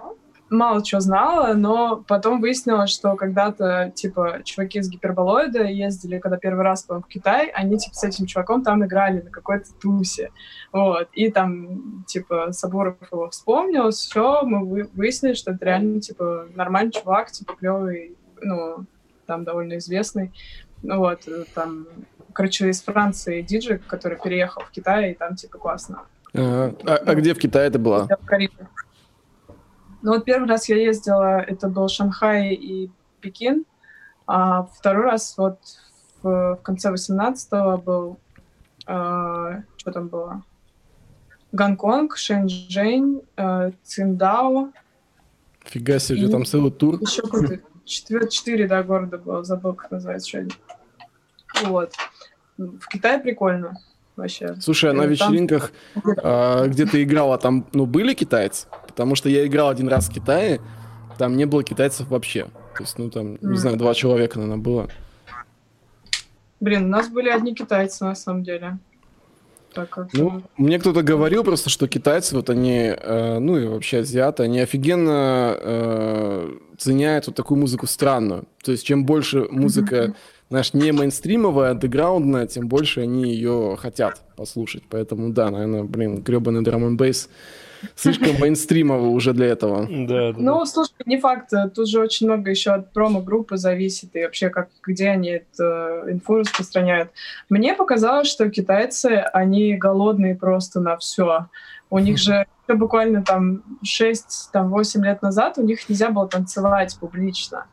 мало чего знала, но потом выяснилось, что когда-то, типа, чуваки из Гиперболоида ездили, когда первый раз, по в Китай, они, типа, с этим чуваком там играли на какой-то тусе, вот, и там, типа, Сабуров его вспомнил, все, мы выяснили, что это реально, типа, нормальный чувак, типа, клевый, ну, там довольно известный. Ну вот, там, короче, из Франции диджей, который переехал в Китай, и там типа классно. А, а, а где в Китае это была? В Карибе. Ну вот первый раз я ездила, это был Шанхай и Пекин, а второй раз вот в, в конце 18-го был, э, что там было? Гонконг, Шэньчжэнь, э, Циндао. Фига себе, и... там целый тур. Еще какой-то четыре, четыре да, города было, забыл, как называется один. Вот. В Китае прикольно вообще. Слушай, а на вечеринках, а, где ты играла, там, ну, были китайцы? Потому что я играл один раз в Китае, там не было китайцев вообще. То есть, ну, там, не знаю, два человека, наверное, было. Блин, у нас были одни китайцы, на самом деле. Так как... Ну, мне кто-то говорил просто, что китайцы, вот они, э, ну и вообще азиаты, они офигенно э, ценяют вот такую музыку странную. То есть чем больше музыка, mm-hmm. Знаешь, не мейнстримовая, андеграундная, тем больше они ее хотят послушать. Поэтому да, наверное, блин, гребаный драм н бейс слишком мейнстримово уже для этого. Да, да. Ну, слушай, не факт. Тут же очень много еще от промо-группы зависит, и вообще, как, где они эту инфу распространяют. Мне показалось, что китайцы, они голодные просто на все. У них же буквально там 6-8 лет назад у них нельзя было танцевать публично.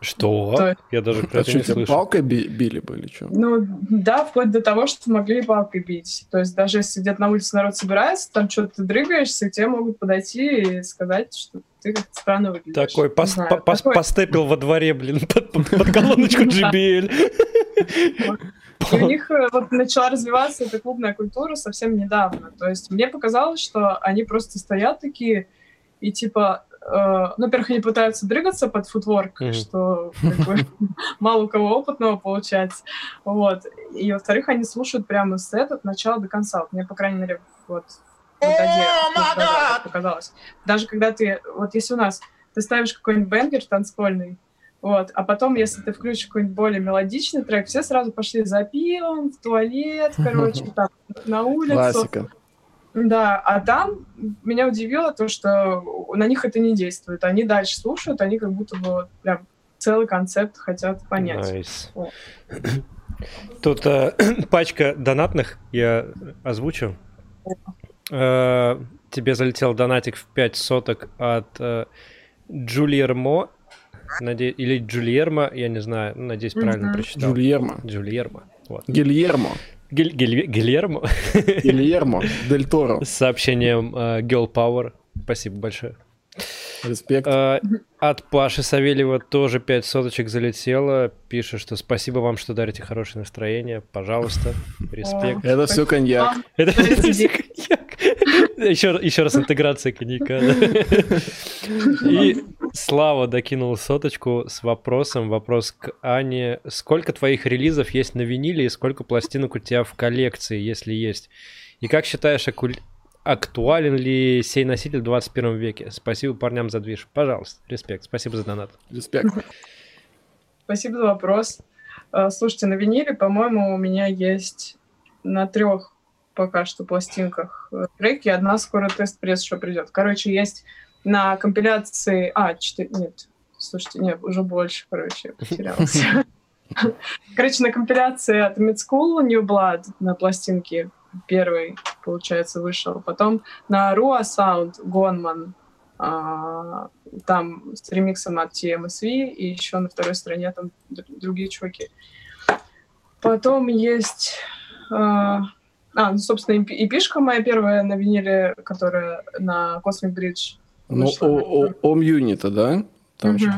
Что? То... Я даже про а это не слышал. палкой били бы или что? Ну, да, вплоть до того, что могли палкой бить. То есть даже если где-то на улице народ собирается, там что-то ты дрыгаешься, тебе могут подойти и сказать, что ты как-то странно выглядишь. Такой, пос, знаю, по, такой... постепил во дворе, блин, под, под, под колоночку JBL. И у них э, вот начала развиваться эта клубная культура совсем недавно. То есть мне показалось, что они просто стоят такие и типа Uh, ну, во-первых, они пытаются дрыгаться под футворк, mm-hmm. что как бы, мало у кого опытного получается. Вот. И, во-вторых, они слушают прямо сет от начала до конца. Вот мне, по крайней мере, вот в oh показалось. Даже когда ты... Вот если у нас... Ты ставишь какой-нибудь бенгер танцпольный, вот. А потом, если ты включишь какой-нибудь более мелодичный трек, все сразу пошли за пивом, в туалет, короче, там, на улицу. Классика. Да, а там меня удивило то, что на них это не действует. Они дальше слушают, они как будто бы прям целый концепт хотят понять. Nice. Вот. Тут э, пачка донатных я озвучу. Э, тебе залетел донатик в 5 соток от э, Джульермо. Наде... Или Джульермо, я не знаю, надеюсь, правильно mm-hmm. прочитал. Джульермо. Джульермо. Вот. Гильермо. Гиль, Гиль, Гильермо. Гильермо Дель Торо. С сообщением uh, Girl Power. Спасибо большое. Респект. Uh, от Паши Савельева тоже 5 соточек залетело. Пишет, что спасибо вам, что дарите хорошее настроение. Пожалуйста, респект. Это все коньяк. Это все коньяк. Еще, еще раз интеграция коньяка. И Слава докинул соточку с вопросом. Вопрос к Ане. Сколько твоих релизов есть на виниле и сколько пластинок у тебя в коллекции, если есть? И как считаешь, актуален ли сей носитель в 21 веке? Спасибо парням за движ. Пожалуйста, респект. Спасибо за донат. Респект. Спасибо за вопрос. А, слушайте, на виниле, по-моему, у меня есть на трех пока что пластинках треки. Одна скоро тест-пресс еще придет. Короче, есть на компиляции... А, 4... Нет, слушайте, нет, уже больше, короче, потерялась. Короче, на компиляции от Mid School New Blood на пластинке первый, получается, вышел. Потом на Rua Sound Гонман, а, там с ремиксом от TMSV, и еще на второй стороне там другие чуваки. Потом есть... А, а ну, собственно, и пишка моя первая на виниле, которая на Cosmic Bridge. Ну, Ом Юнита, да? Там же.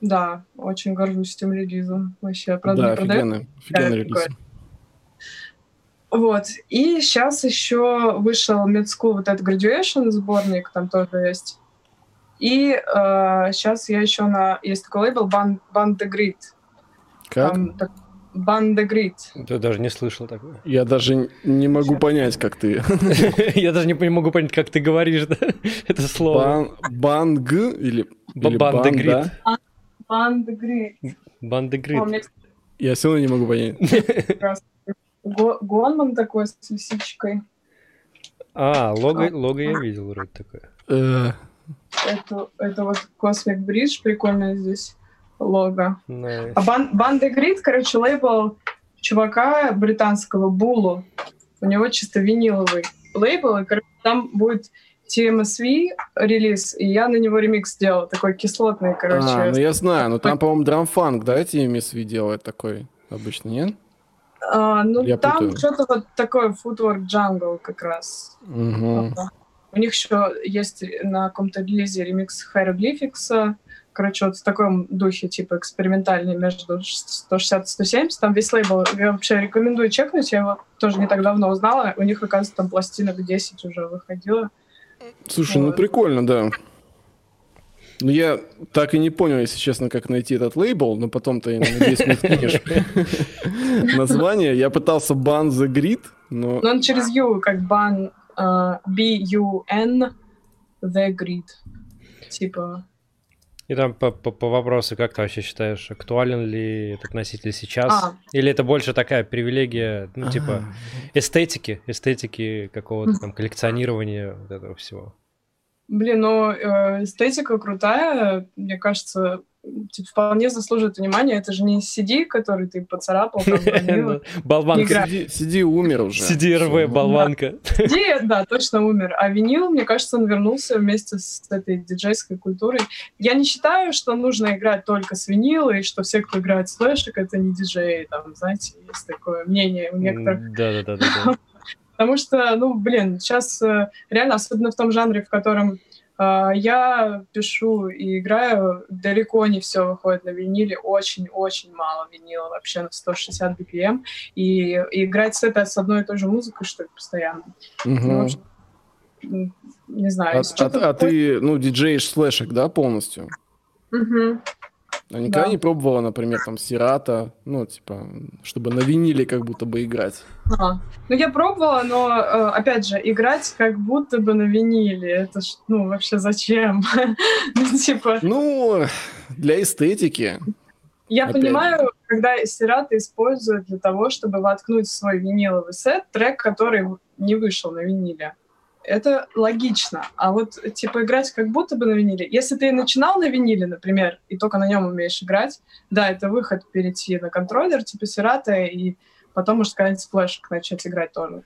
Да, очень горжусь этим релизом. Вообще, правда, да, офигенный, офигенный релиз. Вот. И сейчас еще вышел School вот этот Graduation сборник, там тоже есть. И э, сейчас я еще на... Есть такой лейбл Band, Band the Grid. Как? Там, так, The Grid. Ты даже не слышал такое. Я даже не могу сейчас. понять, как ты... Я даже не могу понять, как ты говоришь да? это слово. Банг или... Band the Grid. Band the Grid. Я все равно не могу понять. Гонман такой с лисичкой. А, лого, лого я видел вроде такое. Э. Это, это вот Cosmic Bridge, прикольно здесь. Лого. Nice. А бан, Банда Грид, короче, лейбл чувака британского Булу. У него чисто виниловый лейбл, и короче, там будет TMSV релиз, и я на него ремикс сделал, такой кислотный, короче. А, ну я знаю, но там, по-моему, драмфанк, да, TMSV делает такой обычно, нет? А, ну, Я там путаю. что-то вот такое Footwork Jungle как раз. Угу. У них еще есть на каком-то релизе ремикс Hieroglyphics. Короче, вот в таком духе, типа, экспериментальный между 160 и 170. Там весь лейбл. Я вообще рекомендую чекнуть. Я его тоже не так давно узнала. У них, оказывается, там пластинок 10 уже выходило. Слушай, ну Вот. прикольно, да. Ну, я так и не понял, если честно, как найти этот лейбл, но потом ты, надеюсь, мне вкинешь название. Я пытался Ban the Grid, но... Но он через U, как бан э, B-U-N The Grid. Типа, И там по, по, по вопросу, как ты вообще считаешь, актуален ли этот носитель сейчас? А. Или это больше такая привилегия, ну, типа, А, эстетики, эстетики какого-то там коллекционирования вот этого всего? Блин, ну э, эстетика крутая, мне кажется, типа, вполне заслуживает внимания. Это же не CD, который ты поцарапал. Ну, Болванка. Сиди, сиди, умер уже. CDRV, Всё. болванка. CD, да, точно умер. А винил, мне кажется, он вернулся вместе с этой диджейской культурой. Я не считаю, что нужно играть только с винила, и что все, кто играет с флешек, это не диджеи. Там, знаете, есть такое мнение у некоторых. Да-да-да. Потому что, ну, блин, сейчас э, реально, особенно в том жанре, в котором я пишу и играю, далеко не все выходит на виниле, очень-очень мало винила вообще на 160 BPM, и, и играть с этой, с одной и той же музыкой, что ли, постоянно. Мгм. Ну, общем, не знаю. А, а- а ты, ну, диджеешь с флешек, да, полностью? Мгм. А никогда Да. не пробовала, например, там, Сирата, ну, типа, чтобы на виниле как будто бы играть? А. Ну, я пробовала, но, э, опять же, играть как будто бы на виниле, это ж, ну, вообще зачем? Ну, типа... Ну, для эстетики. Я Опять понимаю, когда Сирата используют для того, чтобы воткнуть в свой виниловый сет трек, который не вышел на виниле. Это логично. А вот, типа, играть как будто бы на виниле. Если ты начинал на виниле, например, и только на нем умеешь играть, да, это выход перейти на контроллер, типа Сирата, и потом, сказать, с флешек начать играть тоже.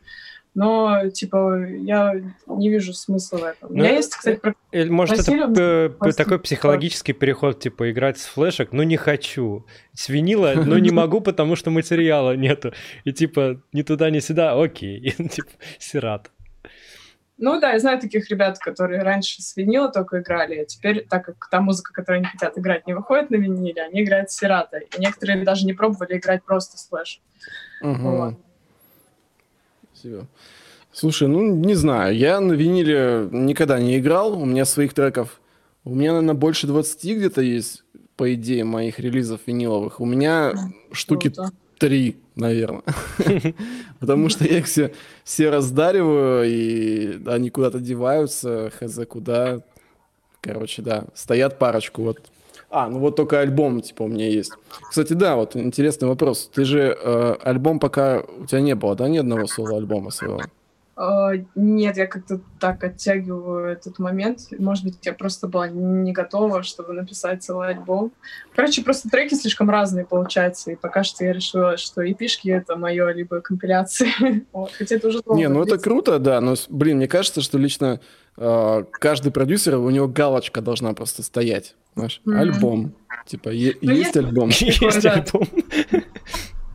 Но, типа, я не вижу смысла в этом. У меня Ну, есть, кстати, про- Или, может, это Василию э, просто- такой психологический переход, типа, играть с флешек, ну, не хочу. С винила, ну, не могу, потому что материала нету. И, типа, ни туда, ни сюда, окей. И, типа, сират. Ну да, я знаю таких ребят, которые раньше с винила только играли, а теперь, так как та музыка, которую они хотят играть, не выходит на виниле, они играют с Сиратой. И некоторые даже не пробовали играть просто с флеш. Мгм. Вот. Спасибо. Слушай, ну, не знаю, я на виниле никогда не играл, у меня своих треков, у меня, наверное, больше 20 где-то есть, по идее, моих релизов виниловых. У меня штуки три, наверное. Потому что я их все, все раздариваю, и они куда-то деваются, хз куда. Короче, да, стоят парочку, вот. А, ну вот только альбом, типа, у меня есть. Кстати, да, вот интересный вопрос. Ты же э, альбом пока у тебя не было, да, ни одного соло-альбома своего? Э, Нет, я как-то так оттягиваю этот момент. Может быть, я просто была не готова, чтобы написать целый альбом. Короче, просто треки слишком разные получаются, и пока что я решила, что эпишки — это мое, либо компиляции. Вот, Хотя это уже Не, ну это круто, да, но, блин, мне кажется, что лично э, каждый продюсер, у него галочка должна просто стоять, знаешь, альбом. Типа, Ну, есть альбом? Есть альбом.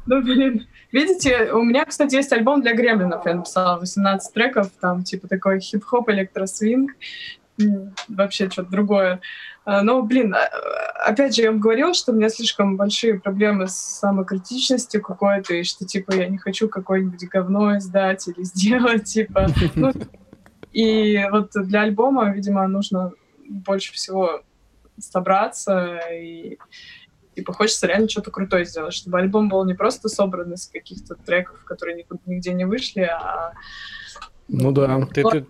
Ну, блин. Видите, у меня, кстати, есть альбом для гремлинов. Я написала 18 треков, там, типа, такой хип-хоп, электросвинг. Вообще что-то другое. А, Но, блин, а, опять же, я вам говорила, что у меня слишком большие проблемы с самокритичностью какой-то, и что, типа, я не хочу какое-нибудь говно издать или сделать, типа. Ну, и вот для альбома, видимо, нужно больше всего собраться и типа хочется реально что-то крутое сделать, чтобы альбом был не просто собран из каких-то треков, которые никуда, нигде не вышли, а Ну да. Ты, ты,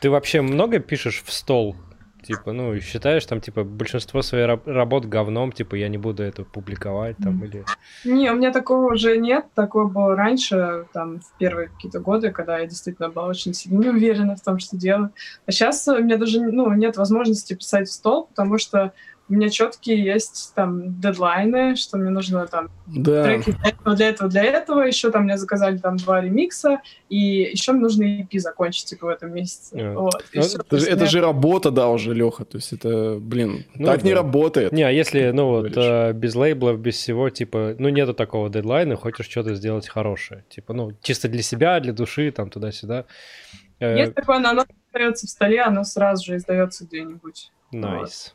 ты вообще много пишешь в стол? Типа, ну, считаешь там, типа, большинство своих раб- работ говном, типа, я не буду это публиковать там, или... Не, у меня такого уже нет. Такое было раньше, там, в первые какие-то годы, когда я действительно была очень сильно не уверена в том, что делаю. А сейчас у меня даже ну, нет возможности писать в стол, потому что у меня четкие есть там дедлайны, что мне нужно там Да. треки для этого, для этого, для этого. Еще там мне заказали там два ремикса, и еще мне нужно EP закончить типа в этом месяце. А. Вот, Ну. То Это, же- есть это же работа, да, уже, Леха. То есть это, блин, Ну так не да. работает. Не, а если, ну вот, э, без лейблов, без всего, типа, ну нету такого дедлайна, хочешь что-то сделать хорошее. Типа, ну, чисто для себя, для души, там, туда-сюда. Э, Есть такое, но оно остается в столе, оно сразу же издается где-нибудь. Nice. Nice. Это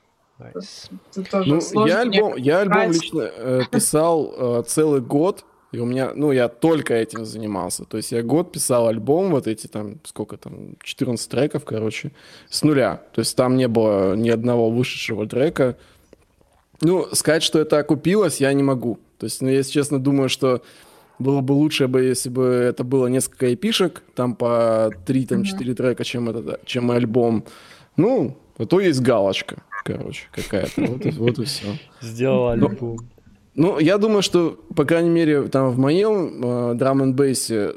тоже Ну, сложно. я альбом, я альбом лично э, писал э, целый год, и у меня, ну, я только этим занимался. То есть я год писал альбом, вот эти там, сколько там, 14 треков, короче, с нуля. То есть там не было ни одного вышедшего трека. Ну, сказать, что это окупилось, я не могу. То есть, ну, если честно, думаю, что было бы лучше бы, если бы это было несколько эпишек, там по 3 там. 4 трека, чем, это, чем альбом. Ну, зато есть галочка, короче, какая-то. Вот, и- вот и все. Сделал Ну, альбом. Ну, я думаю, что, по крайней мере, там в моем э, драм н бейсе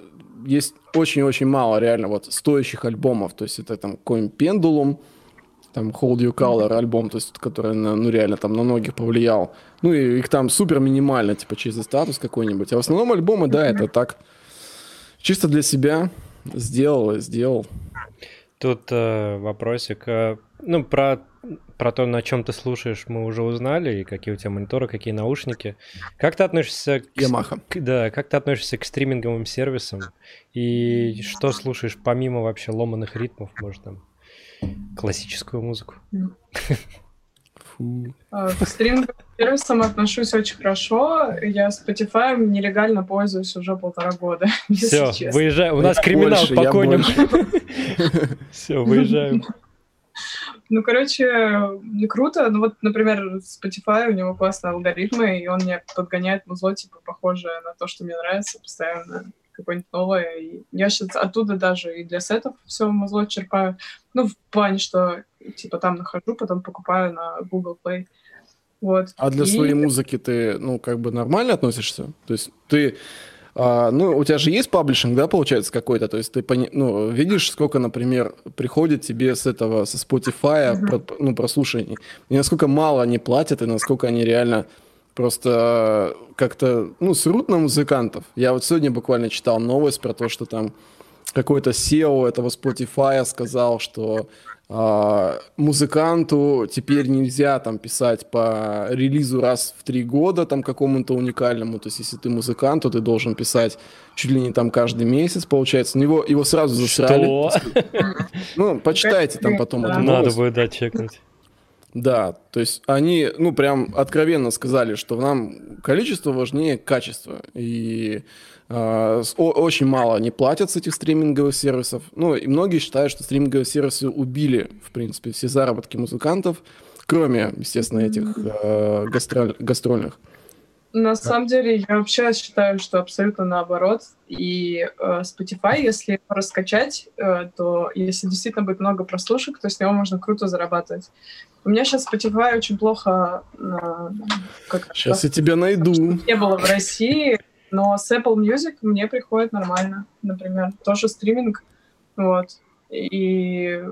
есть очень-очень мало реально вот стоящих альбомов. То есть это там какой-нибудь Pendulum, там Hold You Color альбом, то есть который, на- ну, реально там на многих повлиял. Ну, и их там супер минимально, типа чистый статус какой-нибудь. А в основном альбомы, да, это так, чисто для себя сделал и сделал. Тут э, вопросик. Ну, про, про то, на чем ты слушаешь, мы уже узнали, и какие у тебя мониторы, какие наушники. Как ты относишься к, Ямаха. к- да, как ты относишься к стриминговым сервисам? И что слушаешь помимо вообще ломаных ритмов, может, там, классическую музыку? Фу. А, К стриминговым сервисам отношусь очень хорошо. Я Spotify нелегально пользуюсь уже полтора года, если Все, честно. выезжаем. У нас криминал больше, по коням. Все, выезжаем. Ну, короче, не круто. Ну, вот, например, Spotify, у него классные алгоритмы, и он мне подгоняет музло, типа, похожее на то, что мне нравится, постоянно какое-нибудь новое. И я сейчас оттуда даже и для сетов все музло черпаю. Ну, в плане, что, типа, там нахожу, потом покупаю на Google Play. Вот. А для И- своей музыки ты, ну, как бы нормально относишься? То есть ты, а, ну, у тебя же есть паблишинг, да, получается, какой-то? То есть ты, ну, видишь, сколько, например, приходит тебе с этого, со Spotify, Мгм. про- ну, прослушаний, и насколько мало они платят, и насколько они реально просто как-то, ну, срут на музыкантов. Я вот сегодня буквально читал новость про то, что там какой-то SEO этого Spotify сказал, что музыканту теперь нельзя там писать по релизу раз в три года там какому-то уникальному. То есть, если ты музыкант, то ты должен писать чуть ли не там каждый месяц, получается. Но его, его сразу засрали. Что? Ну, почитайте там потом Надо будет, да, чекнуть. Да, то есть они, ну, прям откровенно сказали, что нам количество важнее качества. И а, очень мало они платят с этих стриминговых сервисов. Ну, и многие считают, что стриминговые сервисы убили, в принципе, все заработки музыкантов, кроме, естественно, этих э, гастроль- гастрольных. На самом деле, я вообще считаю, что абсолютно наоборот. И э, Spotify, если его раскачать, э, то если действительно будет много прослушек, то с него можно круто зарабатывать. У меня сейчас Spotify очень плохо... э, как Сейчас я тебя найду. не было в России, но с Apple Music мне приходит нормально, например. Тоже стриминг. Вот. И,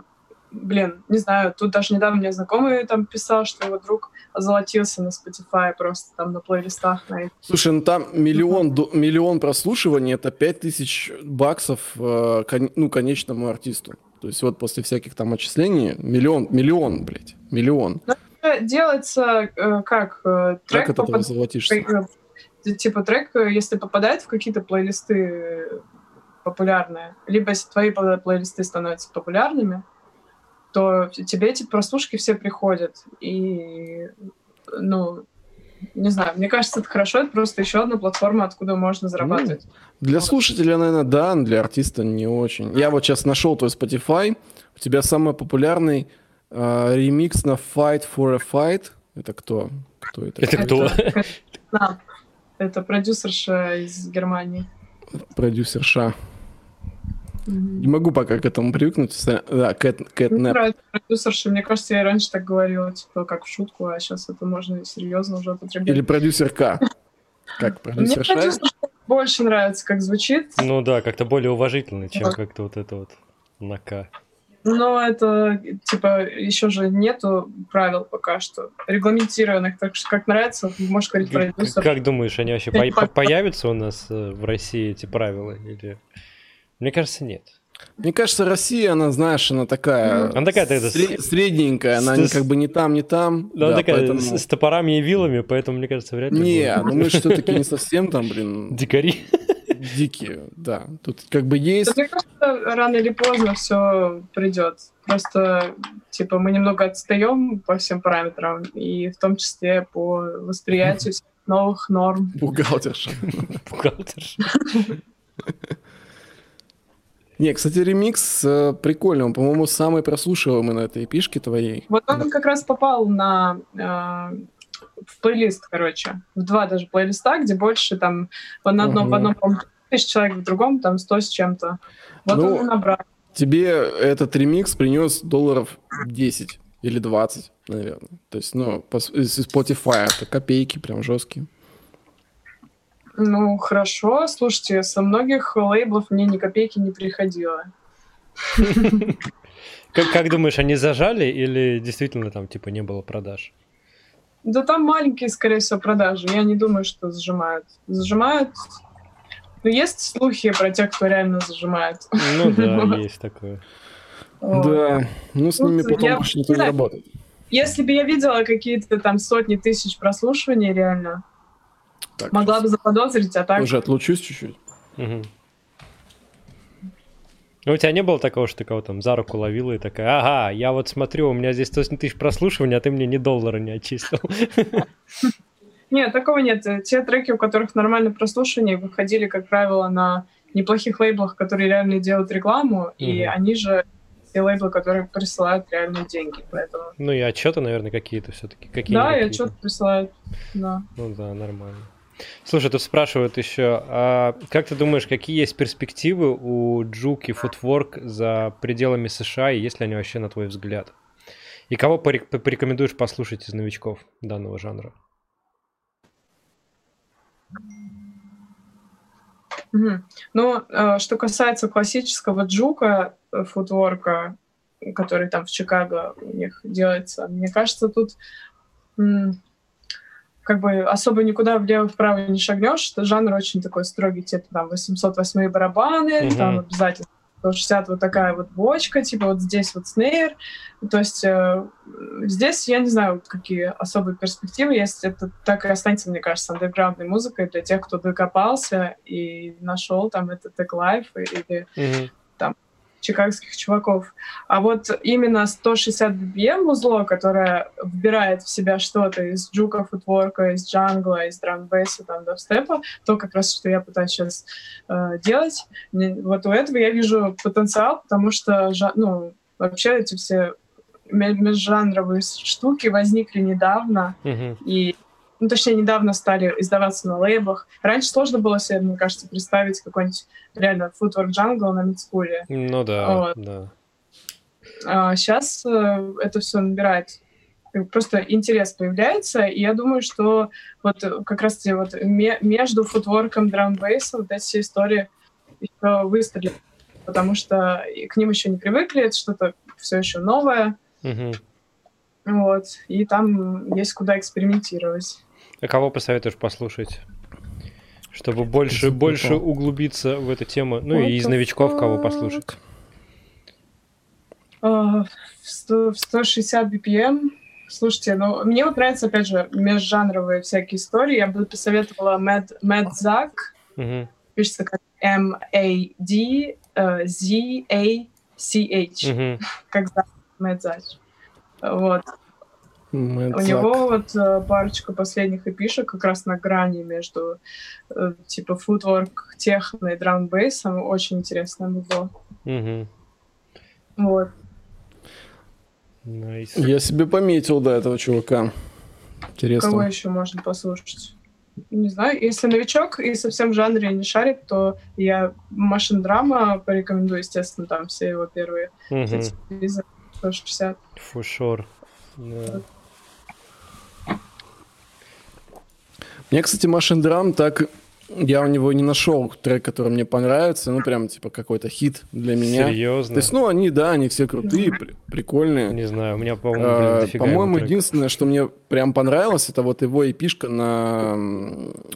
блин, не знаю, тут даже недавно мне знакомый там писал, что его друг озолотился на Spotify просто там на плейлистах на этих. Слушай, ну там миллион, до- миллион прослушиваний, это 5000 баксов, э, кон- ну, конечному артисту. То есть вот после всяких там отчислений, миллион, миллион, блядь, миллион. Э, Делается э, как? э, Трек Как это ты попад- золотишься? Типа трек, э, если попадает в какие-то плейлисты э, популярные, либо если твои плейлисты становятся популярными, то тебе эти прослушки все приходят. И, ну, не знаю, мне кажется, это хорошо, это просто еще одна платформа, откуда можно зарабатывать. Для слушателя, наверное, да, но для артиста не очень. Я вот сейчас нашел твой Spotify. У тебя самый популярный э, ремикс на Fight for a Fight. Это кто? Кто это? Это кто? Это, это продюсерша из Германии. Продюсер Ша. Мгм. Не могу пока к этому привыкнуть. Да, Кэт, Кэт Мне Нэп. нравится продюсерша. Мне кажется, я раньше так говорила, типа, как в шутку, а сейчас это можно серьезно уже употребить. Или продюсер К. Как Мне продюсер Ша? продюсерша больше нравится, как звучит. Ну да, как-то более уважительно, чем Да. как-то вот это вот на К. Но это, типа, еще же нету правил пока что регламентированных, так что как нравится, можешь говорить продюсер. Как думаешь, они вообще по- появятся у нас э, в России эти правила? Или... Мне кажется, нет. Мне кажется, Россия, она, знаешь, она такая, она такая тогда сред... средненькая, она с... как бы не там, не там. Да, она такая поэтому... с, с топорами и вилами, поэтому, мне кажется, вряд ли. Не, ну мы все-таки не совсем там, блин. Дикари. Дикие, да. Тут как бы есть... Мне кажется, рано или поздно все придет. Просто, типа, мы немного отстаем по всем параметрам, и в том числе по восприятию новых норм. Бухгалтерша. Бухгалтерша. Не, кстати, ремикс э, прикольный. Он, по-моему, самый прослушиваемый на этой эпишке твоей. Вот он да. как раз попал на э, в плейлист, короче. В два даже плейлиста, где больше там в одном, угу. в одном тысяч человек, в другом там сто с чем-то. Вот ну, он и набрал. Тебе этот ремикс принес долларов 10 или 20, наверное. То есть, ну, по, из Spotify это копейки прям жесткие. Ну, хорошо. Слушайте, со многих лейблов мне ни копейки не приходило. Как, как думаешь, они зажали или действительно там типа не было продаж? Да там маленькие, скорее всего, продажи. Я не думаю, что зажимают. Зажимают. Ну, есть слухи про тех, кто реально зажимает. Ну да, есть такое. Да, ну с ними потом больше никто не работает. Если бы я видела какие-то там сотни тысяч прослушиваний реально, так, Могла сейчас. бы заподозрить, а так... Уже отлучусь чуть-чуть. Ну, у тебя не было такого, что ты кого там за руку ловила и такая, ага, я вот смотрю, у меня здесь 100 тысяч прослушиваний, а ты мне ни доллара не отчислил. Нет, такого нет. Те треки, у которых нормальное прослушивание, выходили, как правило, на неплохих лейблах, которые реально делают рекламу, и они же те лейблы, которые присылают реальные деньги, поэтому... Ну и отчеты, наверное, какие-то все-таки. Какие да, и отчеты присылают, да. Ну да, нормально. Слушай, тут спрашивают еще, а как ты думаешь, какие есть перспективы у Juke и Footwork за пределами США, и есть ли они вообще на твой взгляд? И кого порекомендуешь послушать из новичков данного жанра? Ну, э, что касается классического джука, э, футворка, который там в Чикаго у них делается, мне кажется, тут как бы особо никуда влево-вправо не шагнешь, жанр очень такой строгий, типа там 808 барабаны, mm-hmm. там обязательно 160 вот такая вот бочка, типа вот здесь вот снейр. То есть э, здесь я не знаю, вот какие особые перспективы есть. Это так и останется, мне кажется, андерграундной музыкой для тех, кто докопался и нашел там этот тег лайф или mm-hmm чикагских чуваков. А вот именно 160 BPM узло, которое вбирает в себя что-то из джука, футворка, из джангла, из драмбейса, там, дабстепа, то как раз, что я пытаюсь сейчас э, делать. Вот у этого я вижу потенциал, потому что, ну, вообще эти все межжанровые штуки возникли недавно, mm-hmm. и ну, точнее, недавно стали издаваться на лейблах. Раньше сложно было себе, мне кажется, представить какой-нибудь реально Footwork Jungle на мидскуле. Ну да, вот. да. А сейчас э, это все набирает просто интерес появляется, и я думаю, что вот как раз таки вот между футворком драмбейса вот эти все истории еще выстрелят, потому что к ним еще не привыкли, это что-то все еще новое. Угу. Вот, и там есть куда экспериментировать. А кого посоветуешь послушать? Чтобы больше, больше углубиться в эту тему. Ну и из новичков кого послушать? Uh, в 160 BPM. Слушайте, ну, мне вот нравятся, опять же, межжанровые всякие истории. Я бы посоветовала Mad, Mad Zack. Uh-huh. Пишется как M-A-D-Z-A-C-H. Uh-huh. Как Zack, Mad Zack. Вот. Мэтт У него вот э, парочка последних эпишек как раз на грани между э, типа футворк, техно и драмбейсом. Очень интересно было. Угу. Вот. Nice. Я себе пометил, да, этого чувака. Интересно. Кого еще можно послушать? Не знаю, если новичок и совсем в жанре не шарит, то я Машин Драма порекомендую, естественно, там все его первые угу. 160. For sure. Yeah. Мне, кстати, Машин Драм так я у него не нашел трек, который мне понравится, ну, прям, типа, какой-то хит для меня. Серьезно? То есть, ну, они, да, они все крутые, при- прикольные. Не знаю, у меня, по-моему, А, блин, дофига По-моему, единственное, что мне прям понравилось, это вот его эпишка на,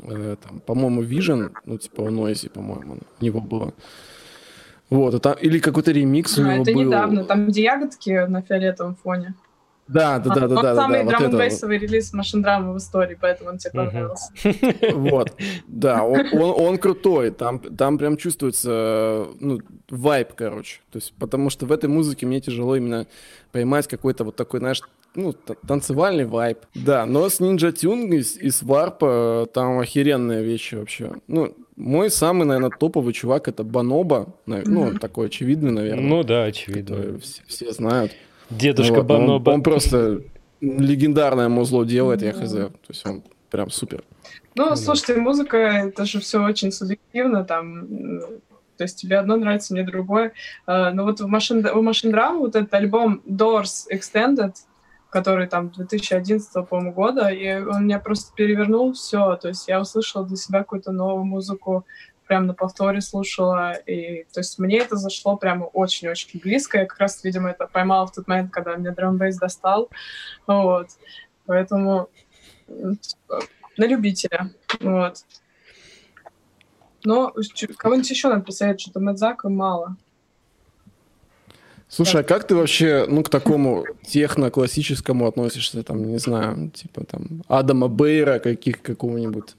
э, там, по-моему, Vision, ну, типа, у Noisy, по-моему, у него было. Вот, это, или какой-то ремикс у А, него это был. недавно, там где ягодки на фиолетовом фоне. Да, да, да, да, да, да, самый драм релиз машин драма в истории, поэтому он тебе понравился. Вот, да, он, крутой, там, там прям чувствуется, ну, вайб, короче, то есть, потому что в этой музыке мне тяжело именно поймать какой-то вот такой, знаешь, ну, танцевальный вайб. Да, но с Ninja Tune и, с- с Варпа там охеренные вещи вообще. Ну, мой самый, наверное, топовый чувак это Баноба, ну, такой очевидный, наверное. Ну да, очевидно. все знают. Дедушка Вот, он- Баноба. Он, просто легендарное музло делает, я хз. То есть он прям супер. Ну, да. слушайте, музыка, это же все очень субъективно, там, то есть тебе одно нравится, мне другое. А, Но вот в Machine, у Machine Drum вот этот альбом Doors Extended, который там 2011 по-моему, года, и он меня просто перевернул все. То есть я услышала для себя какую-то новую музыку, прям на повторе слушала, и то есть мне это зашло прямо очень-очень близко. Я как раз, видимо, это поймала в тот момент, когда меня драмбейс достал. Вот. Поэтому типа, на любителя. Вот. Но кого-нибудь еще надо посоветовать, что-то Мэдзака мало. Слушай, а как ты вообще, ну, к такому техно-классическому относишься, там, не знаю, типа там Адама Бейра каких, какого-нибудь?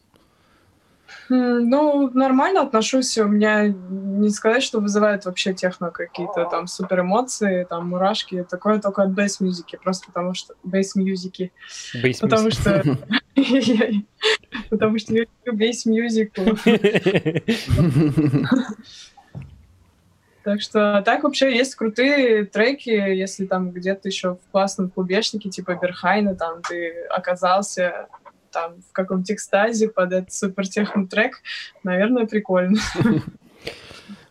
Ну, нормально отношусь. У меня не сказать, что вызывает вообще техно какие-то там супер эмоции, там мурашки. Такое только от бейс-мюзики, просто потому что бейс-мюзики. Бейсмис. Потому что... Потому что я люблю бейс-мюзику. Так что так вообще есть крутые треки, если там где-то еще в классном клубешнике, типа Берхайна, там ты оказался там в каком-то экстазе под этот супер техно трек, наверное, прикольно.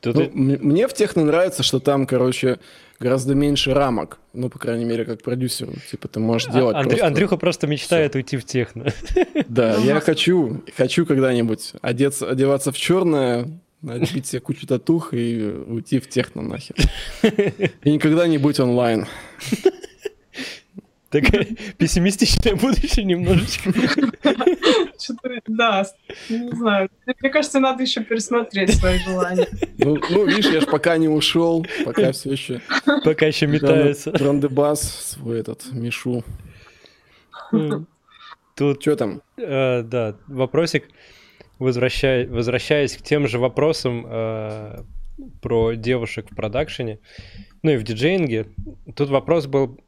Ну, мне в техно нравится, что там, короче, гораздо меньше рамок. Ну, по крайней мере, как продюсеру. Типа, ты можешь делать А- Андрю- просто- Андрюха просто мечтает уйти в техно. Да, я Ага. хочу, хочу когда-нибудь одеться, одеваться в черное, набить себе кучу татух и уйти в техно нахер. И никогда не быть онлайн. Такое пессимистичное будущее немножечко. Да, не знаю. Мне кажется, надо еще пересмотреть свои желания. Ну, ну, видишь, я ж пока не ушел, пока все еще Пока еще метается. Трандебас свой этот, Мишу. Тут, Что там? э, да, вопросик, возвращая- возвращаясь к тем же вопросам э, про девушек в продакшене, ну и в диджеинге, тут вопрос был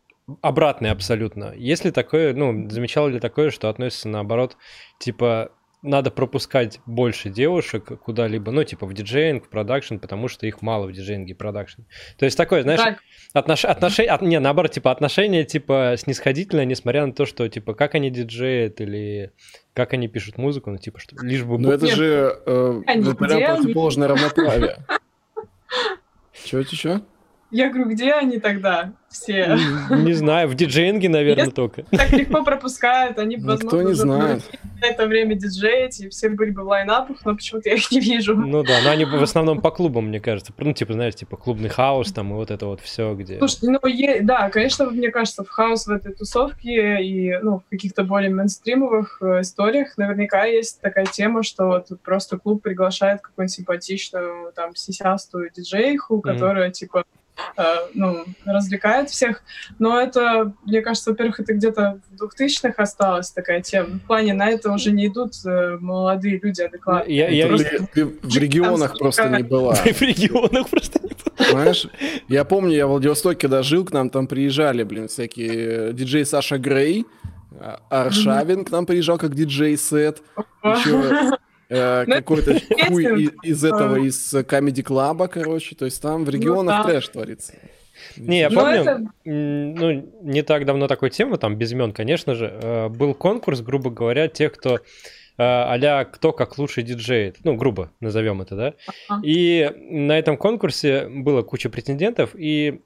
обратный абсолютно. Если такое, ну, замечал ли такое, что относится наоборот, типа, надо пропускать больше девушек куда-либо, ну, типа в диджеинг, в продакшн, потому что их мало в диджеинге и продакшн. То есть такое, знаешь, Так, Отнош... Отношения... от- Не, наоборот, типа, отношения, типа, снисходительное, несмотря на то, что, типа, как они диджеят или как они пишут музыку, ну, типа, что лишь бы... Ну, это Нет. же э, прям противоположное равноправие. Че, че, че? Я говорю, где они тогда все? Не знаю, в диджеинге, наверное, Если- только. Так легко пропускают, они, Никто возможно, не знает. на это время диджеить, и все были бы в лайнапах, но почему-то я их не вижу. Ну да, но они в основном по клубам, мне кажется. Ну, типа, знаешь, типа, клубный хаос там и вот это вот все, где... Слушай, ну, е- да, конечно, мне кажется, в хаос в этой тусовке и, ну, в каких-то более мейнстримовых э, историях наверняка есть такая тема, что вот просто клуб приглашает какую-нибудь симпатичную, там, сисястую диджейху, которая, типа, э, ну, развлекает всех. Но это, мне кажется, во-первых, это где-то в 2000-х осталась такая тема. В плане на это уже не идут э, молодые люди адекватные. Я- я- Ты- Просто- ты в регионах просто не была. В регионах просто не Понимаешь? Я помню, я в Владивостоке, когда жил, к нам там приезжали, блин, всякие э, диджей Саша Грей, Аршавин к нам приезжал как диджей-сет, еще э, какой-то хуй песен. и- из этого, из Comedy Club, короче, то есть там в регионах Ну трэш творится. Не, я Ну, помню, это- ну, не так давно такой темы, там, без имен, конечно же, э, был конкурс, грубо говоря, тех, кто э, а кто как лучше диджеет, ну, грубо назовем это, да, и на этом конкурсе было куча претендентов, и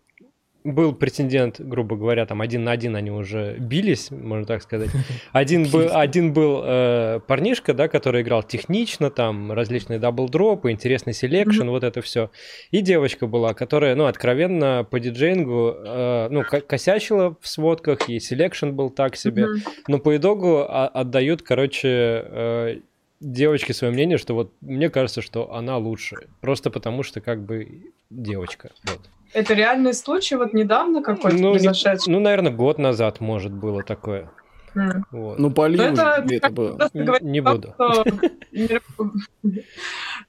был претендент, грубо говоря, там один на один они уже бились, можно так сказать. Один был, один был э, парнишка, да, который играл технично, там различные double-drop ы, интересный selection, вот это все. И девочка была, которая, ну, откровенно по диджеингу, э, ну, косячила в сводках, и selection был так себе. Но по итогу отдают, короче, э, девочке свое мнение, что вот мне кажется, что она лучше. Просто потому что как бы девочка. Вот. Это реальный случай, вот недавно какой-то ну, произошедший? Не, ну, наверное, год назад, может, было такое. Mm. Вот. Ну, Полин ну, это, это было. Не буду.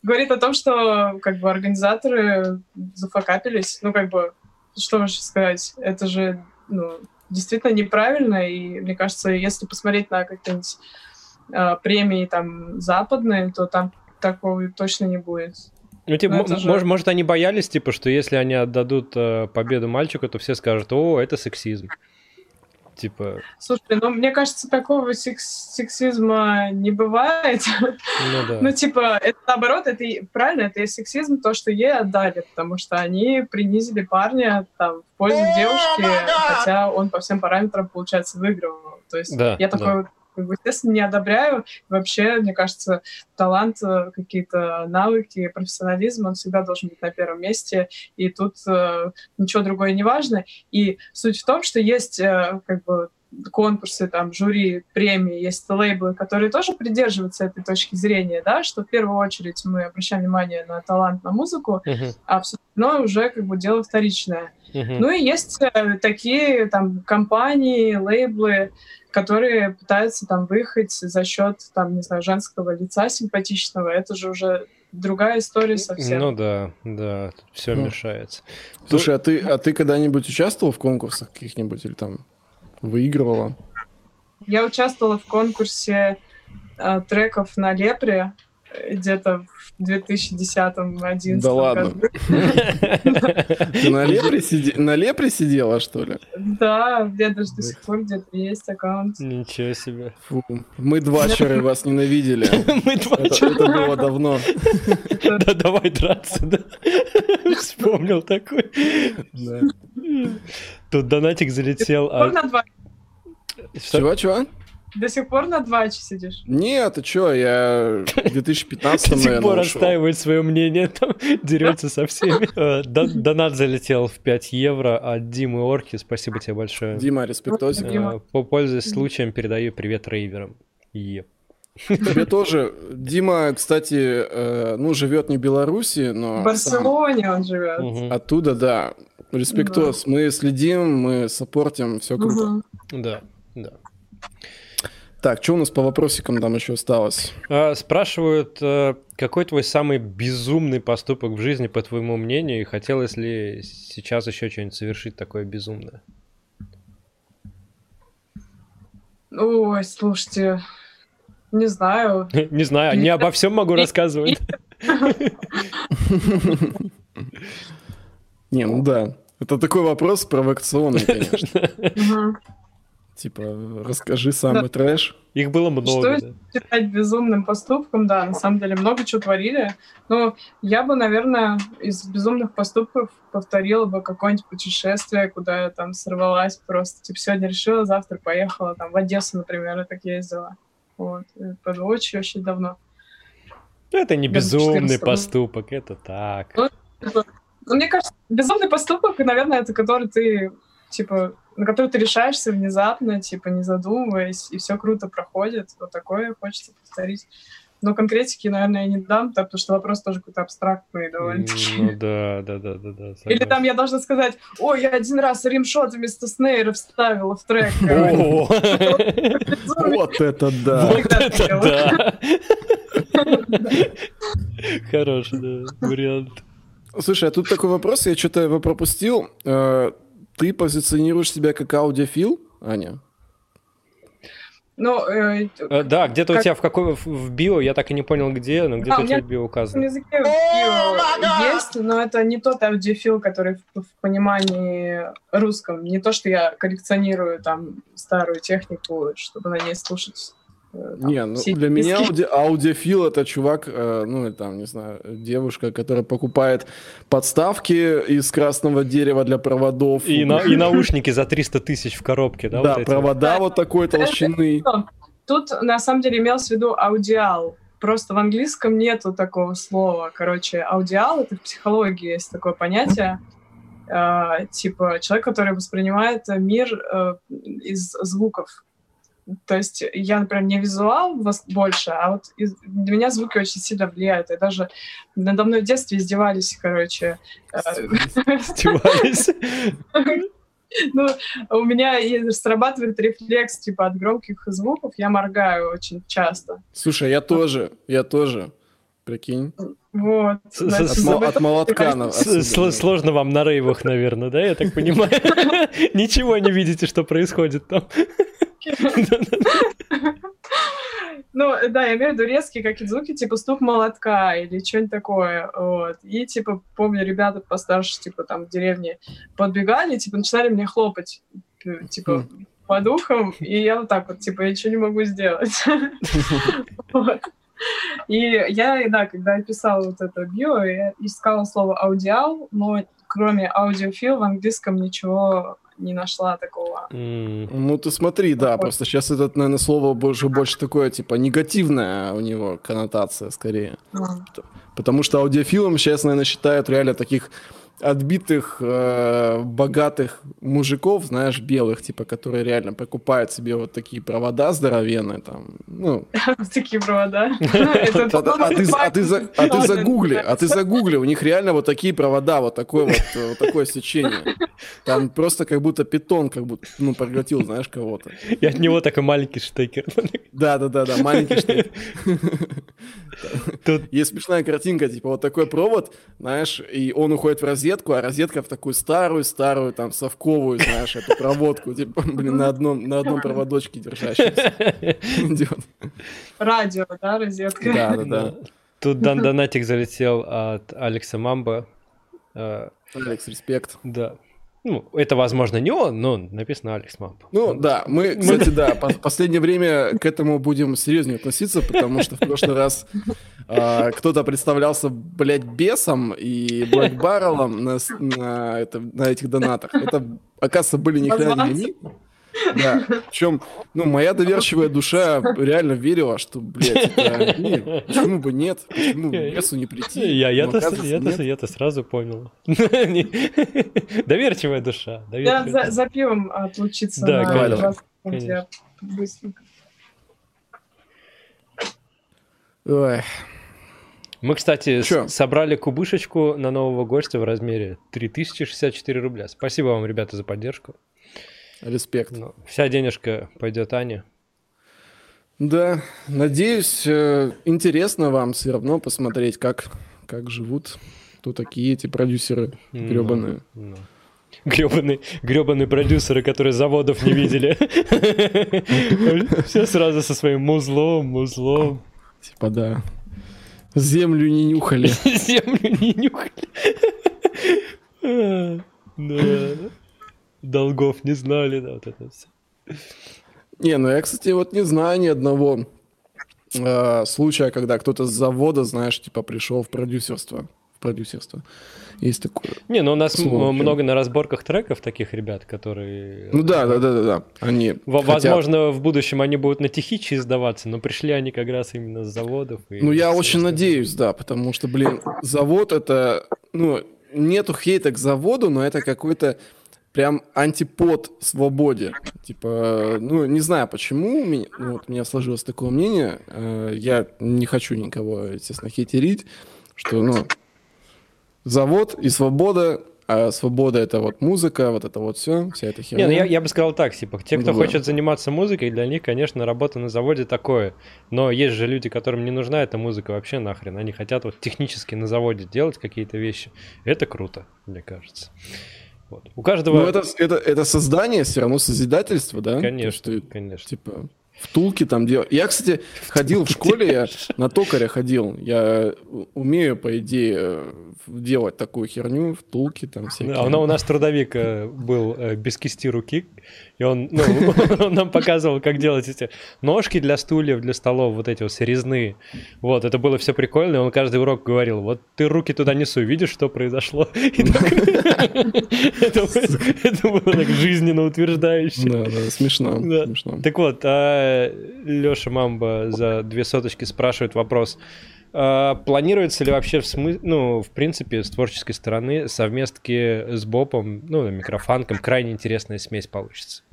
Говорит о том, что как бы организаторы зафакапились. Ну, как бы, что можно сказать? Это же ну, действительно неправильно, и мне кажется, если посмотреть на какие-нибудь э, премии там западные, то там такого точно не будет. Ну, типа, ну, же... может, может, они боялись, типа, что если они отдадут э, победу мальчику, то все скажут, о, это сексизм. Типа... Слушай, ну, мне кажется, такого секс сексизма не бывает. Ну, да. ну, типа, это наоборот, это правильно, это и сексизм, то, что ей отдали, потому что они принизили парня там в пользу девушки, хотя он по всем параметрам, получается, выигрывал. То есть да, я такой да как бы, естественно, не одобряю. Вообще, мне кажется, талант, э, какие-то навыки, профессионализм, он всегда должен быть на первом месте, и тут э, ничего другое не важно. И суть в том, что есть э, как бы конкурсы, там, жюри, премии, есть лейблы, которые тоже придерживаются этой точки зрения, да, что в первую очередь мы обращаем внимание на талант, на музыку, uh-huh. а все остальное уже как бы дело вторичное. Uh-huh. Ну и есть э, такие там компании, лейблы, которые пытаются там выехать за счет, там, не знаю, женского лица симпатичного. Это же уже другая история совсем. Ну да, да, тут все ну. мешается. Слушай, а ты, а ты когда-нибудь участвовал в конкурсах каких-нибудь или там выигрывала? Я участвовала в конкурсе э, треков на Лепре где-то в 2010-2011 Да ладно. На лепре, сидела, что ли? Да, у меня даже до сих пор где-то есть аккаунт. Ничего себе. Фу. Мы два двачеры вас ненавидели. Мы два это, это было давно. Да давай драться, да. Вспомнил такой. Тут донатик залетел. А чего, чего? До сих пор на 2 сидишь? Нет, ты чё, я в 2015 До сих пор отстаивает свое мнение, там дерется со всеми. Э, донат залетел в 5 евро от Димы Орки, спасибо тебе большое. Дима, респектозик. Э, Пользуясь случаем, передаю привет рейверам. Еп. Тебе тоже. Дима, кстати, э, ну, живет не в Беларуси, но... В Барселоне сам... он живет. Оттуда, да. Респектос. Да. Мы следим, мы саппортим, все круто. Угу. Да, да. Так, что у нас по вопросикам там еще осталось? А, спрашивают, э, какой твой самый безумный поступок в жизни, по твоему мнению, и хотелось ли сейчас еще что-нибудь совершить такое безумное? Ой, слушайте, не знаю. Не знаю, не обо всем могу рассказывать. Не, ну да. Это такой вопрос провокационный, конечно. Типа, расскажи самый да. трэш. Их было много. Что да. считать безумным поступком, да, на самом деле много чего творили. Но я бы, наверное, из безумных поступков повторила бы какое-нибудь путешествие, куда я там сорвалась просто. Типа, сегодня решила, завтра поехала там в Одессу, например, я так ездила. Вот. Это было очень-очень давно. Это не безумный поступок, это так. Ну, ну, мне кажется, безумный поступок, наверное, это который ты, типа, на который ты решаешься внезапно, типа, не задумываясь, и все круто проходит. Вот такое хочется повторить. Но конкретики, наверное, я не дам, потому что вопрос тоже какой-то абстрактный довольно. Ну да, да, да, да, да. Или там я должна сказать, ой, я один раз римшот вместо снейра вставила в трек. Вот это да! Вот это да! Хороший вариант. Слушай, а тут такой вопрос, я что-то его пропустил. Ты позиционируешь себя как аудиофил, Аня? Ну, э, э, да, где-то как... у тебя в какой в био, я так и не понял где, но где-то а, у тебя в био указано. В языке в био есть, но это не тот аудиофил, который в, в понимании русском. Не то, что я коллекционирую там старую технику, чтобы на ней слушать э, Не, ну все для меня диски. ауди- аудиофил это чувак, э, ну или там, не знаю, девушка, которая покупает подставки из красного дерева для проводов. И, на- и наушники за 300 тысяч в коробке, да? Да, вот провода вот такой толщины. Тут на самом деле имелось в виду аудиал. Просто в английском нету такого слова. Короче, аудиал — это в психологии есть такое понятие. э, типа человек, который воспринимает мир э, из звуков. То есть я, например, не визуал вос- больше, а вот из- для меня звуки очень сильно влияют. И даже надо мной в детстве издевались, короче. Э, Издевались. Ну, у меня срабатывает рефлекс, типа, от громких звуков, я моргаю очень часто. Слушай, я тоже, я тоже. Прикинь. Вот. Значит, От, от этом молотка. на- Сложно вам на рейвах, наверное, да, я так понимаю? Ничего не видите, что происходит там. Ну, да, я имею в виду резкие какие-то звуки, типа стук молотка или что-нибудь такое, вот. И, типа, помню, ребята постарше, типа, там, в деревне подбегали, типа, начинали мне хлопать, э, типа, по духам, и я вот так вот, типа, я ничего не могу сделать. И я, да, когда я писала вот это био, я искала слово аудиал, но кроме аудиофил в английском ничего не нашла такого. М, Ну ты смотри, да, просто сейчас это, наверное, слово больше, больше такое, типа, негативная у него коннотация скорее. Ну, Потому что аудиофилом сейчас, наверное, считают реально таких отбитых, э, богатых мужиков, знаешь, белых, типа, которые реально покупают себе вот такие провода здоровенные, там, ну, Такие провода. А, а ты, а а ты загугли, а ты загугли, у них реально вот такие провода, вот такое вот, э, вот такое сечение. Там просто как будто питон, как будто, ну, проглотил, знаешь, кого-то. И от него такой маленький штекер. Да, да, да, да, маленький. Тут Есть смешная картинка, типа вот такой провод, знаешь, и он уходит в розетку, а розетка в такую старую-старую, там, совковую, знаешь, эту проводку, типа, блин, на одном, на одном проводочке держащемся. Радио, да, розетка? Да, да, Да. да. Тут дан донатик залетел от Алекса Мамба. Э, Алекс, респект. Да. Ну, это, возможно, не он, но написано Алекс Мамба. Ну, да, мы, кстати, да, по- последнее время к этому будем серьезнее относиться, потому что в прошлый раз а, кто-то представлялся, блядь, бесом и Блэк Баррелом на, на, это, на этих донатах. Это, оказывается, были ни хрена не они. Да, причем, ну, моя доверчивая душа реально верила, что, блядь, это они. почему бы нет, почему бы бесу не прийти. Я, Но, я-то, оказывается, я-то, я-то сразу понял. Доверчивая душа. Я доверчивая за, за пивом отлучиться Да, на конечно, 20 конечно. я быстренько. Ой, Мы, кстати, Чё? собрали кубышечку на нового гостя в размере 3064 рубля. Спасибо вам, ребята, за поддержку. Респект. Ну, Вся денежка пойдет Ане. Да, надеюсь, э, интересно вам все равно посмотреть, как, как живут кто такие эти продюсеры гребаные. Ну, Гребаные, гребаные продюсеры, которые заводов не видели. Все сразу со своим музлом, музлом. Типа, да. Землю не нюхали. Землю не нюхали. Да. Долгов не знали, да, вот это все. Не, ну я, кстати, вот не знаю ни одного э, случая, когда кто-то с завода, знаешь, типа пришел в продюсерство. В продюсерство. Есть такое. Не, ну у нас Слово. много на разборках треков таких ребят, которые... Ну да, да, да, да, да. Они хотят- Возможно, в будущем они будут на Тихичи издаваться, но пришли они как раз именно с заводов. и Ну, я очень надеюсь, да, потому что, блин, завод это, ну, нету хейта к заводу, но это какой-то прям антипод свободе. Типа, ну, не знаю почему, у меня, ну, вот у меня сложилось такое мнение, э, я не хочу никого, естественно, хейтерить, что, ну, завод и свобода, а свобода это вот музыка, вот это вот все, вся эта Не, херня. ну я, я бы сказал так, типа, те, кто да. хочет заниматься музыкой, для них, конечно, работа на заводе такое. Но есть же люди, которым не нужна эта музыка вообще нахрен. Они хотят вот технически на заводе делать какие-то вещи. Это круто, мне кажется. Вот. У каждого... Ну, это, это, это создание все равно созидательство, да? Конечно, что, конечно. типа, втулки там делать. Я, кстати, ходил в школе, я на токаря ходил. Я умею, по идее, делать такую херню, втулки там всякие. А у нас трудовик э, был э, без кисти руки, и он, ну, он нам показывал, как делать эти ножки для стульев, для столов, вот эти вот резные. Вот, это было все прикольно, и он каждый урок говорил, вот ты руки туда несу, видишь, что произошло? Это было так жизненно утверждающе. Да, да, смешно. Так вот, а Леша Мамба за две соточки спрашивает вопрос. А, планируется ли вообще в смы... ну, в принципе, с творческой стороны совместки с Бопом, ну, микрофанком, крайне интересная смесь получится?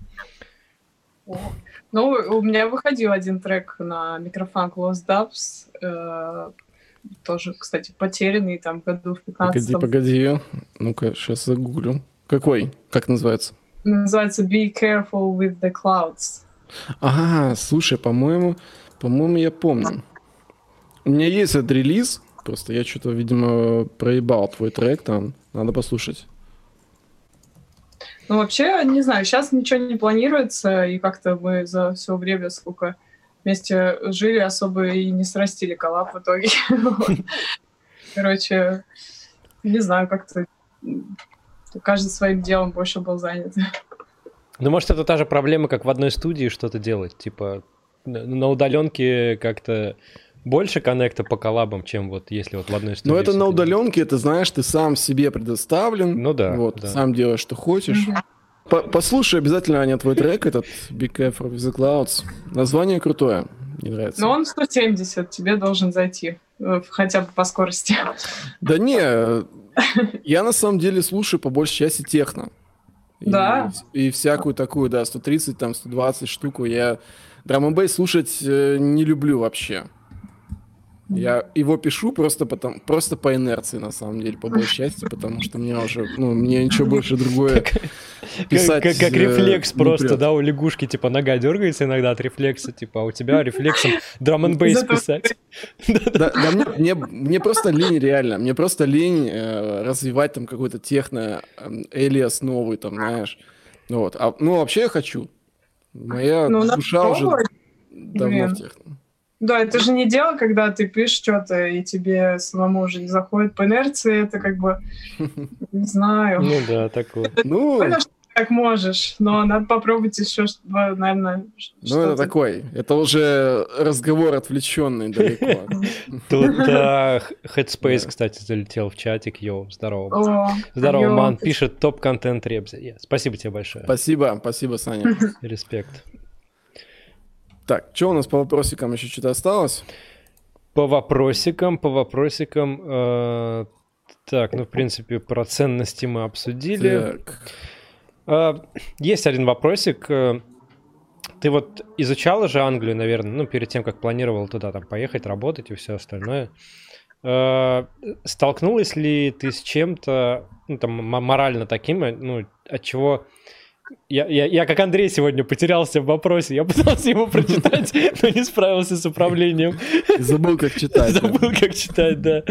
Ну, у меня выходил один трек на микрофанк Lost Dubs, э, тоже, кстати, потерянный там году в 15 Погоди, погоди, ну-ка, сейчас загуглю. Какой? Как называется? Называется Be Careful with the Clouds. Ага, слушай, по-моему, по-моему, я помню. У меня есть этот релиз, просто я что-то, видимо, проебал твой трек там. Надо послушать. Ну, вообще, не знаю, сейчас ничего не планируется, и как-то мы за все время, сколько вместе жили, особо и не срастили коллаб в итоге. Короче, не знаю, как-то каждый своим делом больше был занят. Ну, может, это та же проблема, как в одной студии что-то делать, типа на удаленке как-то больше коннекта по коллабам, чем вот если вот в одной студии. Ну, это на удаленке, это знаешь, ты сам себе предоставлен. Ну да. Вот, да. сам делаешь, что хочешь. По Послушай обязательно, Аня, твой трек, этот Big Careful with the Clouds. Название крутое, мне нравится. Но он 170, тебе должен зайти, э, хотя бы по скорости. Да не, я на самом деле слушаю по большей части техно. Да. И, и всякую такую, да, 130, там, 120 штуку. Я драм слушать э, не люблю вообще. Я его пишу просто потом, просто по инерции, на самом деле, по большей части, потому что мне уже, ну, мне ничего больше другое писать Как, как, как рефлекс просто, прет. да, у лягушки, типа, нога дергается иногда от рефлекса, типа, а у тебя рефлексом драм н бейс писать. Да, да мне, мне, мне просто лень, реально, мне просто лень э, развивать там какой-то техно, э, элиас новый, там, знаешь. Вот. А, ну, вообще я хочу. Моя ну, душа уже давно в техно. Да, это же не дело, когда ты пишешь что-то, и тебе самому уже не заходит по инерции, это как бы, не знаю. Ну да, такое. Ну, как можешь, но надо попробовать еще, наверное, Ну, это такой, это уже разговор отвлеченный далеко. Тут uh, Headspace, кстати, залетел в чатик, йоу, здорово. здорово, ман, пишет топ-контент Ребзи. Спасибо тебе большое. Спасибо, спасибо, Саня. Респект. Так, что у нас по вопросикам еще что-то осталось? По вопросикам, по вопросикам. Э, так, ну, в принципе, про ценности мы обсудили. Э, есть один вопросик. Э, ты вот изучала же Англию, наверное, ну, перед тем, как планировал туда там поехать, работать и все остальное. Э, столкнулась ли ты с чем-то, ну, там, морально таким, э, ну, от чего я, я, я как Андрей сегодня потерялся в вопросе. Я пытался его прочитать, но не справился с управлением. Забыл, как читать. Забыл, как читать, да.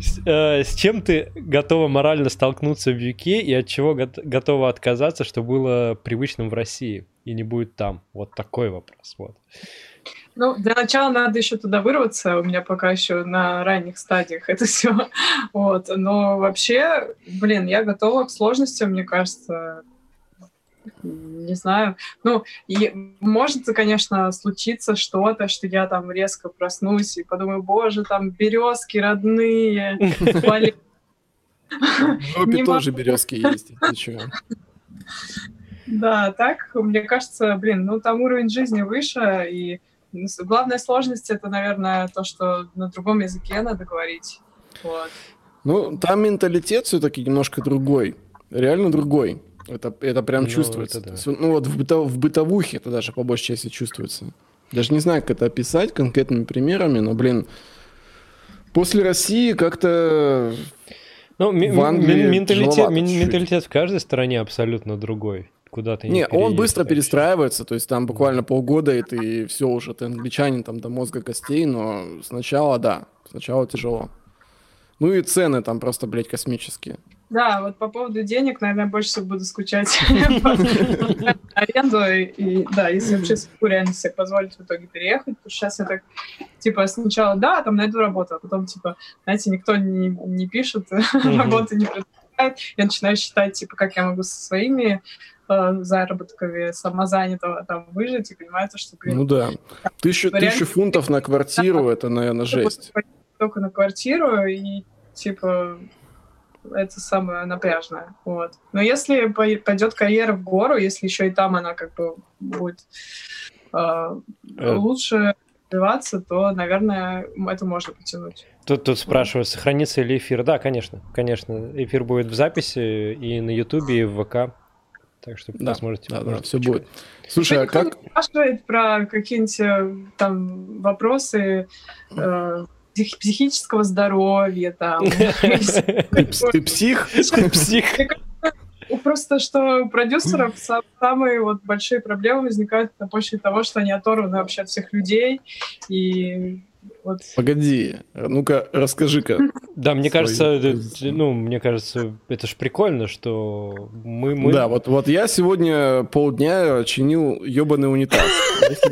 С, э, с чем ты готова морально столкнуться в UK и от чего го- готова отказаться, что было привычным в России и не будет там? Вот такой вопрос. Вот. Ну, для начала надо еще туда вырваться. У меня пока еще на ранних стадиях это все. Вот. Но вообще, блин, я готова к сложностям, мне кажется не знаю. Ну, и может, конечно, случиться что-то, что я там резко проснусь и подумаю, боже, там березки родные. В тоже березки есть. Да, так, мне кажется, блин, ну там уровень жизни выше, и главная сложность это, наверное, то, что на другом языке надо говорить. Вот. Ну, там менталитет все-таки немножко другой, реально другой. Это, это прям ну, чувствуется. Это да. Ну вот в, бытов, в бытовухе это даже по большей части чувствуется. Даже не знаю, как это описать конкретными примерами, но, блин, после России как-то ну, в Англии менталитет, менталитет в каждой стране абсолютно другой. Куда ты не, не он быстро вообще. перестраивается, то есть там буквально полгода, и ты все уже, ты англичанин там до мозга костей, но сначала, да, сначала тяжело. Ну и цены там просто, блядь, космические. Да, вот по поводу денег, наверное, больше всего буду скучать аренду. И да, если вообще смогу реально себе позволить в итоге переехать, что сейчас я так, типа, сначала, да, там найду работу, а потом, типа, знаете, никто не, не пишет, работы не предлагает. Я начинаю считать, типа, как я могу со своими э, заработками самозанятого там выжить, и понимаете, что... Блин, ну да. Тысячу, тысячу фунтов на квартиру, это, наверное, жесть. Только на квартиру, и, типа, это самое напряжное. Вот. Но если пойдет карьера в гору, если еще и там она как бы будет э, лучше развиваться, то, наверное, это можно потянуть. Тут, тут спрашивают, сохранится ли эфир? Да, конечно, конечно. Эфир будет в записи и на Ютубе, и в ВК. Так что да, посмотрите. Да, да, все будет. Слушай, а как... спрашивает про какие-нибудь э, там вопросы э, психического здоровья там. Ты псих? Псих. Просто что у продюсеров самые вот большие проблемы возникают на почве того, что они оторваны вообще от всех людей и вот. Погоди, ну-ка расскажи-ка. Да, мне кажется, ну, мне кажется, это ж прикольно, что мы... мы... Да, вот, вот я сегодня полдня чинил ебаный унитаз.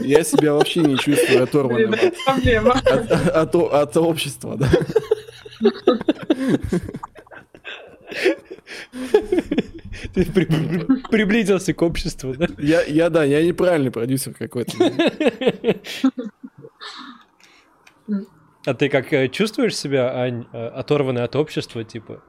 Я себя вообще не чувствую оторванным от, от, от, от общества, да. Ты при, приблизился к обществу, да? Я, я, да, я неправильный продюсер какой-то. А ты как э, чувствуешь себя, Ань, э, оторванной от общества, типа?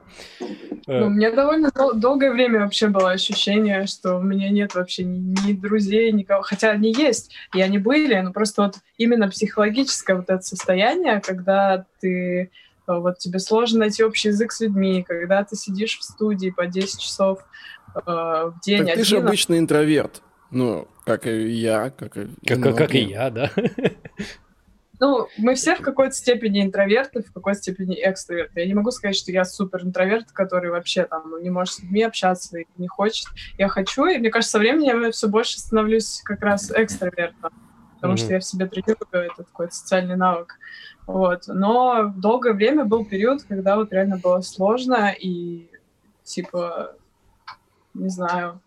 Э, ну, у меня довольно дол- долгое время вообще было ощущение, что у меня нет вообще ни, ни друзей, никого. Хотя они есть, и они были, но просто вот именно психологическое вот это состояние, когда ты вот тебе сложно найти общий язык с людьми, когда ты сидишь в студии по 10 часов э, в день. Так один, ты же обычный интроверт. Ну, как и я, как и как, как, как и я, да. Ну, мы все в какой-то степени интроверты, в какой-то степени экстраверты. Я не могу сказать, что я супер интроверт, который вообще там не может с людьми общаться и не хочет. Я хочу, и мне кажется, со временем я все больше становлюсь как раз экстравертом, потому mm-hmm. что я в себе тренирую этот какой-то социальный навык. Вот. Но долгое время был период, когда вот реально было сложно, и типа, не знаю,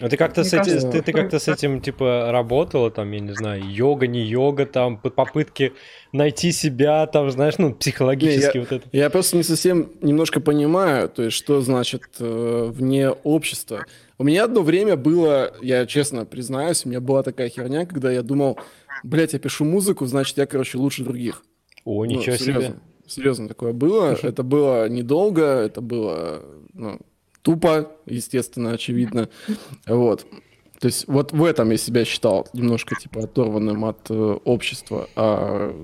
а ты как-то с, кажется, ты, ты как-то с этим, типа, работала, там, я не знаю, йога, не йога, там, попытки найти себя, там, знаешь, ну, психологически не, вот это. Я просто не совсем немножко понимаю, то есть, что значит э, вне общества. У меня одно время было, я честно признаюсь, у меня была такая херня, когда я думал, блядь, я пишу музыку, значит, я, короче, лучше других. О, ну, ничего серьезно, себе. Серьезно такое было. Это было недолго, это было, ну, тупо, естественно, очевидно. Вот. То есть вот в этом я себя считал немножко типа оторванным от э, общества. А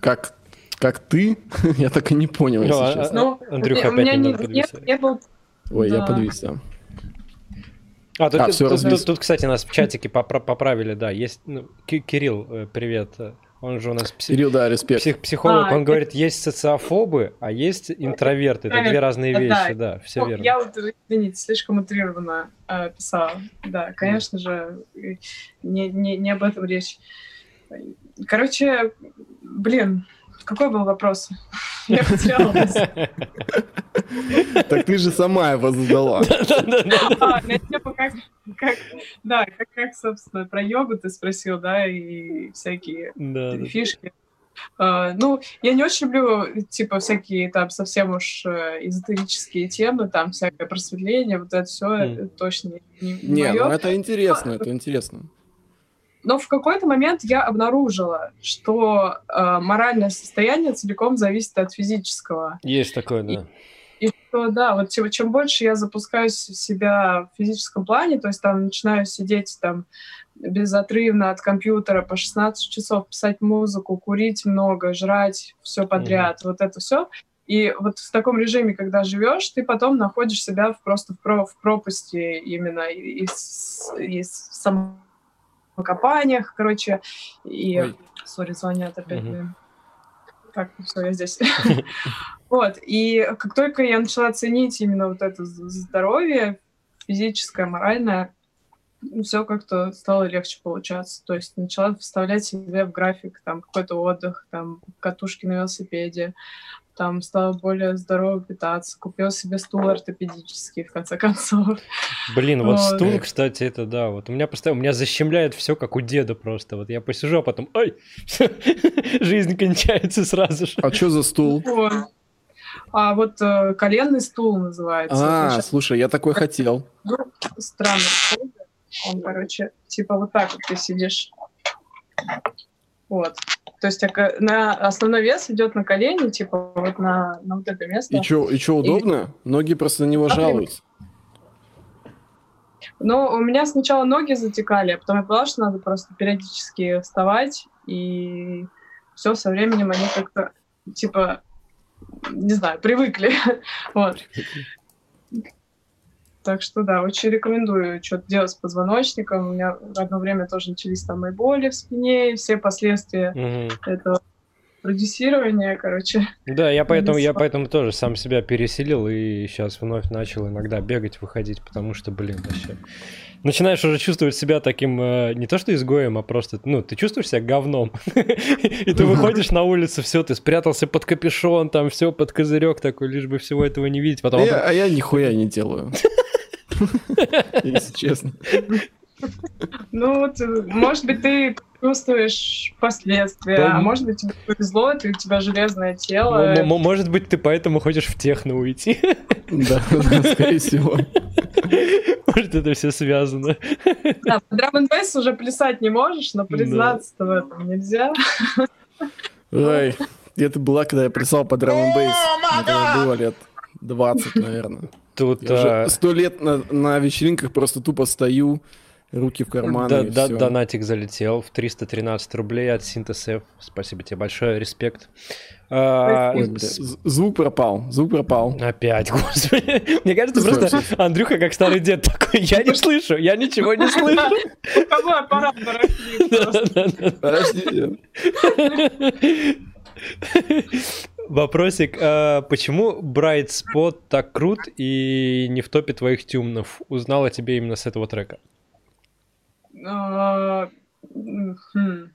как, как ты, я так и не понял, если ну, честно. Ну, Андрюха опять не, не, не был... Ой, да. я подвис, да. А, тут, а, все тут, тут, тут, кстати, нас в чатике поправили, да, есть, ну, Кирилл, э, привет, он же у нас псих... Кирилл, да, респект. Псих... психолог, а, он это... говорит, есть социофобы, а есть интроверты. Это две разные вещи, да, да все ну, верно. Я вот, извините, слишком утрированно э, писала. Да, конечно же, не, не, не об этом речь. Короче, блин, какой был вопрос? Я потерялась. Так ты же сама его задала. А, да, как, собственно, про йогу ты спросил, да, и всякие фишки. Uh, ну, я не очень люблю, типа, всякие там совсем уж э, эзотерические темы, там всякое просветление, вот это все mm. точно не, не, не ну это интересно, это интересно. Но в какой-то момент я обнаружила, что э, моральное состояние целиком зависит от физического. Есть такое, да. И, и что, да, вот чем, чем больше я запускаюсь в себя в физическом плане, то есть там начинаю сидеть там безотрывно от компьютера по 16 часов, писать музыку, курить много, жрать все подряд, mm вот это все. И вот в таком режиме, когда живешь, ты потом находишь себя в, просто в, про, в пропасти именно из, из самого копаниях, короче, и... Сори, звонят опять. Угу. Так, все, я здесь. вот, и как только я начала ценить именно вот это здоровье, физическое, моральное, все как-то стало легче получаться. То есть начала вставлять себе в график там какой-то отдых, там катушки на велосипеде, там стал более здорово питаться, купил себе стул ортопедический, в конце концов. Блин, вот, вот. стул, кстати, это да, вот у меня постоянно, у меня защемляет все, как у деда просто, вот я посижу, а потом, ой, жизнь кончается сразу же. А что за стул? А вот э, коленный стул называется. А, сейчас... слушай, я такой хотел. Ну, странно. Он, короче, типа вот так вот ты сидишь. Вот. То есть на основной вес идет на колени, типа вот на, на вот это место. И что, и чё, удобно? И... Ноги просто на него а жалуются. Ну, у меня сначала ноги затекали, а потом я поняла, что надо просто периодически вставать, и все со временем они как-то, типа, не знаю, привыкли. вот. Так что да, очень рекомендую что-то делать с позвоночником. У меня в одно время тоже начались там и боли в спине, и все последствия угу. этого продюсирования, короче. Да, я поэтому, я поэтому тоже сам себя переселил и сейчас вновь начал иногда бегать, выходить, потому что, блин, вообще начинаешь уже чувствовать себя таким, э, не то что изгоем, а просто, ну, ты чувствуешь себя говном. И ты выходишь на улицу, все, ты спрятался под капюшон, там все под козырек такой, лишь бы всего этого не видеть. Потом... А я нихуя не делаю. Если честно. Ну, вот, может быть, ты чувствуешь последствия, а может быть, тебе повезло, ты, у тебя железное тело. Может быть, ты поэтому хочешь в техно уйти. Да, скорее всего. Может, это все связано. Да, по драм уже плясать не можешь, но признаться-то в этом нельзя. Ой, это была, когда я плясал по драм н Это было лет 20, наверное. Тут а, сто лет на, на вечеринках просто тупо стою, руки в карманы. Да, да, донатик залетел в 313 рублей от Синтесев. Спасибо тебе большое, респект. А, звук пропал, звук пропал. Опять, господи. Мне кажется, просто Андрюха как старый дед такой, я не слышу, я ничего не слышу. Кого аппарат Подожди. Вопросик, а почему Bright Spot так крут и не в топе твоих тюмнов? Узнал о тебе именно с этого трека. А, хм.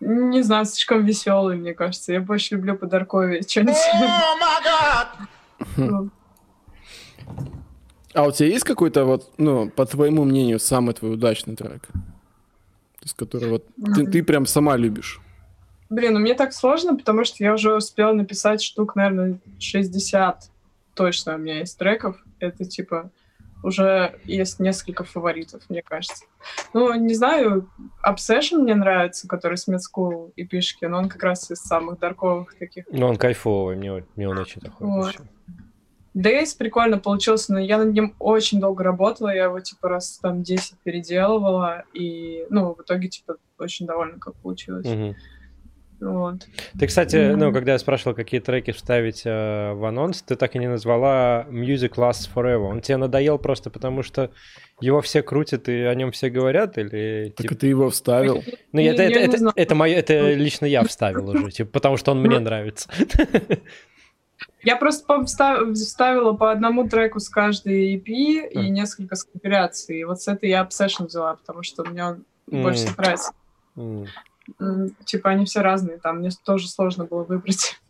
Не знаю, слишком веселый, мне кажется. Я больше люблю что-нибудь. Ну. А у тебя есть какой-то вот, ну, по твоему мнению, самый твой удачный трек? Вот ты, ты прям сама любишь? Блин, ну мне так сложно, потому что я уже успела написать штук, наверное, 60 точно у меня есть треков. Это типа уже есть несколько фаворитов, мне кажется. Ну, не знаю, Obsession мне нравится, который с School и Пишки, но он как раз из самых дарковых таких. Ну, он кайфовый, мне, мне он очень такой. Вот. Дейс прикольно получился, но я над ним очень долго работала, я его, типа, раз там 10 переделывала, и, ну, в итоге, типа, очень довольна, как получилось. Угу. Вот. Ты, кстати, mm-hmm. ну, когда я спрашивал, какие треки вставить э, в анонс, ты так и не назвала Music Lasts Forever. Он тебе надоел просто потому, что его все крутят и о нем все говорят, или... Так типа... ты его вставил. Ну, это, это, это, это, это, мое, это лично я вставил уже, типа, потому что он мне нравится. Я просто вставила по одному треку с каждой EP и несколько скопиляций. И вот с этой я Obsession взяла, потому что мне он больше нравится типа они все разные, там мне тоже сложно было выбрать.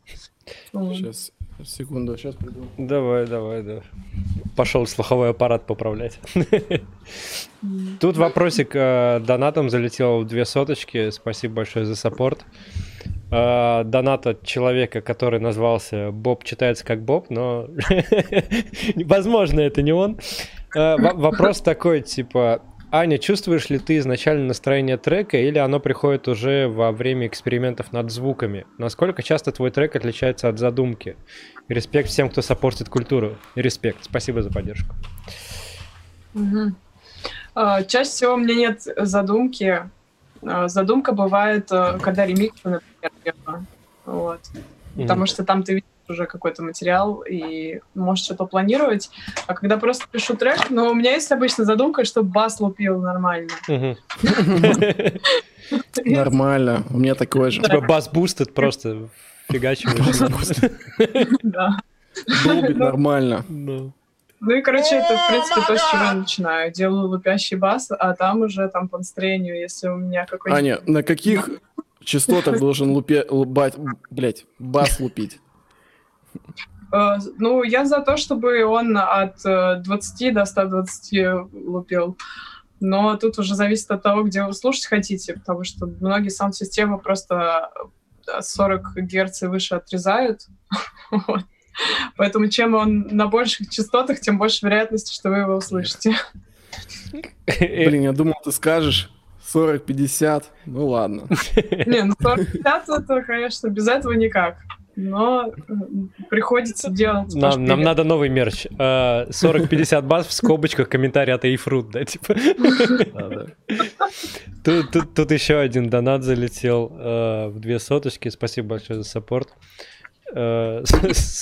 Сейчас, секунду, сейчас приду. Давай, давай, да. Пошел слуховой аппарат поправлять. Тут вопросик э, донатом залетел в две соточки. Спасибо большое за саппорт. Э, донат от человека, который назвался Боб читается как Боб, но возможно это не он. Э, вопрос такой, типа, Аня, чувствуешь ли ты изначально настроение трека или оно приходит уже во время экспериментов над звуками? Насколько часто твой трек отличается от задумки? Респект всем, кто сопортит культуру. Респект. Спасибо за поддержку. Угу. Чаще всего у меня нет задумки. А, задумка бывает, а, когда ремикс, например, вот. Потому что там ты видишь уже какой-то материал и можешь что-то планировать. А когда просто пишу трек, ну, у меня есть обычно задумка, чтобы бас лупил нормально. Нормально. У меня такое же. Типа бас-буст просто фигачиваешь. Да. Долбит нормально. Ну и, короче, это, в принципе, то, с чего я начинаю. Делаю лупящий бас, а там уже там по настроению, если у меня какой-то... Аня, на каких частотах должен лупе... лупать, блять, бас лупить? Э, Ну, я за то, чтобы он от э, 20 до 120 лупил. Но тут уже зависит от того, где вы слушать хотите, потому что многие саунд-системы просто от 40 Гц и выше отрезают. Вот. Поэтому чем он на больших частотах, тем больше вероятности, что вы его услышите. Блин, я думал, ты скажешь 40-50. Ну ладно. Не, ну 45 это, конечно, без этого никак. Но приходится делать. Нам, нам надо новый мерч. Э, 40-50 баз в скобочках комментарий от Эйфрут, да, типа. Тут еще один донат залетел э, в две соточки. Спасибо большое за саппорт. Э,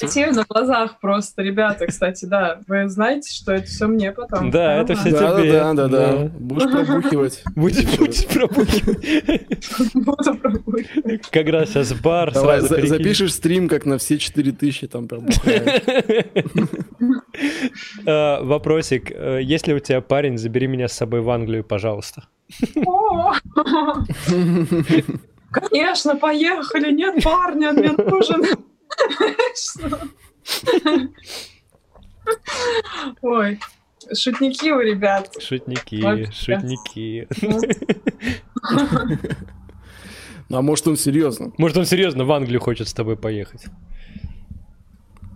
Детей на глазах просто, ребята, кстати, да. Вы знаете, что это все мне потом. Да, это все Да, тебе. да, да, да. Да. Будешь пробухивать. Будешь, пробовать. Буду пробовать. Как раз сейчас бар Давай, сразу запишешь стрим, как на все 4000 там пробухаешь. Э, Вопросик. Э, Если у тебя парень, забери меня с собой в Англию, пожалуйста. Конечно, поехали. Нет парня, мне нужен. Ой, шутники вы, ребят. Шутники, шутники. Ну, а может он серьезно? Может, он серьезно в Англию хочет с тобой поехать?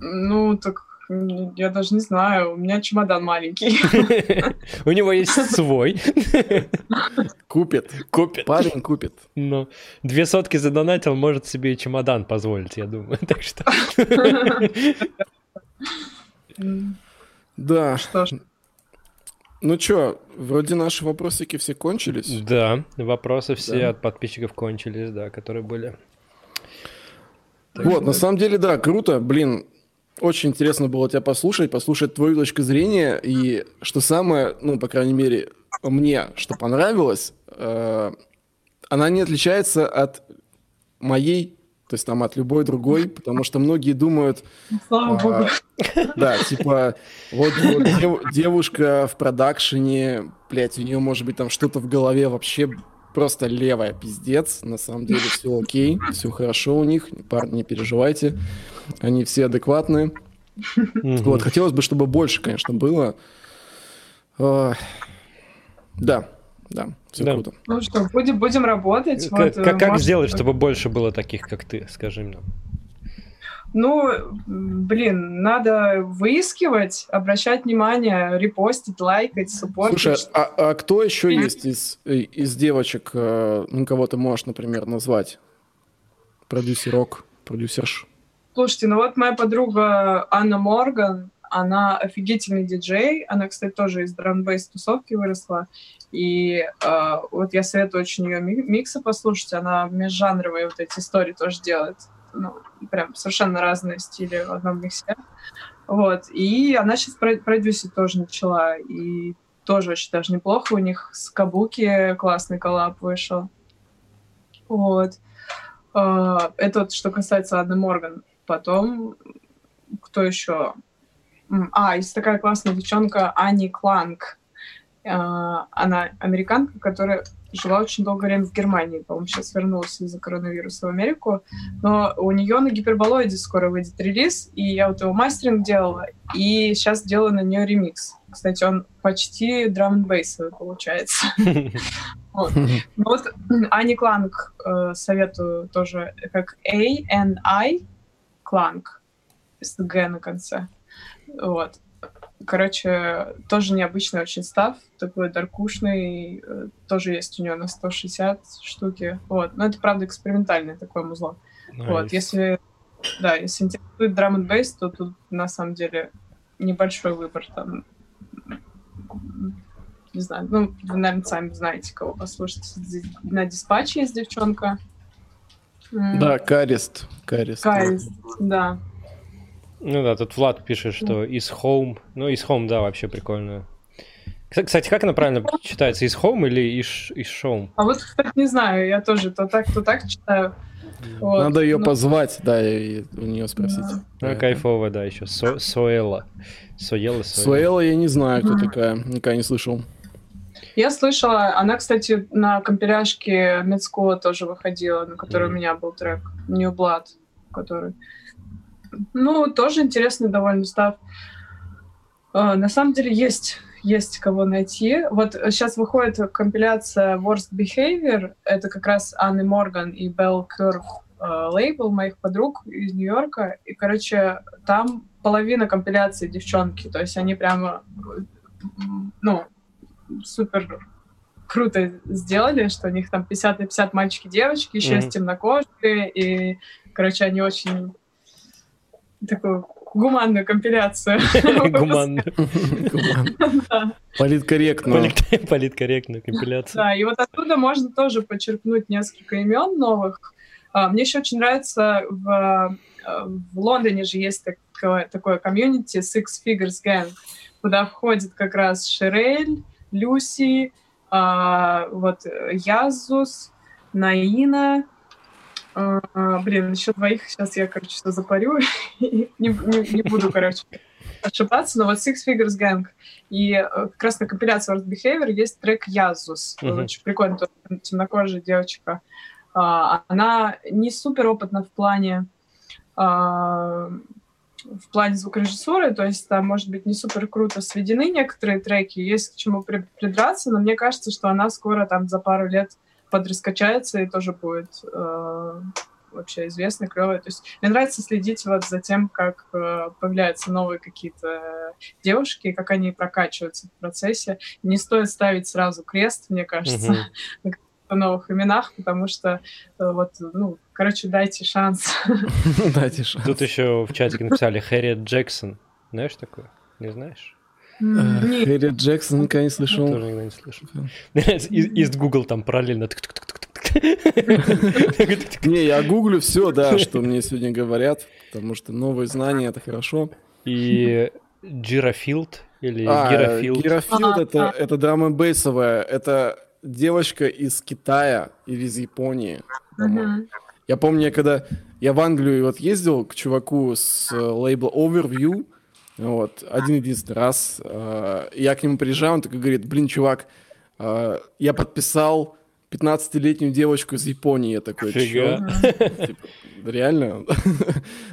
Ну, так я даже не знаю. У меня чемодан маленький. У него есть свой. Купит. Купит. Парень купит. Ну, две сотки задонатил, может себе и чемодан позволить, я думаю. Так что... Да. Что ж, Ну чё, вроде наши вопросики все кончились. Да, вопросы все Да. от подписчиков кончились, да, которые были. Вот, на самом деле, да, круто. Блин, очень интересно было тебя послушать, послушать твою точку зрения. И что самое, ну, по крайней мере, мне, что понравилось, э, она не отличается от моей, то есть там от любой другой, потому что многие думают, слава а, богу. да, типа, вот, вот дев- девушка в продакшене, блядь, у нее может быть там что-то в голове вообще просто левая пиздец. На самом деле все окей, все хорошо у них, парни, не переживайте, они все адекватные. Вот, хотелось бы, чтобы больше, конечно, было. А, Да, да, все Да. круто. Ну что, будем, будем работать. Как, вот, как- э, как может, сделать, чтобы больше было таких, как ты? Скажи мне. Ну, блин, надо выискивать, обращать внимание, репостить, лайкать, суппортить. Слушай, а, а кто еще есть из, э, из девочек, э, ну, кого ты можешь, например, назвать? Продюсерок, продюсерш. Слушайте, ну вот моя подруга Анна Морган, она офигительный диджей, она, кстати, тоже из драм-бейс тусовки выросла, и э, вот я советую очень ее миксы послушать, она межжанровые вот эти истории тоже делает, ну, прям совершенно разные стили в одном миксе, вот, и она сейчас продюсить тоже начала, и тоже очень даже неплохо, у них с Кабуки классный коллаб вышел, вот. Э, Это вот что касается Анны Морган. Потом, кто еще? А, есть такая классная девчонка Ани Кланг. Э, Она американка, которая жила очень долгое время в Германии. По-моему, сейчас вернулась из-за коронавируса в Америку. Но у нее на гиперболоиде скоро выйдет релиз, и я вот его мастеринг делала, и сейчас делаю на нее ремикс. Кстати, он почти драм н бейсовый получается. Вот. Ну Ани Кланг э, советую тоже, как A-N-I Кланг, с Г на конце. Вот. Короче, тоже необычный очень став, такой даркушный, э, тоже есть у нее на 160 штуки. Вот. Но это, правда, экспериментальное такое музло. Вот. Nice. Если, да, если интересует драм н бейс, то тут на самом деле небольшой выбор там не знаю, ну, вы, наверное, сами знаете, кого послушать. На диспатче есть девчонка. Да, Карист. Карист. Кайс, да. Ну да, тут Влад пишет, что из home. Ну, из home, да, вообще прикольно. Кста- Кстати, как она правильно читается? Из home или из, из show? А вот, кстати, не знаю, я тоже то так, то так читаю. Вот. Надо ее Ну, позвать, да, и у нее спросить. Да. Ну, Да. кайфово, да, еще. Со- Соэла. Соела, Соэла. Суэла я не знаю, кто такая, никогда не слышал. Я слышала, она, кстати, на компиляшке Медского тоже выходила, на которой Мгм. у меня был трек New Blood, который... Ну, тоже интересный довольно став. А, на самом деле есть есть кого найти. Вот сейчас выходит компиляция Worst Behavior. Это как раз Анны Морган и Белл Кёрк лейбл моих подруг из Нью-Йорка. И, короче, там половина компиляции девчонки. То есть они прямо, ну, супер круто сделали, что у них там 50 на 50 мальчики девочки, еще mm-hmm. есть темнокожие, и, короче, они очень такую гуманную компиляцию. Гуманную. Политкорректную. Политкорректную компиляцию. Да, и вот оттуда можно тоже подчеркнуть несколько имен новых. А, мне еще очень нравится в, в Лондоне же есть такое, такое комьюнити Six Figures Gang, куда входит как раз Шерель, Люси, а, вот Язус, Наина, а, блин, еще двоих сейчас я, короче, все запарю. не, не, не буду, короче, ошибаться, но вот Six Figures Gang. И э, как раз на компиляции World Behavior есть трек Язус. Uh-huh. Очень прикольно, темнокожая девочка. А, она не супер опытна в плане а, в плане звукорежиссуры, то есть там, может быть, не супер круто сведены некоторые треки, есть к чему придраться, но мне кажется, что она скоро там за пару лет подраскачается и тоже будет э, вообще известной, клевой. То есть мне нравится следить вот за тем, как э, появляются новые какие-то девушки, как они прокачиваются в процессе. Не стоит ставить сразу крест, мне кажется, uh-huh. на новых именах, потому что э, вот, ну, короче, дайте шанс. Дайте шанс. Тут еще в чатике написали Хэрриет Джексон. Знаешь такое? Не знаешь? Хэрри Джексон никогда не слышал. Тоже никогда не слышал. Из Google там параллельно. Не, я гуглю все, да, что мне сегодня говорят, потому что новые знания — это хорошо. И Гирофилд или а? Гирофилд — это, это драма бейсовая, это девочка из Китая или из Японии. Я помню, я когда я в Англию вот ездил к чуваку с э, лейбла Overview, вот, один единственный раз. Э, я к нему приезжаю, он такой говорит, блин, чувак, э, я подписал 15-летнюю девочку из Японии. Я такой, Фига. Типа, реально?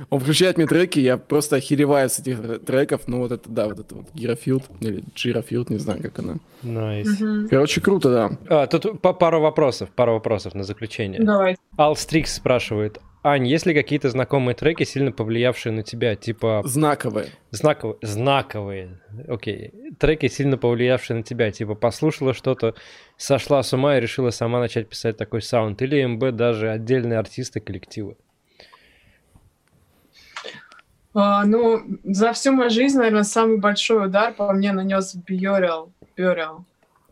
Он включает мне треки, я просто охереваю с этих треков. Ну вот это, да, вот это вот Гирофилд или Джирофилд, не знаю, как она. Nice. Мгм. Короче, круто, да. А, тут пару вопросов, пару вопросов на заключение. Давай. Алстрикс спрашивает, Ань, есть ли какие-то знакомые треки, сильно повлиявшие на тебя, типа Знаковые. знаковые, знаковые, окей, треки, сильно повлиявшие на тебя, типа послушала что-то, сошла с ума и решила сама начать писать такой саунд, или МБ даже отдельные артисты коллективы? А, ну, за всю мою жизнь, наверное, самый большой удар по мне нанес Бьорел. Бьорел.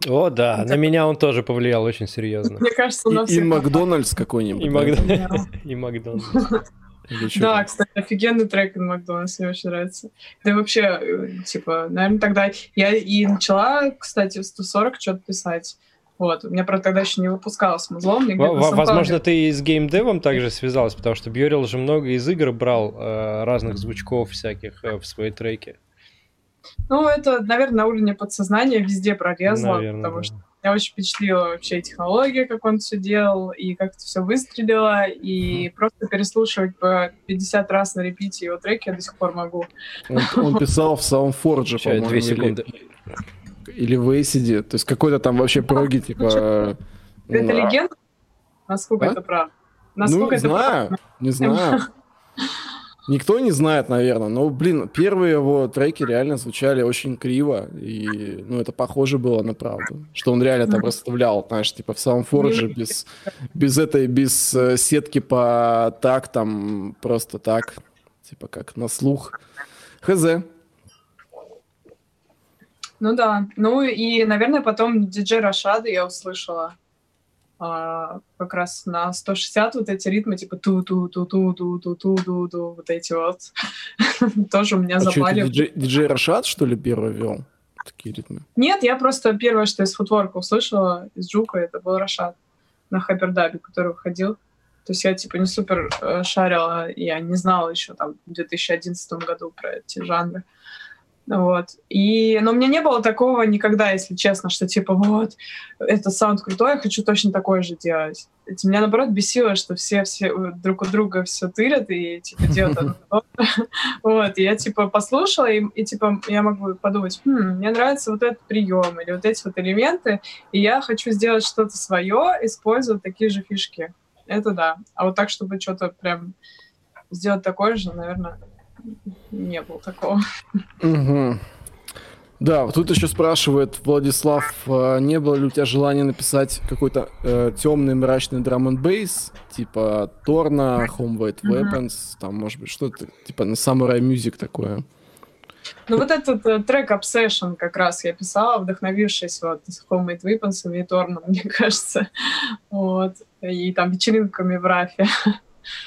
О, да, на меня он тоже повлиял очень серьезно. Мне кажется, у нас И, Макдональдс какой-нибудь. И, Макдональдс. Да, кстати, офигенный трек in Макдональдс, мне очень нравится. Да и вообще, э, типа, наверное, тогда я и начала, кстати, в 140 что-то писать. Вот, у меня, правда, тогда еще не выпускалось музло, мне Возможно, ты и с геймдевом также связалась, потому что Бьорил же много из игр брал э, разных звучков всяких э, в свои треки. Ну, это, наверное, на уровне подсознания везде пролезло, Наверное, потому да. что меня очень впечатлила вообще технология, как он все делал, и как это все выстрелило, и просто переслушивать по 50 раз на репите его треки я до сих пор могу. Он, он писал в Soundforge, по-моему. две или- секунды. Или в Acid. То есть какой-то там вообще проги, типа... Это ну, легенда? Насколько А? это правда? Ну, Насколько не это знаю, правда? не знаю. Никто не знает, наверное, но, блин, первые его треки реально звучали очень криво, и, ну, это похоже было на правду, что он реально там расставлял, знаешь, типа в Soundforge без, без этой, без э, сетки по тактам, просто так, типа как на слух. Хз. Ну да. Ну и, наверное, потом диджей Рашада я услышала а, как раз на 160 вот эти ритмы, типа ту-ту-ту-ту-ту-ту-ту-ту, вот эти вот. Тоже у меня А запали. диджей, диджей Рашад, что ли, первый вел такие ритмы? Нет, я просто первое, что из футворка услышала, из Джука, это был Рашад на Хайпердабе, который выходил. То есть я, типа, не супер э, шарила, я не знала еще там в 2011 году про эти жанры. Вот. И, но у меня не было такого никогда, если честно, что типа вот, этот саунд крутой, я хочу точно такой же делать. Это меня, наоборот, бесило, что все, все друг у друга все тырят и типа делают Вот, и я типа послушала, и, и типа я могу подумать, хм, мне нравится вот этот прием или вот эти вот элементы, и я хочу сделать что-то свое, используя такие же фишки. Это да. А вот так, чтобы что-то прям сделать такое же, наверное, не было такого. Угу. Да, тут еще спрашивает Владислав, а не было ли у тебя желания написать какой-то э, темный мрачный драм н бейс, типа Торна, Home White Weapons, mm-hmm. там, может быть, что-то типа на Samurai Music такое. Ну вот этот э, трек Obsession как раз я писала, вдохновившись вот с Homemade Weapons и Торном, мне кажется. Вот. И там вечеринками в Рафе.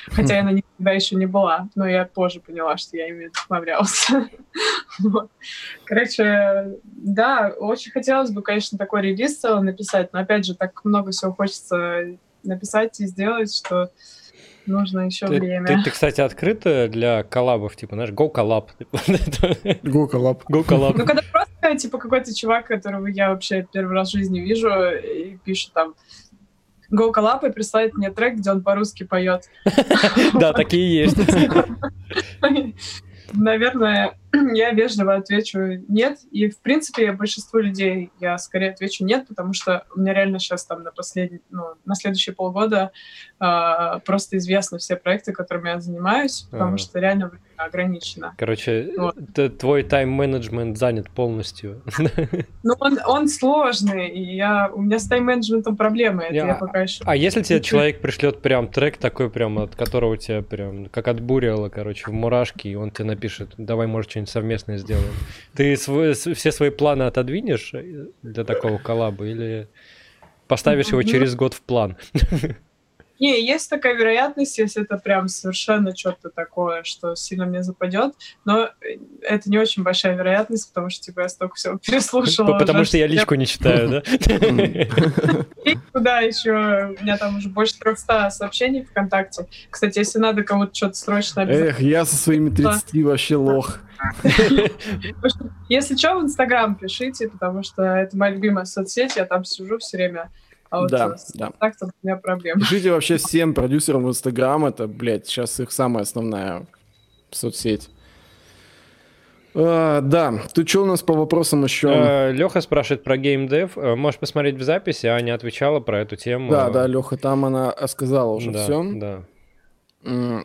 Хотя я на них тогда еще не была, но я позже поняла, что я ими вдохновлялась. вот. Короче, да, очень хотелось бы, конечно, такой релиз целый написать, но опять же, так много всего хочется написать и сделать, что нужно еще ты, время. Ты, ты, кстати, открыта для коллабов, типа, знаешь, Go Collab. Go Collab. Go Collab. Ну, когда просто, типа, какой-то чувак, которого я вообще первый раз в жизни вижу, и пишет там, Collab и присылает мне трек, где он по-русски поет. Да, такие есть. Наверное, я вежливо отвечу нет. И, в принципе, большинству людей я скорее отвечу нет, потому что у меня реально сейчас там на последний, ну, на следующие полгода э, просто известны все проекты, которыми я занимаюсь, потому а. что реально ограничено. Короче, вот. твой тайм-менеджмент занят полностью. Ну, он, он сложный, и я, у меня с тайм-менеджментом проблемы, это я, я пока еще... А если тебе человек пришлет прям трек такой прям, от которого тебя прям как отбурило, короче, в мурашки, и он тебе напишет, давай, может, что-нибудь совместное сделаем. Ты свой, все свои планы отодвинешь для такого коллаба или поставишь его через год в план? Не, есть такая вероятность, если это прям совершенно что-то такое, что сильно мне западет, но это не очень большая вероятность, потому что типа я столько всего переслушала. Потому уже, что я личку не читаю, да? Да, еще у меня там уже больше 300 сообщений ВКонтакте. Кстати, если надо кому-то что-то срочно Эх, я со своими 30 вообще лох. Если что, в Инстаграм пишите, потому что это моя любимая соцсеть, я там сижу все время. А вот да, да. так у меня проблема. Пишите вообще всем продюсерам в Инстаграм, это, блядь, сейчас их самая основная соцсеть. А, да, тут что у нас по вопросам еще? А, Леха спрашивает про геймдев. А, можешь посмотреть в записи, Аня отвечала про эту тему. Да, да, Леха, там она сказала уже да, все. Да.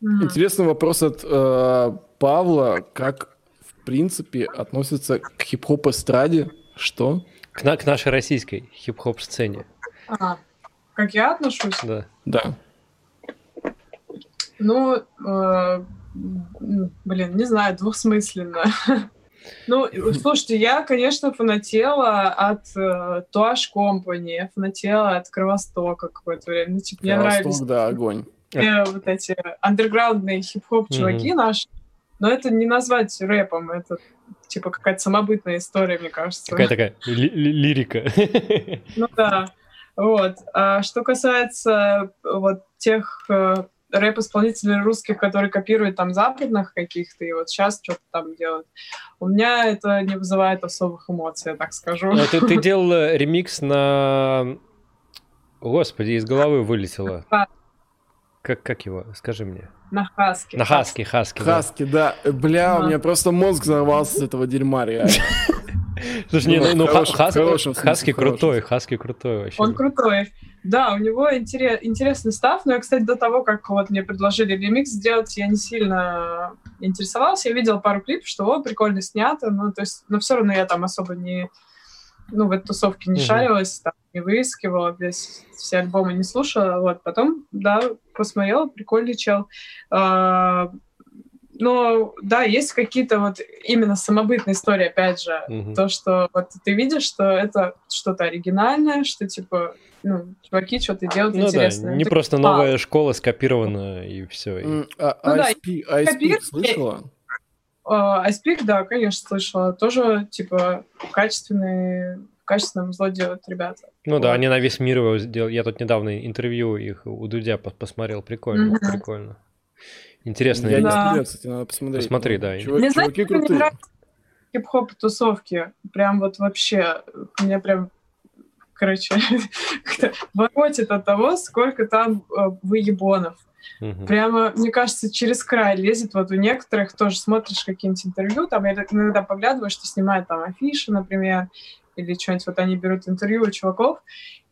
Интересный вопрос от э, Павла. Как, в принципе, относится к хип-хоп эстраде? Что? К, на, к нашей российской хип-хоп сцене. А, как я отношусь? Да. Да. Ну, э, блин, не знаю, двухсмысленно. Ну, слушайте, я, конечно, фанатела от э, Туаш Компани, фанатела от Кровостока какое-то время. Ну, типа, мне нравились... да, огонь. Э, вот эти андерграундные хип-хоп чуваки mm-hmm. наши. Но это не назвать рэпом, это типа какая-то самобытная история, мне кажется. Какая такая ли- лирика. Ну да. Вот. А что касается вот тех э, рэп-исполнителей русских, которые копируют там западных каких-то, и вот сейчас что-то там делают. У меня это не вызывает особых эмоций, я так скажу. А ты, ты делал ремикс на... Господи, из головы вылетело. Как, как его? Скажи мне. На Хаски. На Хаски, Хаски. Хаски, да. да. Бля, а. у меня просто мозг взорвался с этого дерьма, реально. Слушай, не, ну, ну Хаски крутой, Хаски крутой вообще. Он крутой. Да, у него интересный став, но я, кстати, до того, как вот мне предложили ремикс сделать, я не сильно интересовался. Я видел пару клипов, что о, прикольно снято, ну, то есть, но все равно я там особо не, ну, в этой тусовке не шарилась, там, не выискивала, весь, все альбомы не слушала, вот, потом, да, посмотрела, прикольный чел. А, но да, есть какие-то вот именно самобытные истории, опять же, угу. то, что вот ты видишь, что это что-то оригинальное, что типа, ну, чуваки что-то делают ну, интересное. Да, не ты... просто новая а. школа скопирована и все. И... А, ну, ISP, да, ISP слышала? Айспик, да, конечно, слышала. Тоже, типа, качественные качественным зло делают ребята. Ну вот. да, они на весь мир его сделали. Я тут недавно интервью их у Дудя посмотрел. Прикольно, mm-hmm. прикольно. Интересно. Я да. не смотрел, кстати, надо посмотреть. Посмотри, да. Чувак, чуваки крутые. хип-хоп тусовки. Прям вот вообще, мне прям, короче, воротит от того, сколько там э, выебонов. Угу. Прямо, мне кажется, через край лезет. Вот у некоторых тоже смотришь какие-нибудь интервью, там я иногда поглядываю, что снимают там афиши, например, или что-нибудь, вот они берут интервью у чуваков,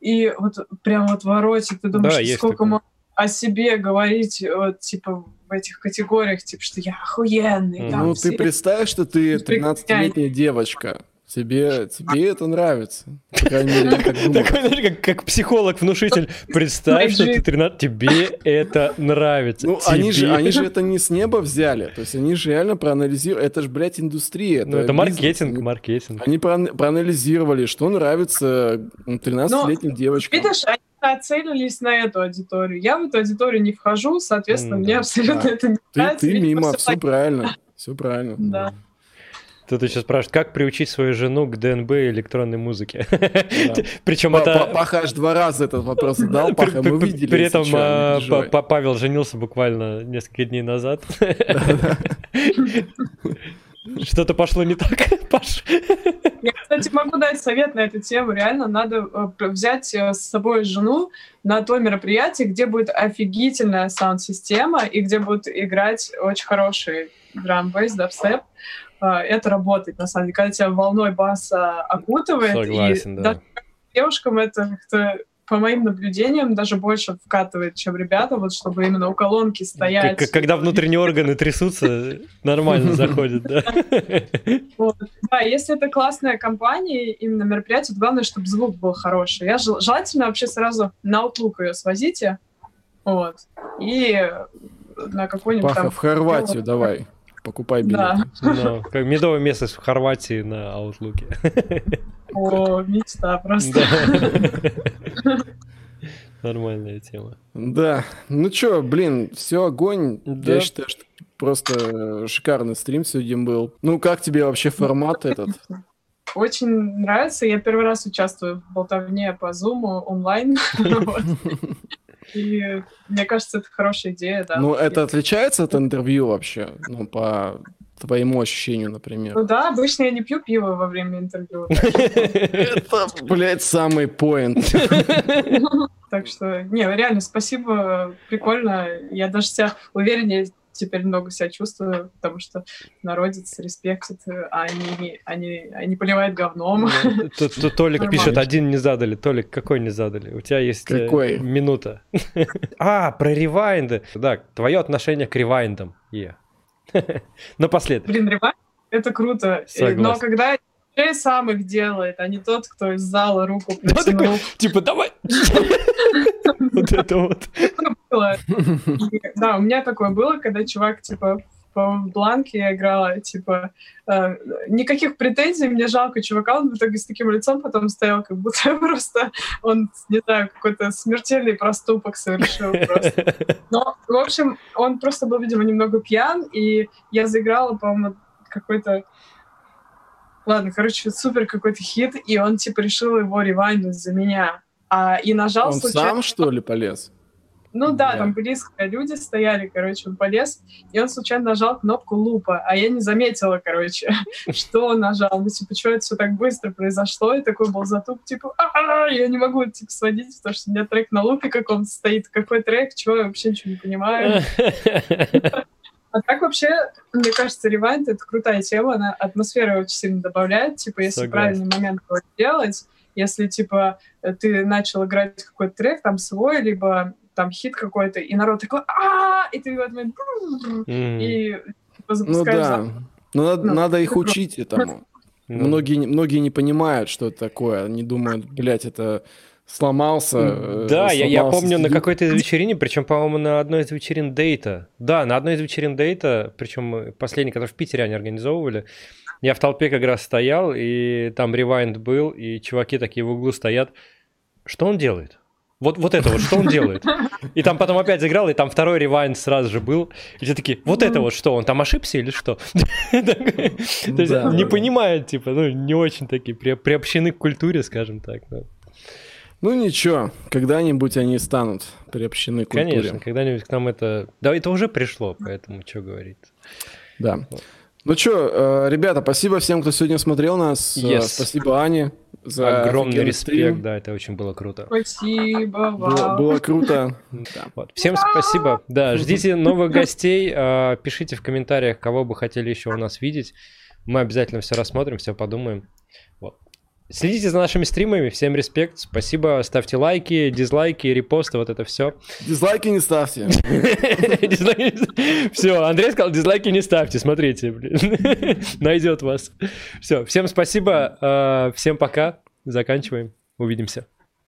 и вот прям вот воротит, ты думаешь, да, сколько можно о себе говорить, вот, типа, в этих категориях, типа, что я охуенный. Там, ну, все... ты представь, что ты 13-летняя девочка, Тебе, тебе это нравится. По крайней мере, я так думаю. Такой, знаешь, как, как психолог-внушитель. Представь, что ты 13, тебе это нравится. Ну, они же, они же это не с неба взяли. То есть они же реально проанализировали. Это же, блядь, индустрия. Это ну, это маркетинг, маркетинг. Они проанализировали, что нравится 13-летним девочкам. Видишь, они нацелились на эту аудиторию. Я в эту аудиторию не вхожу, соответственно, мне абсолютно это не нравится. Ты мимо, все правильно. Все правильно. Да. Тут еще спрашивают, как приучить свою жену к ДНБ и электронной музыке. Причем это... Паха аж два раза этот вопрос задал, Паха, мы видели. При этом а, Павел женился буквально несколько дней назад. Что-то пошло не так, Паш. Я, кстати, могу дать совет на эту тему. Реально надо э, взять э, с собой жену на то мероприятие, где будет офигительная саунд-система и где будут играть очень хороший драм-бейс, дабстеп. А, это работает, на самом деле, когда тебя волной баса окутывает. Согласен, и да. Даже девушкам это как-то по моим наблюдениям, даже больше вкатывает, чем ребята, вот чтобы именно у колонки стоять. Как, когда внутренние органы трясутся, нормально заходит, да? Да, если это классная компания, именно мероприятие, главное, чтобы звук был хороший. Я желательно вообще сразу на Outlook ее свозите, вот, и на какой-нибудь там... в Хорватию давай покупай билет. Да. Ну, как медовое место в Хорватии на Аутлуке. О, мечта просто. Нормальная тема. Да. Ну чё, блин, все огонь. Да. Я считаю, что просто шикарный стрим сегодня был. Ну, как тебе вообще формат этот? Очень нравится. Я первый раз участвую в болтовне по Zoom онлайн. И мне кажется, это хорошая идея, да. Ну, это отличается от интервью вообще? Ну, по твоему ощущению, например. Ну да, обычно я не пью пиво во время интервью. Это, блядь, самый поинт. Так что, не, реально, спасибо, прикольно. Я даже себя увереннее теперь много себя чувствую, потому что народец респектит, а они, они, они поливают говном. Тут, тут Толик пишет, один не задали. Толик, какой не задали? У тебя есть э, какой? минута. А, про ревайнды. Да, твое отношение к ревайндам. Yeah. Напоследок. Блин, ревайнд — это круто. Согласен. Но когда диджей сам их делает, а не тот, кто из зала руку протянул. Типа, давай! Вот это вот. Да, у меня такое было, когда чувак, типа, в бланке я играла, типа, э, никаких претензий, мне жалко чувака, он в итоге с таким лицом потом стоял, как будто просто он, не знаю, какой-то смертельный проступок совершил. Но, в общем, он просто был, видимо, немного пьян, и я заиграла, по-моему, какой-то Ладно, короче, супер какой-то хит, и он, типа, решил его ревайнуть за меня. А, и нажал он случайно... сам, что ли, полез? Ну да, да, там близко люди стояли, короче, он полез, и он случайно нажал кнопку лупа, а я не заметила, короче, что он нажал. Ну, типа, что это все так быстро произошло, и такой был затуп, типа, а я не могу, типа, сводить, потому что у меня трек на лупе каком-то стоит. Какой трек, чего, я вообще ничего не понимаю. А так вообще, мне кажется, ревайнд — это крутая тема, она атмосферу очень сильно добавляет, типа, если правильный момент делать, если, типа, ты начал играть какой-то трек, там, свой, либо там хит какой-то, и народ такой а и ты в этот момент и типа, запускаешь Ну да, ну, надо, ну, надо их учить этому. Многие, многие не понимают, что это такое. Они думают, блядь, это сломался. Э, да, сломался я, я помню на какой-то из вечерине, причем, по-моему, на одной из вечерин Дейта. Да, на одной из вечерин Дейта, причем последний, который в Питере они организовывали, я в толпе как раз стоял, и там ревайнд был, и чуваки такие в углу стоят. Что он делает? Вот, вот это вот, что он делает? И там потом опять заиграл, и там второй ревайн сразу же был. И все такие, вот это вот что, он там ошибся или что? Не понимают, типа, ну, не очень такие приобщены к культуре, скажем так. Ну ничего, когда-нибудь они станут приобщены к культуре. Конечно, когда-нибудь к нам это... Да, это уже пришло, поэтому что говорить. Да. Ну что, ребята, спасибо всем, кто сегодня смотрел нас. Yes. Спасибо Ане за Огромный респект, стрим. да, это очень было круто. Спасибо вам. Было, было круто. Вот. Всем спасибо. Да, ждите новых гостей. э, Пишите в комментариях, кого бы хотели еще у нас видеть. Мы обязательно все рассмотрим, все подумаем. Следите за нашими стримами. Всем респект. Спасибо. Ставьте лайки, дизлайки, репосты, вот это все. Дизлайки не ставьте. Все, Андрей сказал, дизлайки не ставьте, смотрите, блин. Найдет вас. Все, всем спасибо, э, всем пока. Заканчиваем. Увидимся.